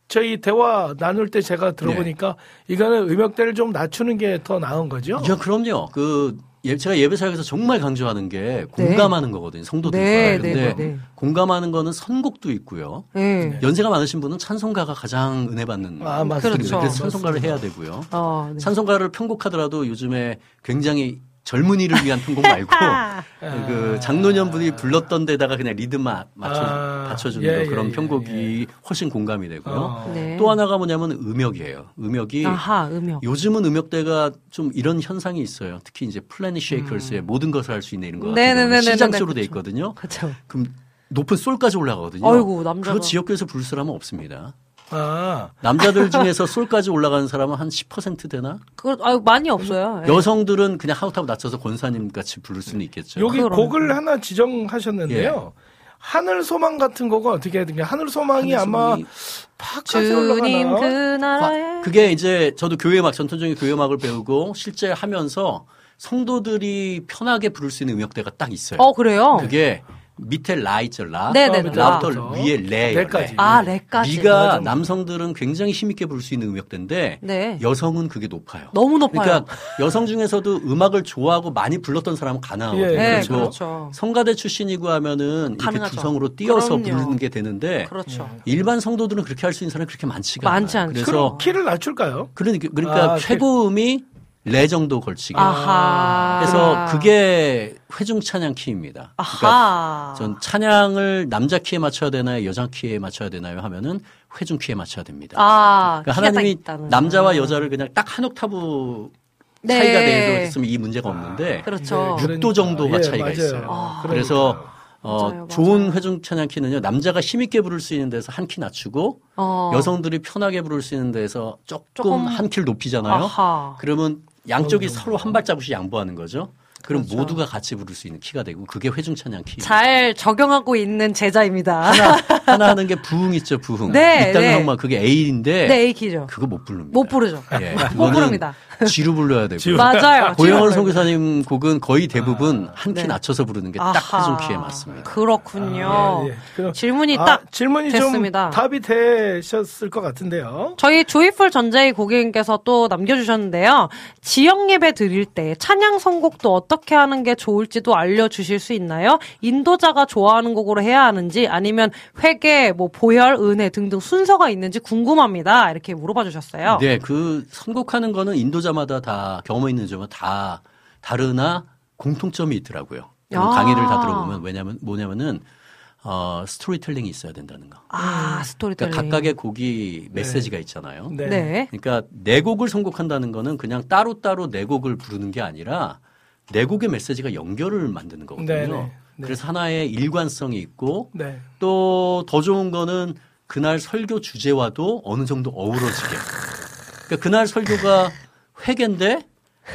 Speaker 2: 저희 대화 나눌 때 제가 들어보니까
Speaker 6: 네.
Speaker 2: 이거는 음역대를 좀 낮추는 게 더 나은 거죠?
Speaker 6: 야, 그럼요. 그 예, 제가 예배 사역에서 정말 강조하는 게 공감하는 거거든요. 성도들과.
Speaker 3: 네,
Speaker 6: 근데
Speaker 3: 네, 네, 네.
Speaker 6: 공감하는 거는 선곡도 있고요.
Speaker 3: 네.
Speaker 6: 연세가 많으신 분은 찬송가가 가장 은혜 받는
Speaker 2: 아, 맞습니다.
Speaker 3: 그렇죠.
Speaker 6: 그래서 찬송가를 해야 되고요.
Speaker 3: 어, 네.
Speaker 6: 찬송가를 편곡하더라도 요즘에 굉장히 젊은이를 위한 편곡 말고
Speaker 3: 아.
Speaker 6: 그 장노년 분이 불렀던 데다가 그냥 리듬만 맞춰
Speaker 2: 아,
Speaker 6: 받쳐주는
Speaker 2: 예,
Speaker 6: 거 그런
Speaker 2: 예,
Speaker 6: 편곡이 훨씬 공감이 되고요.
Speaker 2: 어.
Speaker 3: 네.
Speaker 6: 또 하나가 뭐냐면 음역이에요. 음역이
Speaker 3: 아하, 음역.
Speaker 6: 요즘은 음역대가 좀 이런 현상이 있어요. 특히 이제 플래닛 쉐이커스의 모든 것을 할 수 있는 이런 거 같은
Speaker 3: 음. 네네네네네,
Speaker 6: 경우는 시장조로 돼
Speaker 3: 그쵸.
Speaker 6: 있거든요.
Speaker 3: 그쵸.
Speaker 6: 그럼 높은 솔까지 올라가거든요.
Speaker 3: 아이고, 남자가.
Speaker 6: 그거 지역교에서 부를 사람은 없습니다.
Speaker 2: 아,
Speaker 6: 남자들 중에서 솔까지 올라가는 사람은 한 10% 되나?
Speaker 3: 그, 아유, 많이 없어요. 예.
Speaker 6: 여성들은 그냥 하우타브 낮춰서 권사님 같이 부를 수는 있겠죠.
Speaker 2: 여기
Speaker 3: 그럼.
Speaker 2: 곡을 하나 지정하셨는데요. 하늘 소망 같은 거가 어떻게 해야 되냐? 하늘 소망이 아마
Speaker 3: 주님
Speaker 2: 올라가나?
Speaker 3: 그 나라에.
Speaker 6: 아, 그게 이제 저도 교회음악 전통적인 교회 음악을 배우고 실제 하면서 성도들이 편하게 부를 수 있는 음역대가 딱 있어요.
Speaker 3: 어, 그래요?
Speaker 6: 그게 밑에 라 있죠 라.
Speaker 3: 네네네.
Speaker 6: 라부터
Speaker 2: 라.
Speaker 6: 위에 레.
Speaker 2: 레까지.
Speaker 3: 아, 레까지.
Speaker 6: 미가
Speaker 2: 맞아.
Speaker 6: 남성들은 굉장히 힘있게 부를 수 있는 음역대인데
Speaker 3: 네.
Speaker 6: 여성은 그게 높아요.
Speaker 3: 너무 높아요.
Speaker 6: 그러니까 여성 중에서도 음악을 좋아하고 많이 불렀던 사람은 가능하거든요.
Speaker 2: 예,
Speaker 3: 네,
Speaker 6: 그렇죠.
Speaker 3: 그렇죠.
Speaker 6: 성가대 출신이고 하면은 이렇게
Speaker 3: 가능하죠.
Speaker 6: 두성으로 띄어서
Speaker 3: 그럼요.
Speaker 6: 부르는 게 되는데
Speaker 3: 그렇죠.
Speaker 6: 일반 성도들은 그렇게 할 수 있는 사람이 그렇게 많지가
Speaker 3: 많지
Speaker 6: 않아요. 그래서
Speaker 2: 그럼 키를 낮출까요?
Speaker 6: 그러니까, 그러니까
Speaker 2: 아,
Speaker 6: 최고음이 레 정도 걸치게.
Speaker 3: 아하.
Speaker 6: 그래서 그게 회중 찬양 키입니다. 그러니까
Speaker 3: 아하.
Speaker 6: 전 찬양을 남자 키에 맞춰야 되나요, 여자 키에 맞춰야 되나요 하면은 회중 키에 맞춰야 됩니다.
Speaker 3: 아,
Speaker 6: 그러니까 하나님이. 남자와 여자를 그냥 딱 한 옥타브
Speaker 3: 네.
Speaker 6: 차이가 돼서 했으면 이 문제가 없는데
Speaker 3: 그렇죠.
Speaker 2: 네,
Speaker 6: 6도 정도가
Speaker 2: 예,
Speaker 6: 차이가
Speaker 2: 맞아요.
Speaker 6: 있어요.
Speaker 3: 아.
Speaker 6: 그래서 어,
Speaker 3: 맞아요,
Speaker 6: 좋은
Speaker 3: 맞아요.
Speaker 6: 회중 찬양 키는요 남자가 힘있게 부를 수 있는 데서 한 키 낮추고
Speaker 3: 어.
Speaker 6: 여성들이 편하게 부를 수 있는 데서 조금,
Speaker 3: 조금
Speaker 6: 한 키를 높이잖아요.
Speaker 3: 아하.
Speaker 6: 그러면 양쪽이 서로 한 발자국씩 양보하는 거죠. 그럼
Speaker 3: 그렇죠.
Speaker 6: 모두가 같이 부를 수 있는 키가 되고 그게 회중 찬양 키.
Speaker 3: 잘 적용하고 있는 제자입니다.
Speaker 6: 하나 하나 하는 게 부흥 있죠 부흥.
Speaker 3: 네,
Speaker 6: 이 땅의
Speaker 3: 네.
Speaker 6: 항만 그게 A인데
Speaker 3: 네, A키죠.
Speaker 6: 그거 못 부릅니다.
Speaker 3: 못 부르죠.
Speaker 6: 예,
Speaker 3: 못 부릅니다.
Speaker 6: G로 불러야 되고.
Speaker 3: 맞아요.
Speaker 6: 고영월
Speaker 3: 지금
Speaker 6: 선교사님 곡은 거의 대부분 한키
Speaker 3: 네.
Speaker 6: 낮춰서 부르는 게딱
Speaker 3: 아하.
Speaker 6: 회중 키에 맞습니다.
Speaker 3: 그렇군요.
Speaker 2: 예, 예. 그럼-
Speaker 3: 질문이
Speaker 2: 아,
Speaker 3: 딱
Speaker 2: 질문이
Speaker 3: 됐습니다.
Speaker 2: 좀 답이 되셨을 것 같은데요.
Speaker 3: 저희 조이풀 전재희 고객님께서 또 남겨주셨는데요. 지역 예배 드릴 때 찬양 선곡도 어떻게 하는 게 좋을지도 알려주실 수 있나요? 인도자가 좋아하는 곡으로 해야 하는지 아니면 회개, 뭐 보혈, 은혜 등등 순서가 있는지 궁금합니다. 이렇게 물어봐 주셨어요.
Speaker 6: 네, 그 선곡하는 거는 인도자 마다 다 경험 있는 점은 다 다르나 공통점이 있더라고요.
Speaker 3: 아.
Speaker 6: 강의를 다 들어보면 왜냐면 뭐냐면은 어 스토리텔링이 있어야 된다는 거.
Speaker 3: 아, 스토리텔링.
Speaker 6: 그러니까 각각의 곡이 메시지가 있잖아요.
Speaker 2: 네.
Speaker 3: 네.
Speaker 6: 그러니까 내 곡을 선곡한다는 거는 그냥 따로따로 내 곡을 부르는 게 아니라 내 곡의 메시지가 연결을 만드는 거거든요.
Speaker 2: 네, 네, 네.
Speaker 6: 그래서 하나의 일관성이 있고
Speaker 2: 네.
Speaker 6: 또더 좋은 거는 그날 설교 주제와도 어느 정도 어우러지게. 그러니까 그날 설교가 회계인데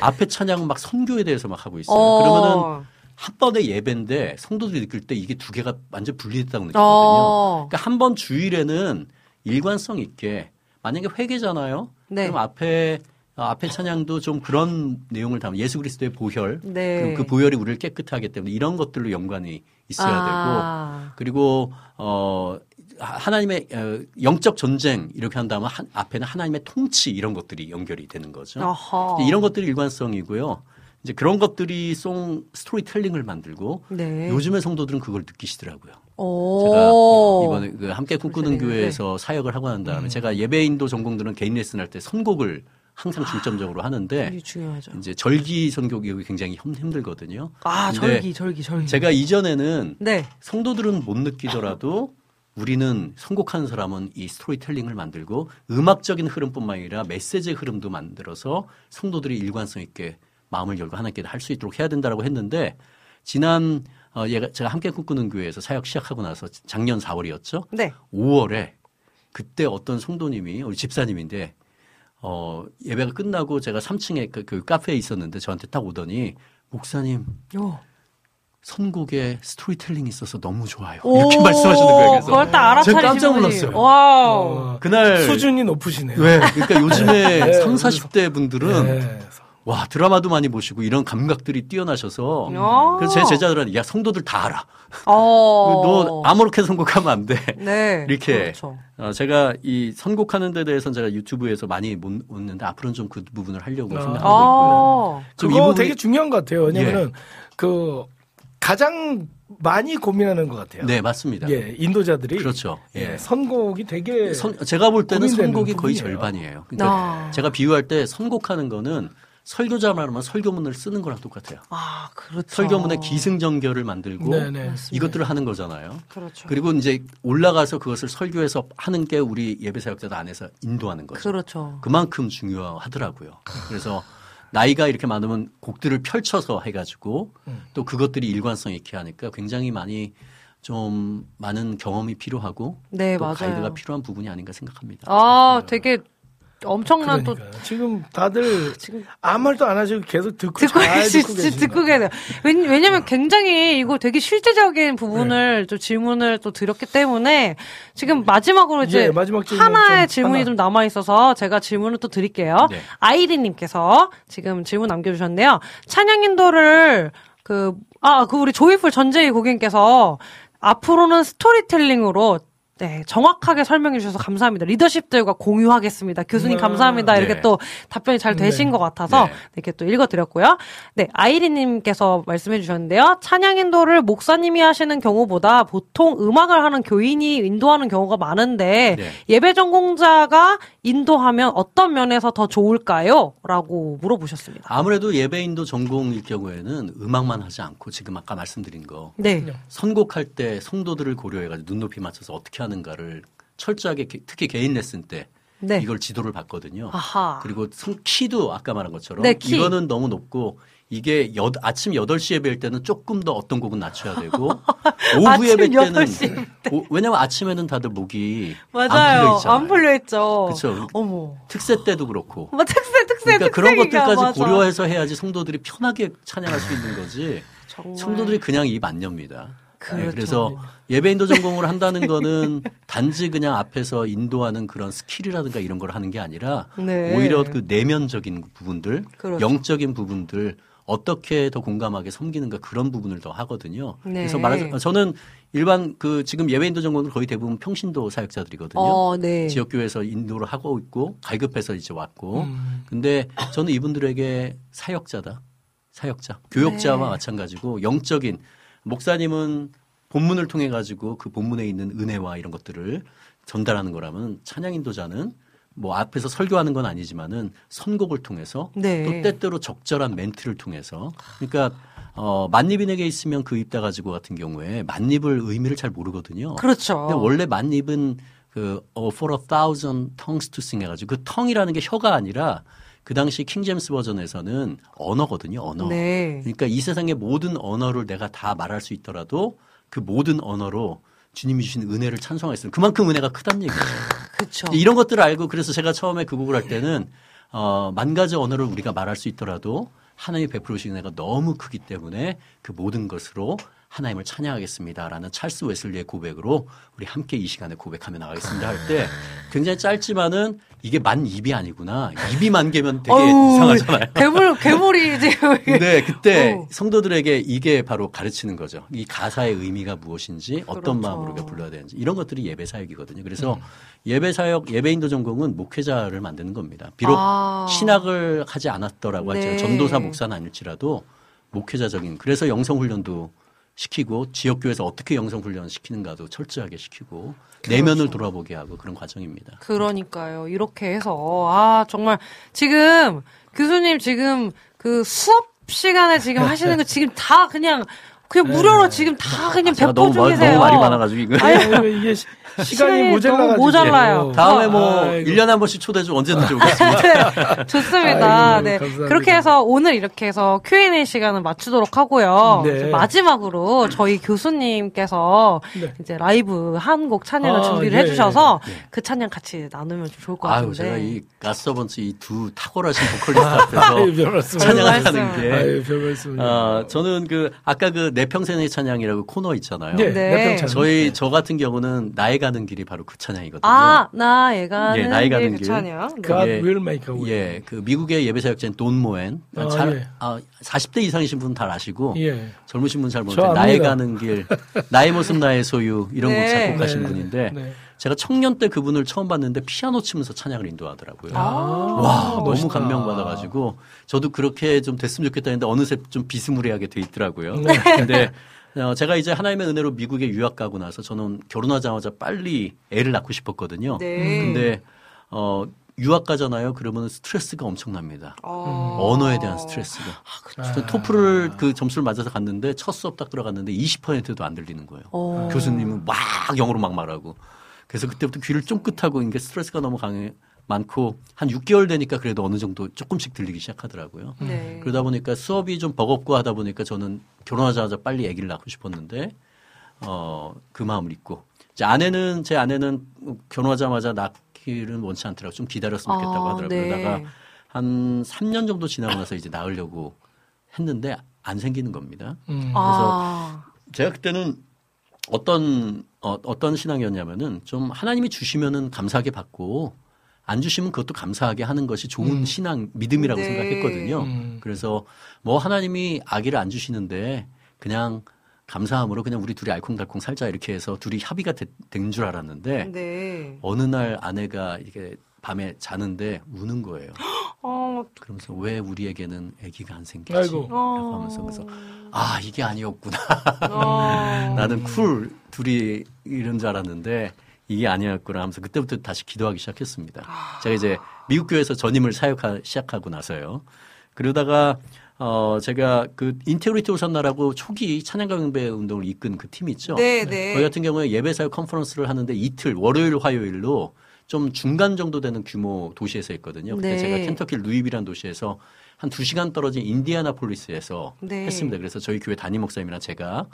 Speaker 6: 앞에 찬양은 막 선교에 대해서 막 하고 있어요.
Speaker 3: 어.
Speaker 6: 그러면은 한 번의 예배인데 성도들이 느낄 때 이게 두 개가 완전 분리됐다고 느끼거든요.
Speaker 3: 어.
Speaker 6: 그러니까 한 번 주일에는 일관성 있게 만약에 회개잖아요.
Speaker 3: 네.
Speaker 6: 그럼 앞에 어, 앞에 찬양도 좀 그런 내용을 담은 예수 그리스도의 보혈.
Speaker 3: 네.
Speaker 6: 그럼 그 보혈이 우리를 깨끗하게 하기 때문에 이런 것들로 연관이 있어야 되고
Speaker 3: 아.
Speaker 6: 그리고 어 하나님의 어, 영적 전쟁 이렇게 한다면 한, 앞에는 하나님의 통치 이런 것들이 연결이 되는 거죠.
Speaker 3: 어허.
Speaker 6: 이런 것들이 일관성이고요. 이제 그런 것들이 송 스토리텔링을 만들고
Speaker 3: 네.
Speaker 6: 요즘의 성도들은 그걸 느끼시더라고요.
Speaker 3: 오.
Speaker 6: 제가 이번에 그 함께 꿈꾸는
Speaker 3: 그러시네요.
Speaker 6: 교회에서 사역을 하고 난
Speaker 3: 음.
Speaker 6: 다음에 제가 예배인도 전공들은 개인 레슨 할 때 선곡을 항상 중점적으로 하는데. 이제 절기 선곡이 굉장히 힘- 힘들거든요.
Speaker 3: 아, 절기, 절기, 절기.
Speaker 6: 제가 이전에는
Speaker 3: 네.
Speaker 6: 성도들은 못 느끼더라도 우리는 선곡하는 사람은 이 스토리텔링을 만들고 음악적인 흐름뿐만 아니라 메시지의 흐름도 만들어서 성도들이 일관성 있게 마음을 열고 하나님께 할 수 있도록 해야 된다라고 했는데 지난 어 얘가 제가 함께 꿈꾸는 교회에서 사역 시작하고 나서 작년 4월이었죠.
Speaker 3: 네.
Speaker 6: 5월에 그때 어떤 성도님이 우리 집사님인데 어 예배가 끝나고 제가 3층에 그, 그 카페에 있었는데 저한테 딱 오더니 목사님
Speaker 3: 요.
Speaker 6: 선곡에 스토리텔링이 있어서 너무 좋아요.
Speaker 3: 오,
Speaker 6: 이렇게 말씀하시는 거예요. 그래서
Speaker 3: 그걸 딱 알아차리신
Speaker 6: 제가 깜짝. 놀랐어요.
Speaker 3: wow.
Speaker 2: 어,
Speaker 6: 그날
Speaker 2: 수준이 높으시네요.
Speaker 6: 왜? 그러니까 요즘에
Speaker 2: 네,
Speaker 6: 3, 40대 분들은
Speaker 2: 네.
Speaker 6: 와 드라마도 많이 보시고 이런 감각들이 뛰어나셔서
Speaker 3: 야.
Speaker 6: 그래서 제 제자들은 야 성도들 다 알아.
Speaker 3: 어.
Speaker 6: 너 아무렇게 선곡하면 안 돼.
Speaker 3: 네.
Speaker 6: 이렇게
Speaker 3: 그렇죠.
Speaker 6: 어, 제가 이 선곡하는 데 대해서는 제가 유튜브에서 많이 못 묻는데 앞으로는 좀 그 부분을 하려고
Speaker 2: 아.
Speaker 6: 생각하고 있고요.
Speaker 3: 아.
Speaker 6: 좀
Speaker 2: 그거
Speaker 6: 이 부분이-
Speaker 2: 되게 중요한 것 같아요. 왜냐면은 그 가장 많이 고민하는 것 같아요.
Speaker 6: 네 맞습니다.
Speaker 2: 예, 인도자들이
Speaker 6: 그렇죠.
Speaker 2: 예,
Speaker 6: 예.
Speaker 2: 선곡이 되게
Speaker 6: 선- 제가 볼 때는 선곡이 거의
Speaker 2: 부분이에요.
Speaker 6: 절반이에요. 그러니까
Speaker 3: 아.
Speaker 6: 제가 비유할 때 선곡하는 거는 설교자만 하면 설교문을 쓰는 거랑 똑같아요.
Speaker 3: 아, 그렇죠.
Speaker 6: 설교문에 기승전결을 만들고
Speaker 2: 네네.
Speaker 6: 이것들을 하는 거잖아요.
Speaker 3: 그렇죠.
Speaker 6: 그리고 이제 올라가서 그것을 설교해서 하는 게 우리 예배 사역자들 안에서 인도하는 거죠.
Speaker 3: 그렇죠.
Speaker 6: 그만큼 중요하더라고요. 그래서 나이가 이렇게 많으면 곡들을 펼쳐서 해가지고
Speaker 3: 음.
Speaker 6: 또 그것들이 일관성 있게 하니까 굉장히 많이 좀 많은 경험이 필요하고
Speaker 3: 네,
Speaker 6: 또
Speaker 3: 맞아요.
Speaker 6: 가이드가 필요한 부분이 아닌가 생각합니다.
Speaker 3: 아, 되게 엄청난 또
Speaker 2: 그러니까 지금 다들
Speaker 3: 지금
Speaker 2: 아무 말도 안 하시고 계속 듣고,
Speaker 3: 듣고
Speaker 2: 잘
Speaker 3: 계시, 듣고 계세요. 왜냐- 왜냐면 굉장히 이거 되게 실제적인 부분을 좀 질문을 또 드렸기 때문에 지금 마지막으로 이제
Speaker 2: 예, 마지막 질문
Speaker 3: 하나의
Speaker 2: 좀
Speaker 3: 질문이
Speaker 2: 하나.
Speaker 3: 좀 남아 있어서 제가 질문을 또 드릴게요.
Speaker 6: 네.
Speaker 3: 아이리님께서 지금 질문 남겨주셨네요. 찬양 인도를 그, 아, 그 우리 조이풀 전재희 고객님께서 앞으로는 스토리텔링으로 네, 정확하게 설명해 주셔서 감사합니다. 리더십들과 공유하겠습니다. 교수님
Speaker 2: 음,
Speaker 3: 감사합니다. 이렇게
Speaker 6: 네.
Speaker 3: 또 답변이 잘 되신
Speaker 2: 네.
Speaker 3: 것 같아서
Speaker 6: 네.
Speaker 3: 이렇게 또 읽어드렸고요. 네, 아이리님께서 말씀해 주셨는데요. 찬양 인도를 목사님이 하시는 경우보다 보통 음악을 하는 교인이 인도하는 경우가 많은데
Speaker 6: 네.
Speaker 3: 예배 전공자가 인도하면 어떤 면에서 더 좋을까요? 라고 물어보셨습니다.
Speaker 6: 아무래도 예배인도 전공일 경우에는 음악만 하지 않고 지금 아까 말씀드린 거
Speaker 3: 네.
Speaker 6: 선곡할 때 성도들을 고려해가지고 눈높이 맞춰서 어떻게 하는가를 철저하게 게- 특히 개인 레슨 때
Speaker 3: 네.
Speaker 6: 이걸 지도를 받거든요.
Speaker 3: 아하.
Speaker 6: 그리고 성- 키도 아까 말한 것처럼
Speaker 3: 네, 키.
Speaker 6: 이거는 너무 높고 이게 여- 아침 8시에 뵐 때는 조금 더 어떤 곡은 낮춰야 되고 오후에 뵐 때는
Speaker 3: 8시
Speaker 6: 오- 왜냐면 아침에는 다들 목이
Speaker 3: 맞아요. 안안 풀려 있죠.
Speaker 6: 그쵸.
Speaker 3: 어머.
Speaker 6: 특세 때도 그렇고
Speaker 3: 뭐 특세 특세
Speaker 6: 그러니까 그런
Speaker 3: 특세기가
Speaker 6: 것들까지
Speaker 3: 맞아.
Speaker 6: 고려해서 해야지 성도들이 편하게 찬양할 수 있는 거지. 성도들이 그냥 입 안 엽니다. 네,
Speaker 3: 그렇죠.
Speaker 6: 그래서 예배인도 전공을 한다는 거는 단지 그냥 앞에서 인도하는 그런 스킬이라든가 이런 걸 하는 게 아니라
Speaker 3: 네.
Speaker 6: 오히려 그 내면적인 부분들,
Speaker 3: 그렇죠.
Speaker 6: 영적인 부분들 어떻게 더 공감하게 섬기는가 그런 부분을 더 하거든요.
Speaker 3: 네.
Speaker 6: 그래서 말하자 저는 일반 그 지금 예배인도 전공은 거의 대부분 평신도 사역자들이거든요.
Speaker 3: 어, 네.
Speaker 6: 지역교회에서 인도를 하고 있고 갈급해서 이제 왔고
Speaker 2: 음.
Speaker 6: 근데 저는 이분들에게 사역자다 사역자 교역자와
Speaker 3: 네.
Speaker 6: 마찬가지고 영적인 목사님은 본문을 통해 가지고 그 본문에 있는 은혜와 이런 것들을 전달하는 거라면 찬양 인도자는 뭐 앞에서 설교하는 건 아니지만은 선곡을 통해서
Speaker 3: 네.
Speaker 6: 또 때때로 적절한 멘트를 통해서 그러니까 어 만입인에게 있으면 그 입다 가지고 같은 경우에 만입을 의미를 잘 모르거든요.
Speaker 3: 그렇죠.
Speaker 6: 근데 원래 만입은 그 어, for a thousand tongues to sing 해가지고 그 tongue이라는 게 혀가 아니라 그 당시 킹제임스 버전에서는 언어거든요. 언어.
Speaker 3: 네.
Speaker 6: 그러니까 이 세상의 모든 언어를 내가 다 말할 수 있더라도 그 모든 언어로 주님이 주신 은혜를 찬송하겠습니다. 그만큼 은혜가 크다는 얘기죠.
Speaker 3: 그렇죠.
Speaker 6: 이런 것들을 알고 그래서 제가 처음에 그 곡을 할 때는 어, 만 가지 언어를 우리가 말할 수 있더라도 하나님이 베풀으신 은혜가 너무 크기 때문에 그 모든 것으로 하나님을 찬양하겠습니다라는 찰스 웨슬리의 고백으로 우리 함께 이 시간에 고백하며 나가겠습니다 할 때 굉장히 짧지만은 이게 만 입이 아니구나 입이 만 개면 되게
Speaker 3: 어우,
Speaker 6: 이상하잖아요.
Speaker 3: 괴물 괴물이 지금
Speaker 6: 근데 그때
Speaker 3: 어.
Speaker 6: 성도들에게 이게 바로 가르치는 거죠. 이 가사의 의미가 무엇인지 어떤
Speaker 3: 그렇죠.
Speaker 6: 마음으로 우리가 불러야 되는지 이런 것들이 예배 사역이거든요. 그래서 예배 사역 예배인도 전공은 목회자를 만드는 겁니다. 비록
Speaker 3: 아.
Speaker 6: 신학을 하지 않았더라고
Speaker 3: 네.
Speaker 6: 할지라도 전도사 목사는 아닐지라도 목회자적인 그래서 영성 훈련도 시키고 지역 교회에서 어떻게 영성 훈련 시키는가도 철저하게 시키고
Speaker 3: 그렇죠.
Speaker 6: 내면을 돌아보게 하고 그런 과정입니다.
Speaker 3: 그러니까요. 이렇게 해서 아 정말 지금 교수님 지금 그 수업 시간에 지금 하시는 거 지금 다 그냥 그냥 무료로 지금 다 그냥
Speaker 6: 네. 제가
Speaker 3: 배포
Speaker 6: 너무. 너무 말이 많아가지고 이거
Speaker 2: 아니, 이게 시,
Speaker 3: 시간이
Speaker 2: 모자라가지고
Speaker 3: 모자라요.
Speaker 6: 다음에 뭐
Speaker 2: 아이고.
Speaker 6: 1년에 한 번씩 초대 좀 언제든지 오겠습니다.
Speaker 3: 네, 좋습니다.
Speaker 2: 아이고,
Speaker 3: 네.
Speaker 2: 감사합니다.
Speaker 3: 그렇게 해서 오늘 이렇게 해서 Q&A 시간을 마치도록 하고요.
Speaker 2: 네.
Speaker 3: 이제 마지막으로 저희 교수님께서
Speaker 2: 네.
Speaker 3: 이제 라이브 한 곡 찬양을
Speaker 2: 아,
Speaker 3: 준비를
Speaker 2: 예,
Speaker 3: 해주셔서 그 찬양 같이 나누면 좀 좋을 것 같은데.
Speaker 6: 아유, 제가 이 가스터번츠 이 두 탁월하신 보컬리스트 앞에서
Speaker 2: 아유, 별 말씀.
Speaker 6: 찬양하는. 게.
Speaker 2: 아유.
Speaker 6: 아, 저는 그, 아까 그 내 평생의 찬양이라고 코너 있잖아요.
Speaker 2: 네,
Speaker 3: 네.
Speaker 6: 저희, 저 같은 경우는 나의 가는 길이 바로 그 찬양이거든요.
Speaker 3: 아, 나의 가는
Speaker 6: 예, 나의 가는
Speaker 3: 길, 그
Speaker 6: 길.
Speaker 3: 찬양. 네.
Speaker 2: God
Speaker 6: 예.
Speaker 2: will make a way.
Speaker 6: 예, 그 미국의 예배 사역자인 돈 모엔.
Speaker 2: 아,
Speaker 6: 잘,
Speaker 2: 예.
Speaker 6: 아, 40대 이상이신 분은 다 아시고.
Speaker 2: 예.
Speaker 6: 젊으신 분은
Speaker 2: 잘저
Speaker 6: 모르는데 나의
Speaker 2: 압니다.
Speaker 6: 가는 길, 나의 모습 나의 소유 이런
Speaker 3: 네.
Speaker 6: 곡 작곡하신
Speaker 2: 네,
Speaker 6: 분인데
Speaker 2: 네.
Speaker 6: 제가 청년 때 그분을 처음 봤는데 피아노 치면서 찬양을 인도하더라고요.
Speaker 2: 아,
Speaker 6: 와 너무
Speaker 2: 멋있다.
Speaker 6: 감명받아가지고 저도 그렇게 좀 됐으면 좋겠다 했는데 어느새 좀 비스무리하게 돼 있더라고요.
Speaker 2: 네.
Speaker 6: 근데 어, 제가 이제 하나님의 은혜로 미국에 유학 가고 나서 저는 결혼하자마자 빨리 애를 낳고 싶었거든요.
Speaker 3: 네.
Speaker 6: 근데 어 유학 가잖아요. 그러면 스트레스가 엄청납니다.
Speaker 3: 어.
Speaker 6: 언어에 대한 스트레스가. 저 토플을 그 점수를 맞아서 갔는데 첫 수업 딱 들어갔는데 20%도 안 들리는 거예요.
Speaker 3: 어.
Speaker 6: 교수님은 막 영어로 막 말하고. 그래서 그때부터 귀를 쫑긋하고 이게 스트레스가 너무 강해 많고 한 6개월 되니까 그래도 어느 정도 조금씩 들리기 시작하더라고요.
Speaker 3: 네.
Speaker 6: 그러다 보니까 수업이 좀 버겁고 하다 보니까 저는 결혼하자마자 빨리 아기를 낳고 싶었는데 어 그 마음을 잊고 이제 아내는 제 아내는 결혼하자마자 낳기는 원치 않더라고 좀 기다렸으면 좋겠다고
Speaker 3: 아,
Speaker 6: 하더라고요.
Speaker 3: 네.
Speaker 6: 그러다가 한 3년 정도 지나고 나서 이제 낳으려고 했는데 안 생기는 겁니다.
Speaker 2: 음.
Speaker 3: 아.
Speaker 6: 제가 그때는 어떤 어, 어떤 신앙이었냐면은 좀 하나님이 주시면은 감사하게 받고 안 주시면 그것도 감사하게 하는 것이 좋은 신앙 믿음이라고
Speaker 3: 네.
Speaker 6: 생각했거든요.
Speaker 2: 음.
Speaker 6: 그래서 뭐 하나님이 아기를 안 주시는데 그냥 감사함으로 그냥 우리 둘이 알콩달콩 살자 이렇게 해서 둘이 합의가 된 줄 알았는데
Speaker 3: 네.
Speaker 6: 어느 날 아내가 이게 밤에 자는데 우는 거예요.
Speaker 3: 어,
Speaker 6: 그러면서 왜 우리에게는 아기가 안 생기지?
Speaker 2: 아이고.
Speaker 6: 라고 하면서 그래서 아 이게 아니었구나.
Speaker 3: 어.
Speaker 6: 나는 쿨 둘이 이런 줄 알았는데 이게 아니었구나 하면서 그때부터 다시 기도하기 시작했습니다. 제가 이제 미국 교회에서 전임을 사역하기 시작하고 나서요. 그러다가 어 제가 그 Integrity Hosanna라고 초기 찬양과 경배 운동을 이끈 그 팀이 있죠.
Speaker 3: 네, 네.
Speaker 6: 거기 같은 경우에 예배 사역 컨퍼런스를 하는데 이틀 월요일 화요일로 좀 중간 정도 되는 규모 도시에서 했거든요. 그때
Speaker 3: 네.
Speaker 6: 제가 켄터키 루이빌이라는 도시에서 한두 시간 떨어진 인디아나폴리스에서
Speaker 3: 네.
Speaker 6: 했습니다. 그래서 저희 교회 담임 목사님이랑 제가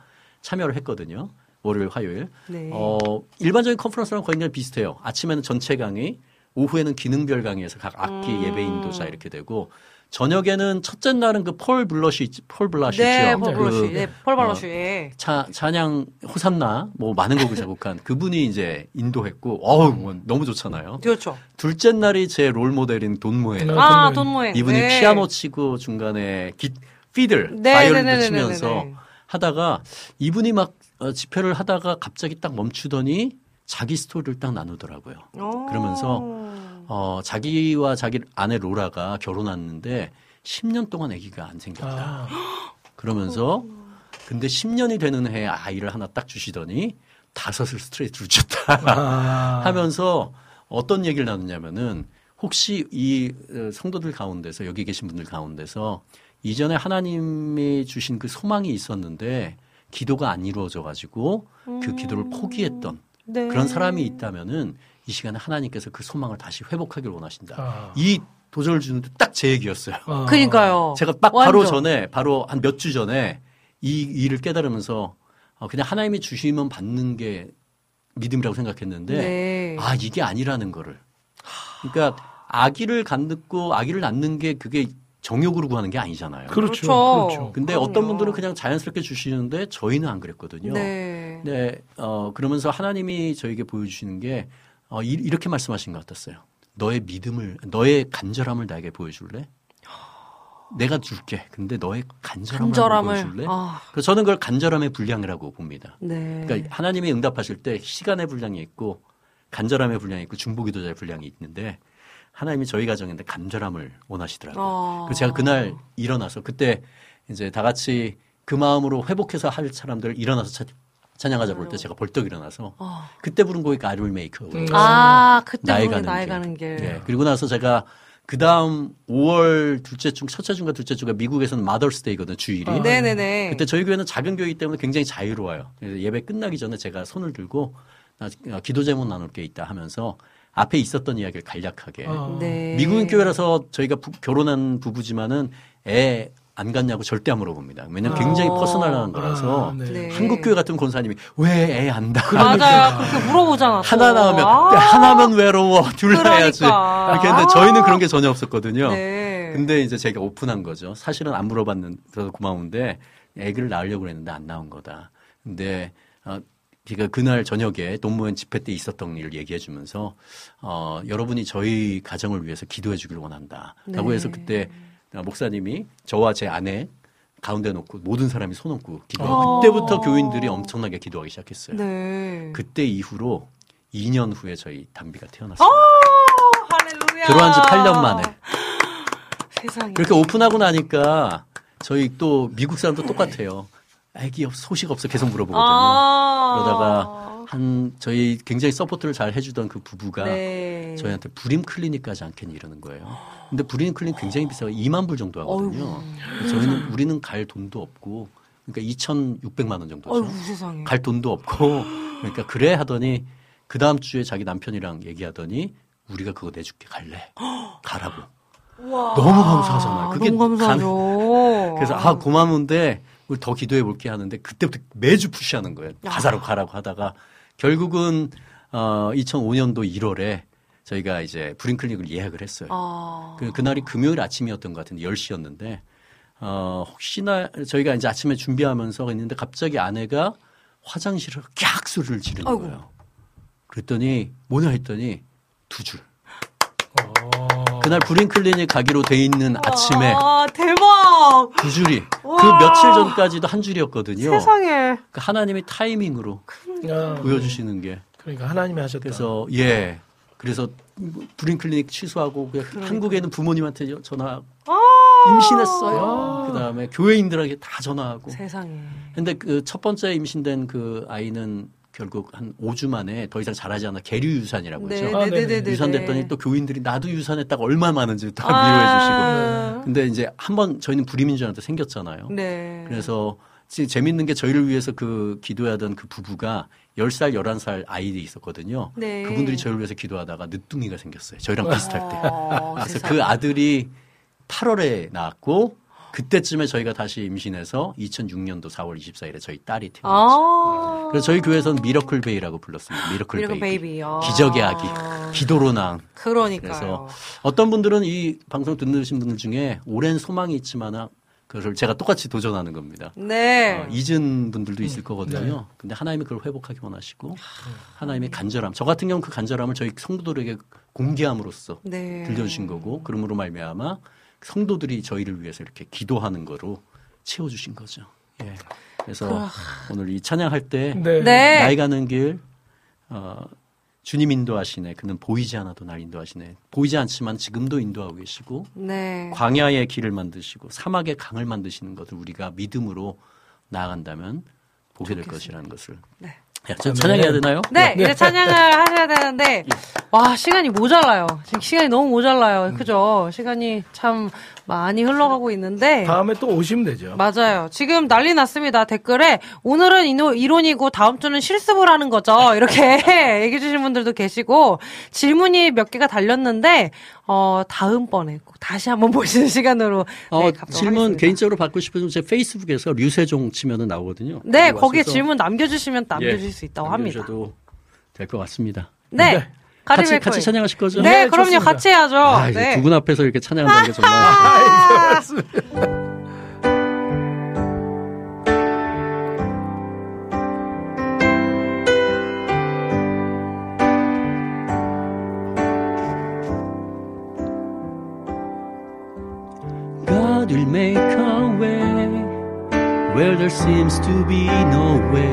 Speaker 6: 참여를 했거든요. 월요일, 화요일.
Speaker 3: 네.
Speaker 6: 어, 일반적인 컨퍼런스랑 거의 그냥 비슷해요. 아침에는 전체 강의, 오후에는 기능별 강의에서 각 악기
Speaker 3: 음.
Speaker 6: 예배 인도자 이렇게 되고 저녁에는 첫째 날은 그 폴 발로쉬 있- 폴 발로쉬
Speaker 3: 네. 폴
Speaker 6: 그
Speaker 3: 발로쉬. 네, 폴 발로쉬. 예.
Speaker 6: 차, 찬양 호산나 뭐 많은 곡을 작곡한 그분이 이제 인도했고 어우 뭐 너무 좋잖아요.
Speaker 3: 그렇죠.
Speaker 6: 둘째 날이 제 롤 모델인 돈 모엔
Speaker 2: 네.
Speaker 3: 아,
Speaker 2: 돈
Speaker 3: 돈 모엔.
Speaker 6: 이분이
Speaker 3: 네.
Speaker 6: 피아노 치고 중간에 기, 피들
Speaker 3: 네,
Speaker 6: 바이올린도
Speaker 3: 네, 네, 네,
Speaker 6: 치면서
Speaker 3: 네, 네.
Speaker 6: 하다가 이분이 막 어, 집회를 하다가 갑자기 딱 멈추더니 자기 스토리를 딱 나누더라고요.
Speaker 3: 어.
Speaker 6: 그러면서 어, 자기와 자기 아내 로라가 결혼했는데 10년 동안 아기가 안 생겼다.
Speaker 2: 아,
Speaker 6: 그러면서 근데 10년이 되는 해에 아이를 하나 딱 주시더니 다섯을 스트레이트로 줬다.
Speaker 2: 아.
Speaker 6: 하면서 어떤 얘기를 나누냐면은 혹시 이 어, 성도들 가운데서 여기 계신 분들 가운데서 이전에 하나님이 주신 그 소망이 있었는데 기도가 안 이루어져 가지고 그 기도를 포기했던
Speaker 3: 네.
Speaker 6: 그런 사람이 있다면은 이 시간에 하나님께서 그 소망을 다시 회복하길 원하신다.
Speaker 2: 아.
Speaker 6: 이 도전을 주는데 딱 제 얘기였어요.
Speaker 2: 아.
Speaker 3: 그니까요.
Speaker 6: 제가 딱 바로
Speaker 3: 완전.
Speaker 6: 전에 바로 한 몇 주 전에 이 일을 깨달으면서 어, 그냥 하나님이 주시면 받는 게 믿음이라고 생각했는데
Speaker 3: 네.
Speaker 6: 아 이게 아니라는 거를 그러니까 아기를 갖고 아기를 낳는 게 그게 정욕으로 구하는 게 아니잖아요.
Speaker 2: 그렇죠.
Speaker 3: 그렇죠.
Speaker 2: 그렇죠.
Speaker 6: 근데
Speaker 3: 그럼요.
Speaker 6: 어떤 분들은 그냥 자연스럽게 주시는데 저희는 안 그랬거든요.
Speaker 3: 네.
Speaker 6: 네, 어, 그러면서 하나님이 저에게 보여주시는 게, 어, 이, 렇게 말씀하신 것 같았어요. 너의 믿음을, 너의 간절함을 나에게 보여줄래? 내가 줄게. 근데 너의 간절함을,
Speaker 3: 간절함을.
Speaker 6: 보여줄래?
Speaker 3: 아,
Speaker 6: 그래서 저는 그걸 간절함의 분량이라고 봅니다.
Speaker 3: 네.
Speaker 6: 그러니까 하나님이 응답하실 때 시간의 분량이 있고 간절함의 분량이 있고 중보기도자의 분량이 있는데 하나님이 저희 가정한테 간절함을 원하시더라고요.
Speaker 3: 아.
Speaker 6: 그래서 제가 그날 일어나서 그때 이제 다 같이 그 마음으로 회복해서 할 사람들 일어나서 차, 찬양하자 볼 때 제가 벌떡 일어나서
Speaker 3: 아.
Speaker 6: 그때 부른 곡이 God will make a way.
Speaker 2: 음.
Speaker 3: 아, 그때
Speaker 6: 나의, 가는
Speaker 3: 나의
Speaker 6: 길.
Speaker 3: 가는 길.
Speaker 6: 예. 그리고 나서 제가 그 다음 5월 둘째 주, 첫째 주인가 둘째 주가 미국에서는 Mother's Day거든, 주일이.
Speaker 2: 아,
Speaker 3: 네네네.
Speaker 6: 그때 저희 교회는 작은 교회이기 때문에 굉장히 자유로워요. 예배 끝나기 전에 제가 손을 들고 나 어, 기도 제목 나눌 게 있다 하면서 앞에 있었던 이야기를 간략하게.
Speaker 2: 아.
Speaker 3: 네.
Speaker 6: 미국인 교회라서 저희가 부- 결혼한 부부지만은 애안 갖냐고 절대 안 물어봅니다. 왜냐면 굉장히
Speaker 3: 아.
Speaker 6: 퍼스널한 거라서
Speaker 2: 아, 네.
Speaker 3: 네.
Speaker 6: 한국 교회 같은 권사님이 왜 애 안 다.
Speaker 3: 맞아요. 그렇게 물어보잖아. 또.
Speaker 6: 하나 나오면
Speaker 3: 아,
Speaker 6: 하나면 외로워 둘 해야지
Speaker 3: 그러니까.
Speaker 6: 이렇게 했는데 저희는 그런 게 전혀 없었거든요.
Speaker 3: 네.
Speaker 6: 근데 이제 제가 오픈한 거죠. 사실은 안 물어봤는데도 고마운데 아기를 낳으려고 했는데 안 나온 거다. 근데 어, 제가 그날 저녁에 동무원 집회 때 있었던 일을 얘기해 주면서 어, 여러분이 저희 가정을 위해서 기도해 주길 원한다. 라고
Speaker 3: 네.
Speaker 6: 해서 그때 어, 목사님이 저와 제 아내 가운데 놓고 모든 사람이 손 얹고 기도하고
Speaker 3: 어.
Speaker 6: 그때부터 교인들이 엄청나게 기도하기 시작했어요.
Speaker 3: 네.
Speaker 6: 그때 이후로 2년 후에 저희 담비가 태어났어요.
Speaker 3: 할렐루야.
Speaker 6: 결혼한 지 8년 만에.
Speaker 3: 세상에.
Speaker 6: 그렇게 오픈하고 나니까 저희 또 미국 사람도 똑같아요. 애기 없, 소식 없어 계속 물어보거든요.
Speaker 3: 아.
Speaker 6: 그러다가 한 저희 굉장히 support를 잘 해주던 그 부부가
Speaker 3: 네.
Speaker 6: 저희한테 불임 클리닉 가지 않겠니 이러는 거예요. 근데 불임 클리닉 굉장히 비싸요. 2만 불 정도 하거든요. 저희는 우리는 갈 돈도 없고 그러니까 2,600만 원 정도죠.
Speaker 3: 어이구.
Speaker 6: 갈 돈도 없고 그러니까 그래 하더니 그 다음 주에 자기 남편이랑 얘기하더니 우리가 그거 내줄게 갈래 가라고 너무 감사하잖아요. 그게
Speaker 3: 너무 감사하죠.
Speaker 6: 그래서 아 고마운데 더 기도해 볼게 하는데 그때부터 매주 푸시하는 거예요. 가사로 가라고 하다가 결국은 어 2005년도 1월에 저희가 이제 브링클릭을 예약을 했어요.
Speaker 3: 아.
Speaker 6: 그, 그날이 금요일 아침이었던 것 같은데 10시였는데 어 혹시나 저희가 이제 아침에 준비하면서 있는데 갑자기 아내가 화장실을 깍 소리를 지르는
Speaker 3: 아이고.
Speaker 6: 거예요. 그랬더니 뭐냐 했더니 두 줄. 그날 브링클린이 가기로 돼 있는 아침에
Speaker 3: 아 대박.
Speaker 6: 두 줄이 그
Speaker 3: 와.
Speaker 6: 며칠 전까지도 한 줄이었거든요.
Speaker 3: 세상에.
Speaker 6: 그 하나님의 타이밍으로
Speaker 2: 아,
Speaker 6: 보여주시는 게
Speaker 2: 그러니까 하나님이 하셨다.
Speaker 6: 그래서 예 그래서 브링클리닉 취소하고 그냥 한국에는 부모님한테 전화 임신했어요. 그 다음에 교회인들에게 다 전화하고.
Speaker 3: 세상에.
Speaker 6: 근데 그 첫 번째 임신된 그 아이는 결국 한 5주 만에 더 이상 자라지 않아 계류 유산이라고
Speaker 3: 네,
Speaker 6: 했죠.
Speaker 2: 아,
Speaker 3: 네,
Speaker 2: 네네.
Speaker 3: 네, 네,
Speaker 6: 유산됐더니
Speaker 3: 네.
Speaker 6: 또 교인들이 나도 유산했다가 얼마 많은지 다
Speaker 3: 아.
Speaker 6: 위로해 주시고. 근데 이제 한 번 저희는 불임인자한테 생겼잖아요.
Speaker 3: 네.
Speaker 6: 그래서 지- 재밌는 게 저희를 위해서 그 기도하던 그 부부가 10살, 11살 아이들이 있었거든요.
Speaker 3: 네.
Speaker 6: 그분들이 저희를 위해서 기도하다가 늦둥이가 생겼어요. 저희랑 비슷할 때.
Speaker 3: 어,
Speaker 6: 그래서. 그 아들이 8월에 낳았고 그때쯤에 저희가 다시 임신해서 2006년도 4월 24일에 저희 딸이 태어났죠.
Speaker 3: 아.
Speaker 6: 그래서 저희 교회에서는 miracle baby라고 불렀습니다. miracle,
Speaker 3: miracle baby. baby. 아.
Speaker 6: 기적의 아기. 기도로 낳은.
Speaker 3: 그러니까요.
Speaker 6: 그래서 어떤 분들은 이 방송 듣는 분들 중에 오랜 소망이 있지만 그걸 제가 똑같이 도전하는 겁니다.
Speaker 3: 네.
Speaker 6: 어, 잊은 분들도 있을 거거든요. 근데 하나님이 그걸 회복하기 원하시고 하나님의 간절함. 저 같은 경우는 그 간절함을 저희 성도들에게 공개함으로써
Speaker 3: 네.
Speaker 6: 들려주신 거고 그러므로 말미암아 성도들이 저희를 위해서 이렇게 기도하는 거로 채워주신 거죠. 예. 그래서 오늘 이 찬양할 때
Speaker 2: 네.
Speaker 3: 네.
Speaker 6: 나이 가는 길 어, 주님 인도하시네. 그는 보이지 않아도 날 인도하시네. 보이지 않지만 지금도 인도하고 계시고
Speaker 3: 네.
Speaker 6: 광야의 길을 만드시고 사막의 강을 만드시는 것을 우리가 믿음으로 나아간다면 보게 될 것이라는 것을.
Speaker 3: 네.
Speaker 6: 야, 저 찬양해야 되나요?
Speaker 3: 네, 이제 찬양을 하셔야 되는데, 와, 시간이 모자라요. 지금 시간이 너무
Speaker 6: 음.
Speaker 3: 모자라요. 그죠? 시간이 참 많이 흘러가고 있는데.
Speaker 2: 다음에 또 오시면 되죠.
Speaker 3: 맞아요. 지금 난리 났습니다. 댓글에 오늘은 이노- 이론이고 다음 주는 실습을 하는 거죠. 이렇게 얘기해 주신 분들도 계시고 질문이 몇 개가 달렸는데 어 다음번에 꼭 다시 한번 보시는 시간으로
Speaker 6: 어,
Speaker 3: 네, 갖도록
Speaker 6: 질문
Speaker 3: 하겠습니다.
Speaker 6: 개인적으로 받고 싶으면 제 페이스북에서 류세종 치면은 나오거든요.
Speaker 3: 네,
Speaker 6: 거기
Speaker 3: 거기에 질문 남겨 주시면 남겨 주실
Speaker 6: 예,
Speaker 3: 수 있다고 합니다.
Speaker 6: 남겨주셔도 될것 같습니다.
Speaker 3: 네.
Speaker 2: 네.
Speaker 6: 같이, 같이
Speaker 3: 코인.
Speaker 6: 찬양하실 거죠?
Speaker 3: 네,
Speaker 2: 네,
Speaker 3: 그럼요.
Speaker 2: 좋습니다.
Speaker 3: 같이 해야죠.
Speaker 6: 아,
Speaker 3: 네.
Speaker 6: 두분 앞에서 이렇게 찬양한다는 게 정말. God will make a way where there seems to be no way.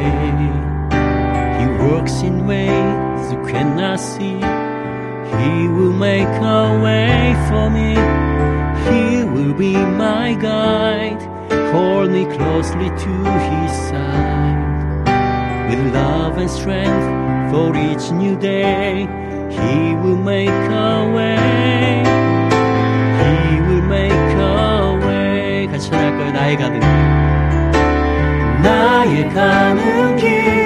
Speaker 6: He works in ways you cannot see. He will make a way for me. He will be my guide. Hold me closely to his side. With love and strength for each new day. He will make a way. He will make a way. 같이 찬양할까요? 나의 가는 길. 나의 가는 길.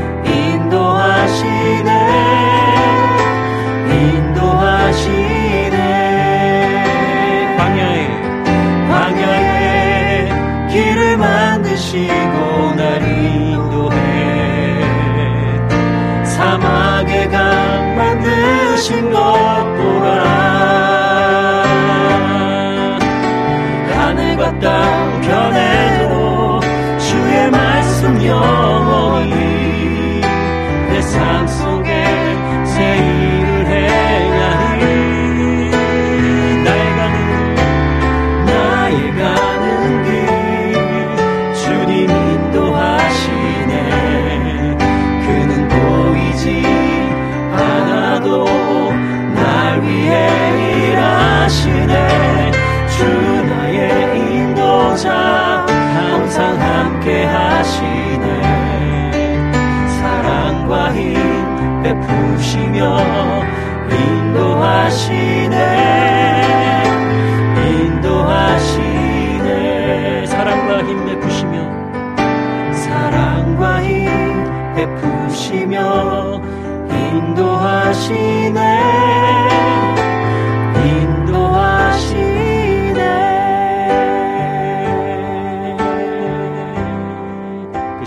Speaker 6: 만드신 것 보라 하늘과 땅 변해도 주의 말씀 영원히 내 삶 속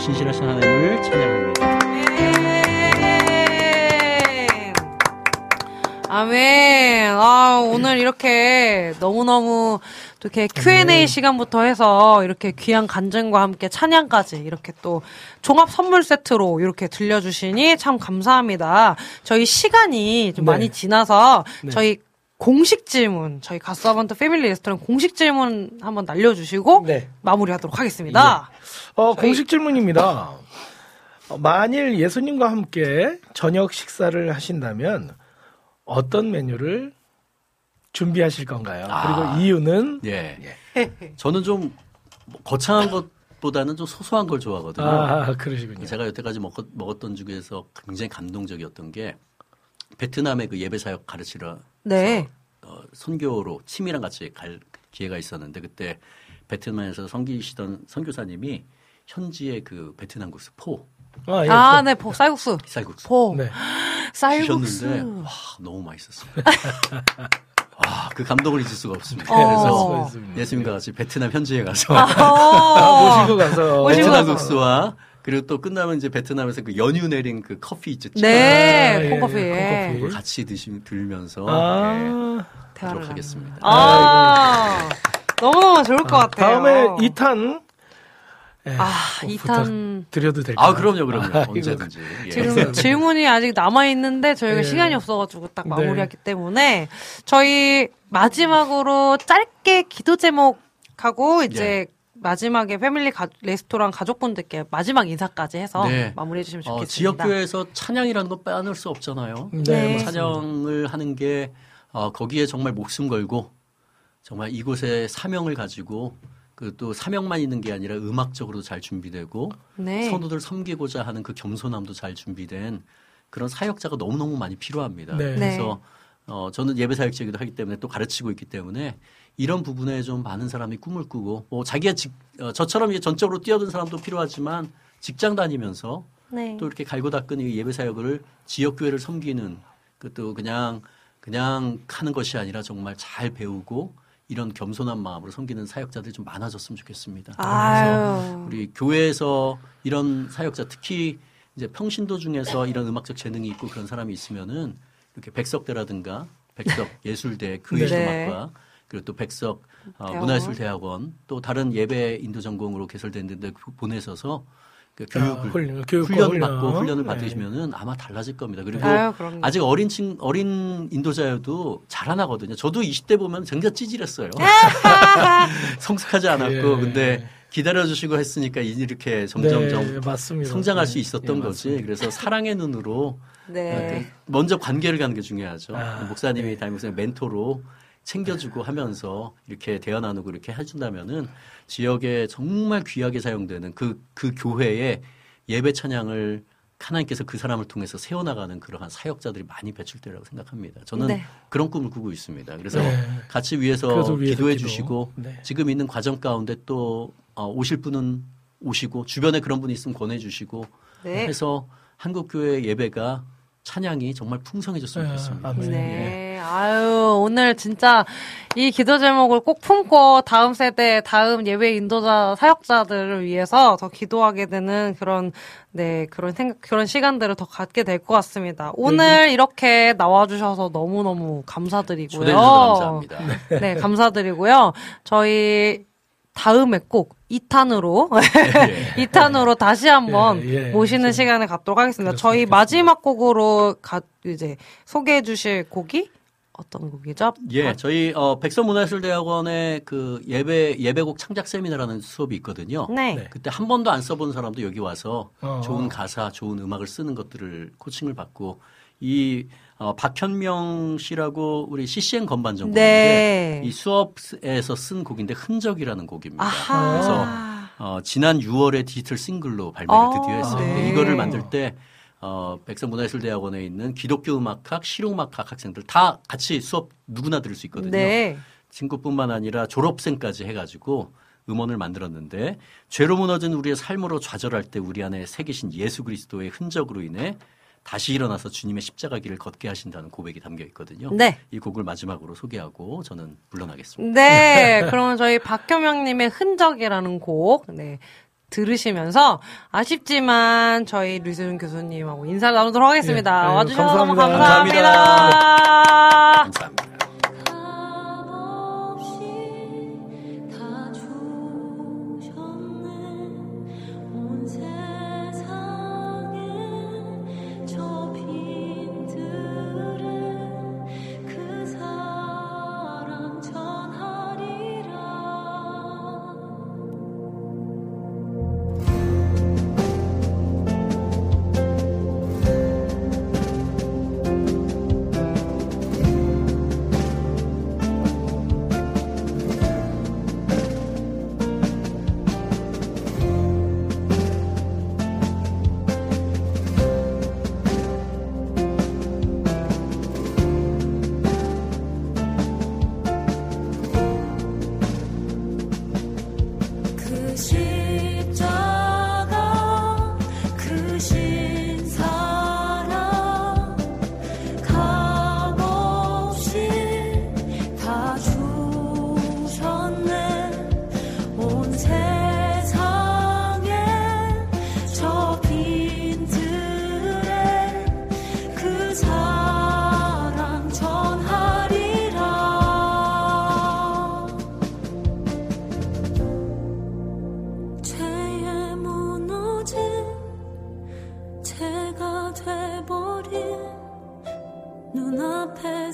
Speaker 6: 신실하신 하나님을 찬양합니다.
Speaker 3: 아멘. 아, 오늘 이렇게 너무너무 또 이렇게 Q&A 시간부터 해서 이렇게 귀한 간증과 함께 찬양까지 이렇게 또 종합 선물 세트로 이렇게 들려주시니 참 감사합니다. 저희 시간이 좀
Speaker 2: 네.
Speaker 3: 많이 지나서
Speaker 2: 네.
Speaker 3: 저희 공식 질문, 저희 가스아반트 패밀리 레스토랑 공식 질문 한번 날려주시고
Speaker 2: 네.
Speaker 3: 마무리하도록 하겠습니다.
Speaker 2: 어, 공식 질문입니다. 어, 만일 예수님과 함께 저녁 식사를 하신다면 어떤 메뉴를 준비하실 건가요?
Speaker 6: 아.
Speaker 2: 그리고 이유는
Speaker 6: 예. 저는 좀뭐 거창한 것보다는 좀 소소한 걸 좋아하거든요.
Speaker 2: 아, 그러시군요.
Speaker 6: 제가 여태까지 먹, 먹었던 중에서 굉장히 감동적이었던 게 베트남의 그 예배 사역 가르치러
Speaker 3: 네.
Speaker 6: 어, 선교로 팀이랑 같이 갈 기회가 있었는데 그때 베트남에서 섬기시던 선교사님이 현지의 그 베트남 국수 포
Speaker 2: 아, 예.
Speaker 3: 아, 네, 보, 쌀국수.
Speaker 6: 쌀국수
Speaker 3: 포.
Speaker 2: 네.
Speaker 3: 쌀국수.
Speaker 6: 주셨는데 와 너무 맛있었어요. 와 그 감동을 잊을 수가 없습니다.
Speaker 3: 어.
Speaker 6: 그래서. 예수님과 같이 베트남 현지에 가서
Speaker 3: 어.
Speaker 2: 모시고 가서
Speaker 6: 베트남. 국수와 그리고 또 끝나면 이제 베트남에서 그 연유 내린 그 커피 있죠.
Speaker 3: 네,
Speaker 2: 아, 예,
Speaker 3: 콩커피.
Speaker 2: 콩커피.
Speaker 6: 그걸 같이 드시 들면서
Speaker 2: 아,
Speaker 6: 예,
Speaker 3: 대화를
Speaker 6: 하도록 하겠습니다.
Speaker 3: 아, 너무너무 좋을 것 같아요.
Speaker 2: 다음에 2탄 예,
Speaker 3: 아,
Speaker 2: 꼭
Speaker 3: 2탄.
Speaker 2: 드려도 될까요?
Speaker 6: 아 그럼요, 그럼요.
Speaker 2: 아,
Speaker 6: 언제든지. 예.
Speaker 3: 지금 질문이 아직 남아 있는데 저희가
Speaker 2: 예.
Speaker 3: 시간이 없어 가지고 딱
Speaker 2: 네.
Speaker 3: 마무리하기 때문에 저희 마지막으로 짧게 기도 제목 하고 이제
Speaker 6: 예.
Speaker 3: 마지막에 패밀리 가, 레스토랑 가족분들께 마지막 인사까지 해서
Speaker 6: 네.
Speaker 3: 마무리해 주시면
Speaker 6: 어,
Speaker 3: 좋겠습니다.
Speaker 6: 지역교회에서 찬양이라는 거 빼놓을 수 없잖아요.
Speaker 2: 네,
Speaker 3: 네.
Speaker 6: 찬양을 하는 게 어, 거기에 정말 목숨 걸고 정말 이곳에 사명을 가지고 그 또 사명만 있는 게 아니라 음악적으로도 잘 준비되고
Speaker 3: 네.
Speaker 6: 성도들 섬기고자 하는 그 겸손함도 잘 준비된 그런 사역자가 너무너무 많이 필요합니다.
Speaker 2: 네.
Speaker 6: 그래서 어, 저는 예배 사역자이기도 하기 때문에 또 가르치고 있기 때문에 이런 부분에 좀 많은 사람이 꿈을 꾸고 뭐 자기가 직, 어, 저처럼 이제 전적으로 뛰어든 사람도 필요하지만 직장 다니면서
Speaker 3: 네.
Speaker 6: 또 이렇게 갈고 닦은 이 예배 사역을 지역 교회를 섬기는 그것도 그냥 그냥 하는 것이 아니라 정말 잘 배우고 이런 겸손한 마음으로 섬기는 사역자들이 좀 많아졌으면 좋겠습니다.
Speaker 3: 아유.
Speaker 6: 우리 교회에서 이런 사역자 특히 이제 평신도 중에서 이런 음악적 재능이 있고 그런 사람이 있으면은 이렇게 백석대라든가 백석 예술대 교회음악과 그리고 또 백석 어,
Speaker 3: 대학원.
Speaker 6: 문화예술대학원 또 다른 예배 인도 전공으로 개설된 데 보내셔서 그
Speaker 2: 아,
Speaker 6: 교육을
Speaker 2: 훈련, 교육과
Speaker 6: 훈련을
Speaker 2: 훈련.
Speaker 6: 받고 훈련을
Speaker 2: 네.
Speaker 6: 받으시면은 아마 달라질 겁니다. 그리고
Speaker 3: 아유.
Speaker 6: 아직 어린 친 어린 인도자여도 자라나거든요. 저도 20대 보면 굉장히 찌질했어요. 성숙하지 않았고
Speaker 2: 예.
Speaker 6: 근데 기다려 주시고 했으니까 이렇게 점점
Speaker 2: 네,
Speaker 6: 점. 성장할 수
Speaker 2: 네.
Speaker 6: 있었던
Speaker 2: 예,
Speaker 6: 거지. 그래서 사랑의 눈으로
Speaker 3: 네.
Speaker 6: 먼저 관계를 가는 게 중요하죠.
Speaker 2: 아,
Speaker 6: 목사님이 담임 목사님 멘토로 챙겨주고 하면서 이렇게 대화 나누고 이렇게 해준다면은 지역에 정말 귀하게 사용되는 그, 그 교회의 예배 찬양을 하나님께서 그 사람을 통해서 세워나가는 그러한 사역자들이 많이 배출되라고 생각합니다. 저는
Speaker 3: 네.
Speaker 6: 그런 꿈을 꾸고 있습니다. 그래서
Speaker 2: 네.
Speaker 6: 같이 위해서
Speaker 2: 위해서
Speaker 6: 기도해
Speaker 2: 기도.
Speaker 6: 주시고
Speaker 2: 네.
Speaker 6: 지금 있는 과정 가운데 또 어, 오실 분은 오시고 주변에 그런 분이 있으면 권해 주시고
Speaker 3: 네.
Speaker 6: 해서 한국 교회 예배가 찬양이 정말 풍성해졌으면
Speaker 2: 네,
Speaker 6: 좋겠습니다.
Speaker 2: 아멘.
Speaker 3: 네. 아유, 오늘 진짜 이 기도 제목을 꼭 품고 다음 세대, 다음 예배 인도자, 사역자들을 위해서 더 기도하게 되는 그런, 네, 그런 생각, 그런 시간들을 더 갖게 될 것 같습니다. 오늘 이렇게 나와주셔서 너무너무 감사드리고요.
Speaker 6: 감사합니다.
Speaker 3: 네, 감사드리고요. 저희 다음에 꼭 2탄으로
Speaker 6: 예.
Speaker 3: 2탄으로 다시 한번
Speaker 2: 예, 예.
Speaker 3: 모시는 시간을 갖도록 하겠습니다.
Speaker 2: 그렇습니다.
Speaker 3: 저희 마지막 곡으로 가, 이제 소개해 주실 곡이 어떤 곡이죠?
Speaker 6: 예, 저희 어, 백석문화예술대학원의 그 예배 예배곡 창작 세미나라는 수업이 있거든요.
Speaker 3: 네.
Speaker 2: 네.
Speaker 6: 그때 한 번도 안 써본 사람도 여기 와서
Speaker 2: 어.
Speaker 6: 좋은 가사, 좋은 음악을 쓰는 것들을 코칭을 받고 이 어, 박현명 씨라고 우리 CCM 건반 전공인데
Speaker 3: 네.
Speaker 6: 이 수업에서 쓴 곡인데 흔적이라는 곡입니다.
Speaker 3: 아하.
Speaker 6: 그래서 어, 지난 6월에 디지털 싱글로 발매를
Speaker 3: 아,
Speaker 6: 드디어 했어요.
Speaker 3: 네.
Speaker 6: 근데 이거를 만들 때 어, 백성문화예술대학원에 있는 기독교 음악학, 실용음악학 학생들 다 같이 수업 누구나 들을 수 있거든요.
Speaker 3: 네.
Speaker 6: 친구뿐만 아니라 졸업생까지 해가지고 음원을 만들었는데 죄로 무너진 우리의 삶으로 좌절할 때 우리 안에 새기신 예수 그리스도의 흔적으로 인해 다시 일어나서 주님의 십자가 길을 걷게 하신다는 고백이 담겨 있거든요.
Speaker 3: 네.
Speaker 6: 이 곡을 마지막으로 소개하고 저는 물러나겠습니다.
Speaker 3: 네. 그러면 저희 박효명님의 흔적이라는 곡, 네. 들으시면서 아쉽지만 저희 류세준 교수님하고 인사를 나누도록 하겠습니다.
Speaker 2: 네, 아유,
Speaker 3: 와주셔서 너무
Speaker 2: 감사합니다.
Speaker 3: 감사합니다.
Speaker 6: 감사합니다.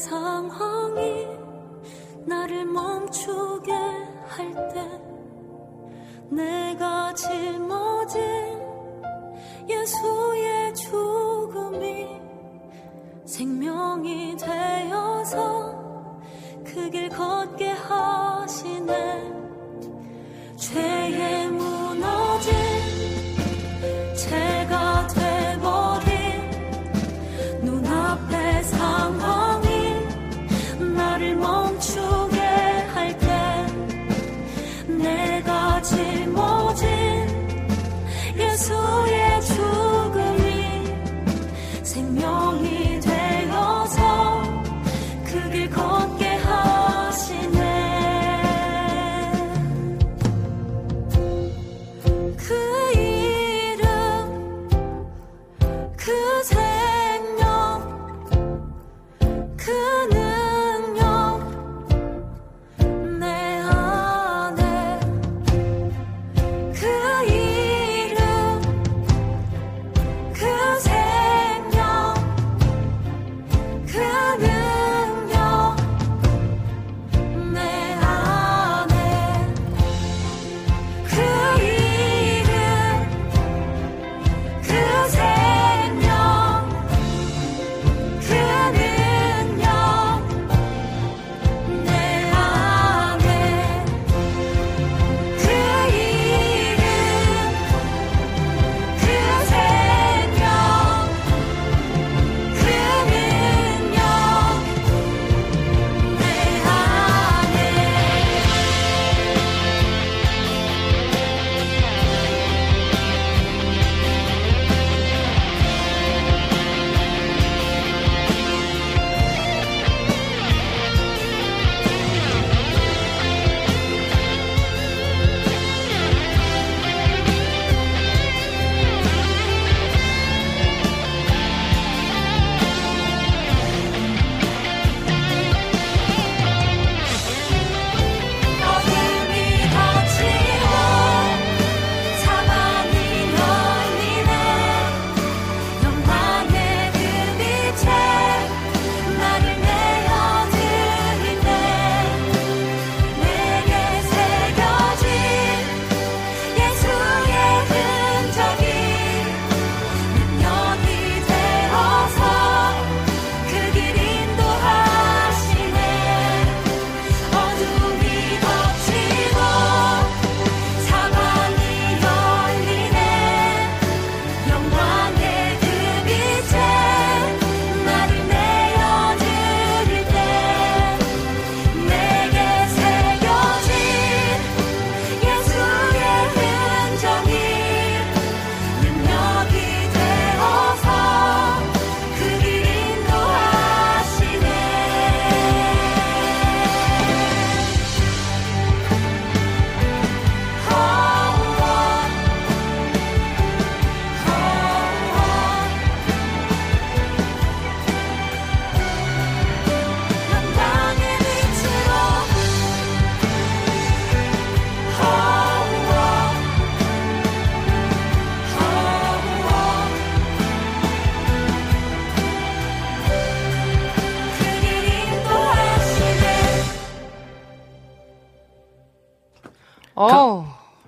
Speaker 4: 상황이 나를 멈추게 할 때 내가 짊어진 예수의 죽음이 생명이 되어서 그 길 걷게 하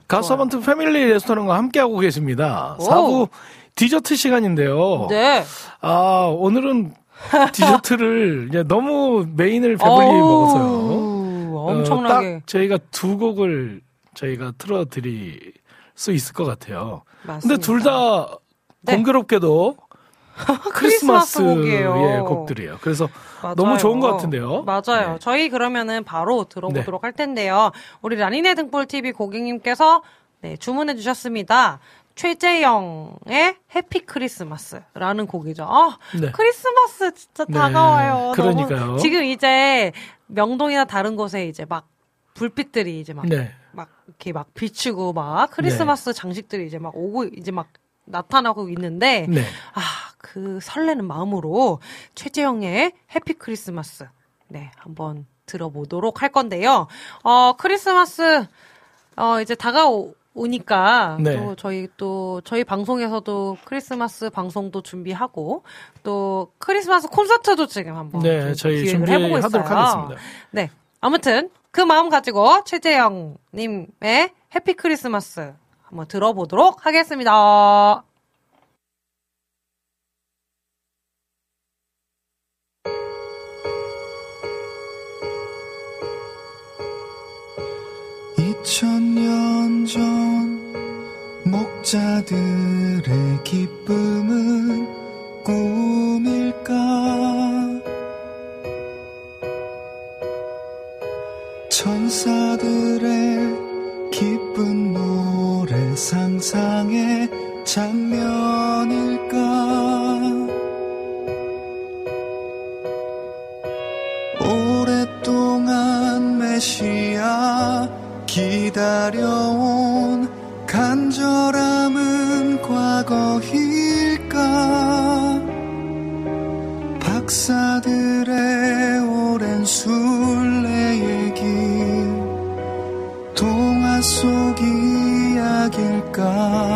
Speaker 2: 가서번트 패밀리 레스토랑과 함께하고 계십니다.
Speaker 3: 오.
Speaker 2: 4부 디저트 시간인데요.
Speaker 3: 네.
Speaker 2: 아, 오늘은 디저트를 너무 메인을 배불리 먹어서요.
Speaker 3: 어, 엄청나게.
Speaker 2: 딱 저희가 두 곡을 저희가 틀어드릴 수 있을 것 같아요. 근데
Speaker 3: 맞습니다.
Speaker 2: 둘다
Speaker 3: 네.
Speaker 2: 공교롭게도
Speaker 3: 크리스마스
Speaker 2: 크리스마스
Speaker 3: 곡이에요.
Speaker 2: 예, 곡들이에요. 그래서
Speaker 3: 맞아요.
Speaker 2: 너무 좋은 것 같은데요.
Speaker 3: 맞아요.
Speaker 2: 네.
Speaker 3: 저희 그러면은 바로 들어보도록 할 텐데요. 우리 라니네 등불 TV 고객님께서 네, 주문해 주셨습니다. 최재영의 해피 크리스마스라는 곡이죠. 아,
Speaker 2: 네.
Speaker 3: 크리스마스 진짜
Speaker 2: 네,
Speaker 3: 다가와요.
Speaker 2: 그러니까요.
Speaker 3: 너무 지금 이제 명동이나 다른 곳에 이제 막 불빛들이 이제 막,
Speaker 2: 네.
Speaker 3: 막 이렇게 막 비추고 막 크리스마스 장식들이 이제 막 오고 이제 막 나타나고 있는데
Speaker 2: 네.
Speaker 3: 아, 그 설레는 마음으로 최재형의 해피 크리스마스. 네, 한번 들어보도록 할 건데요. 어, 크리스마스, 어, 이제 다가오니까
Speaker 2: 네.
Speaker 3: 또 저희 또, 저희 방송에서도 크리스마스 방송도 준비하고 또 크리스마스 콘서트도 지금 한번
Speaker 2: 네,
Speaker 3: 좀
Speaker 2: 저희
Speaker 3: 기획을 해보고 있어요.
Speaker 2: 하겠습니다.
Speaker 3: 네. 아무튼 그 마음 가지고 최재영 님의 해피 크리스마스 한번 들어보도록 하겠습니다.
Speaker 8: 이천 년전 목자들의 기쁨은 꿈일까 천사들의 상상의 장면일까? 오랫동안 메시아 기다려온 간절함은 과거일까? 박사들의 이야기일까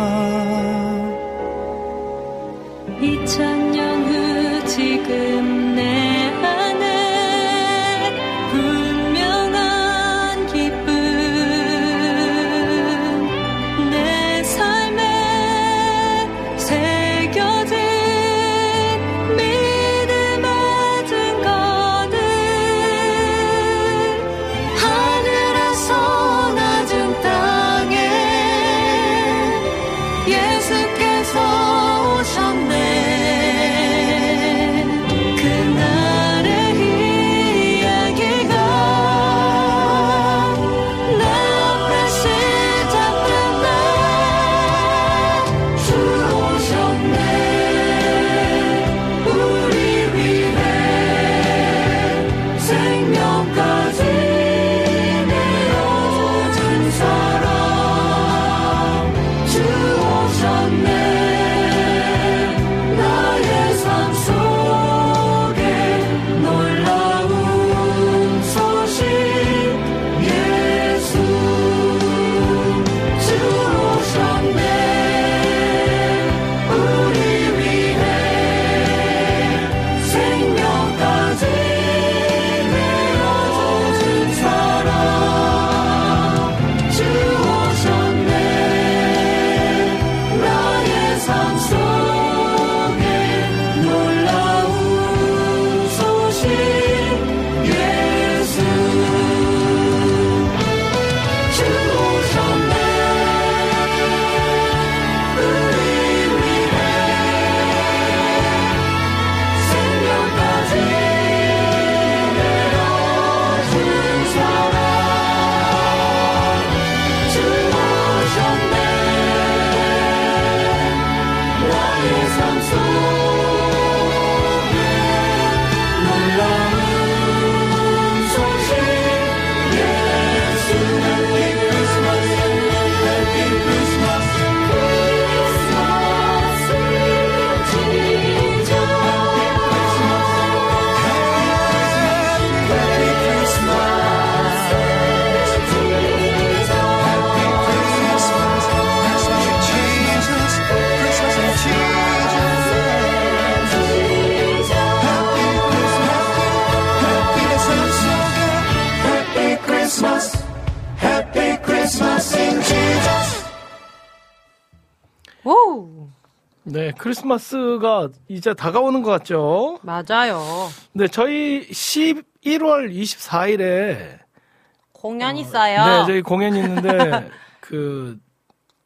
Speaker 2: 이제 다가오는 것 같죠?
Speaker 3: 맞아요.
Speaker 2: 네, 저희 11월 24일에
Speaker 3: 공연 있어요.
Speaker 2: 네, 저희 공연이 있는데 그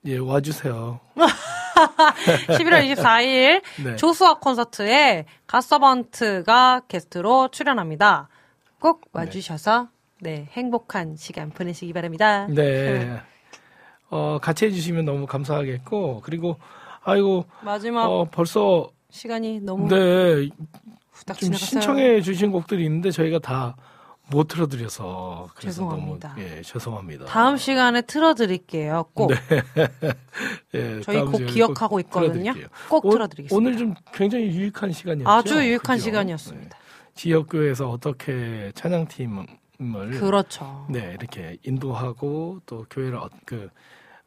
Speaker 2: 예, 와주세요.
Speaker 3: 11월 24일
Speaker 2: 네.
Speaker 3: 조수아 콘서트에 가서번트가 게스트로 출연합니다. 꼭 와주셔서 네, 행복한 시간 보내시기 바랍니다.
Speaker 2: 네. 어, 같이 해주시면 너무 감사하겠고, 그리고, 아이고,
Speaker 3: 마지막
Speaker 2: 어, 벌써,
Speaker 3: 시간이 너무
Speaker 2: 네,
Speaker 3: 후딱
Speaker 2: 좀
Speaker 3: 지나갔어요.
Speaker 2: 신청해 주신 곡들이 있는데 저희가 다 못 틀어드려서.
Speaker 3: 죄송합니다.
Speaker 2: 너무, 예, 죄송합니다.
Speaker 3: 다음 시간에 틀어드릴게요. 꼭
Speaker 2: 예,
Speaker 3: 저희 곡 기억하고
Speaker 2: 꼭
Speaker 3: 있거든요.
Speaker 2: 틀어드릴게요.
Speaker 3: 꼭
Speaker 2: 오-
Speaker 3: 틀어드리겠습니다.
Speaker 2: 오늘 좀 굉장히 유익한 시간이었죠.
Speaker 3: 아주 유익한
Speaker 2: 그죠?
Speaker 3: 시간이었습니다.
Speaker 2: 네. 지역교회에서 어떻게 찬양팀을
Speaker 3: 그렇죠.
Speaker 2: 네, 이렇게 인도하고 또 교회를 어, 그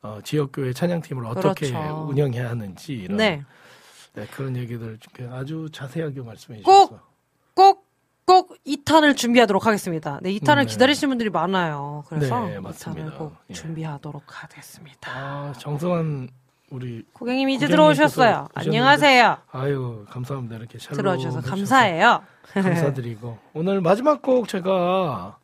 Speaker 2: 어, 지역 교회 찬양팀을 어떻게
Speaker 3: 그렇죠.
Speaker 2: 운영해야 하는지 이런
Speaker 3: 네.
Speaker 2: 네, 그런 얘기들 좀 아주 자세하게 말씀해
Speaker 3: 꼭!
Speaker 2: 주셔서
Speaker 3: 꼭, 꼭 2탄을 준비하도록 하겠습니다. 네, 2탄을
Speaker 2: 네.
Speaker 3: 기다리시는 분들이 많아요. 그래서
Speaker 2: 네,
Speaker 3: 2탄을
Speaker 2: 맞습니다.
Speaker 3: 꼭
Speaker 2: 예.
Speaker 3: 준비하도록 하겠습니다.
Speaker 2: 아, 정성한 우리
Speaker 3: 고객님 이제 들어오셨어요.
Speaker 2: 오셨는데
Speaker 3: 안녕하세요.
Speaker 2: 아유 감사합니다 이렇게 샬롬
Speaker 3: 들어주셔서 감사해요.
Speaker 2: 감사드리고 오늘 마지막 곡 제가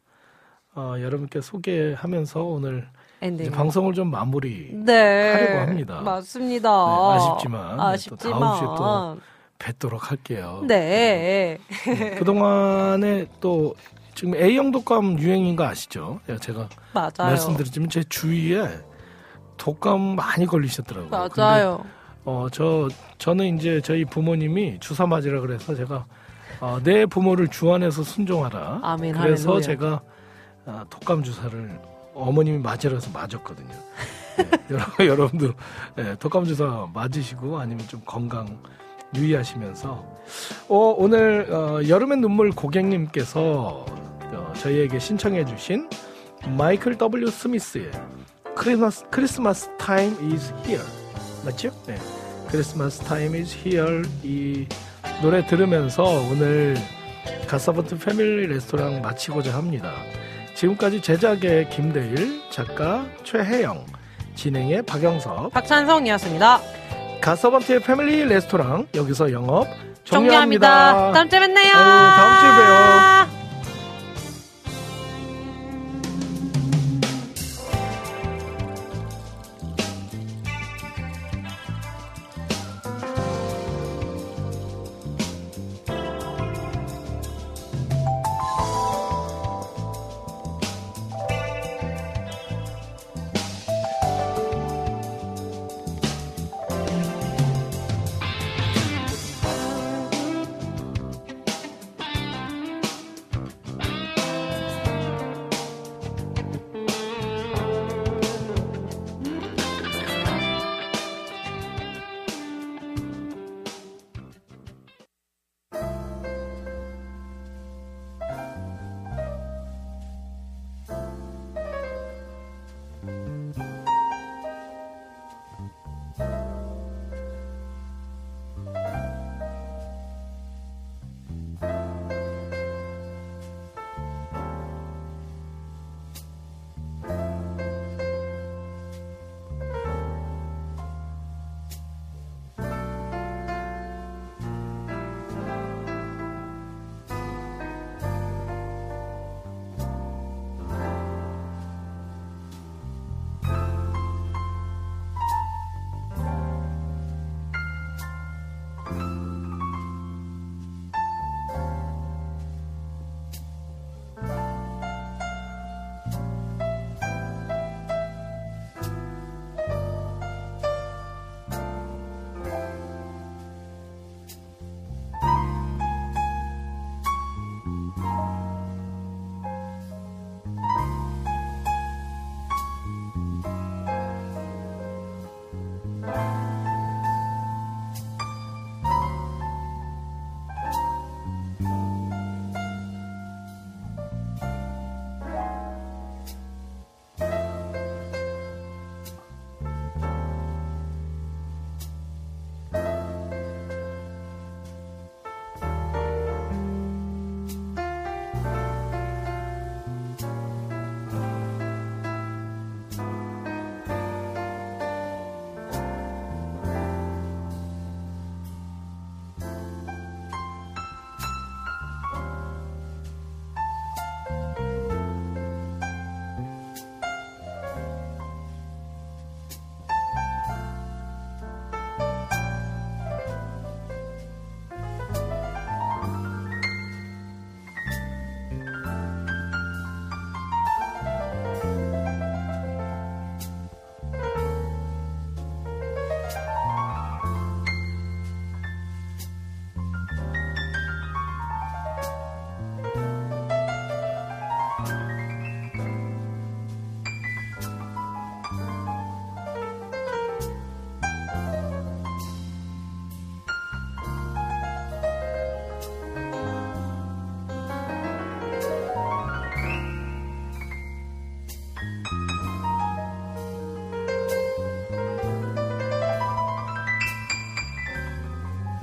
Speaker 2: 어, 여러분께 소개하면서 오늘
Speaker 3: 엔딩.
Speaker 2: 방송을 좀 마무리
Speaker 3: 네.
Speaker 2: 하려고 합니다.
Speaker 3: 맞습니다.
Speaker 2: 네, 아쉽지만 또
Speaker 3: 아쉽지만.
Speaker 2: 다음 주에 또 뵙도록 할게요.
Speaker 3: 네.
Speaker 2: 네, 그동안에 또 지금 A형 독감 유행인 거 아시죠? 예, 제가
Speaker 3: 맞아요.
Speaker 2: 말씀드렸지만 제 주위에 독감 많이 걸리셨더라고요.
Speaker 3: 맞아요.
Speaker 2: 어, 저, 저는 이제 저희 부모님이 주사 맞으라 그래서 제가, 어, 내 부모를 주안해서 순종하라.
Speaker 3: 아멘,
Speaker 2: 그래서
Speaker 3: 할렐루야.
Speaker 2: 제가, 아, 독감 주사를 어머님이 맞으라 해서 맞았거든요. 네, 여러분, 여러분도, 네, 독감 주사 맞으시고 아니면 좀 건강 유의하시면서, 어, 오늘, 어, 여름의 눈물 고객님께서 어, 저희에게 신청해주신 마이클 W. 스미스의 크리스마스, 크리스마스 타임 is here. 맞죠? 네. Christmas time is here 이 노래 들으면서 오늘 갓서번트 패밀리 레스토랑 마치고자 합니다. 지금까지 제작의 김대일, 작가 최혜영, 진행의 박영섭,
Speaker 3: 박찬성이었습니다.
Speaker 2: 갓서번트의 패밀리 레스토랑 여기서 영업. 종료합니다.
Speaker 3: 다음 주에 뵙네요.
Speaker 2: 아유, 다음 주에 봬요.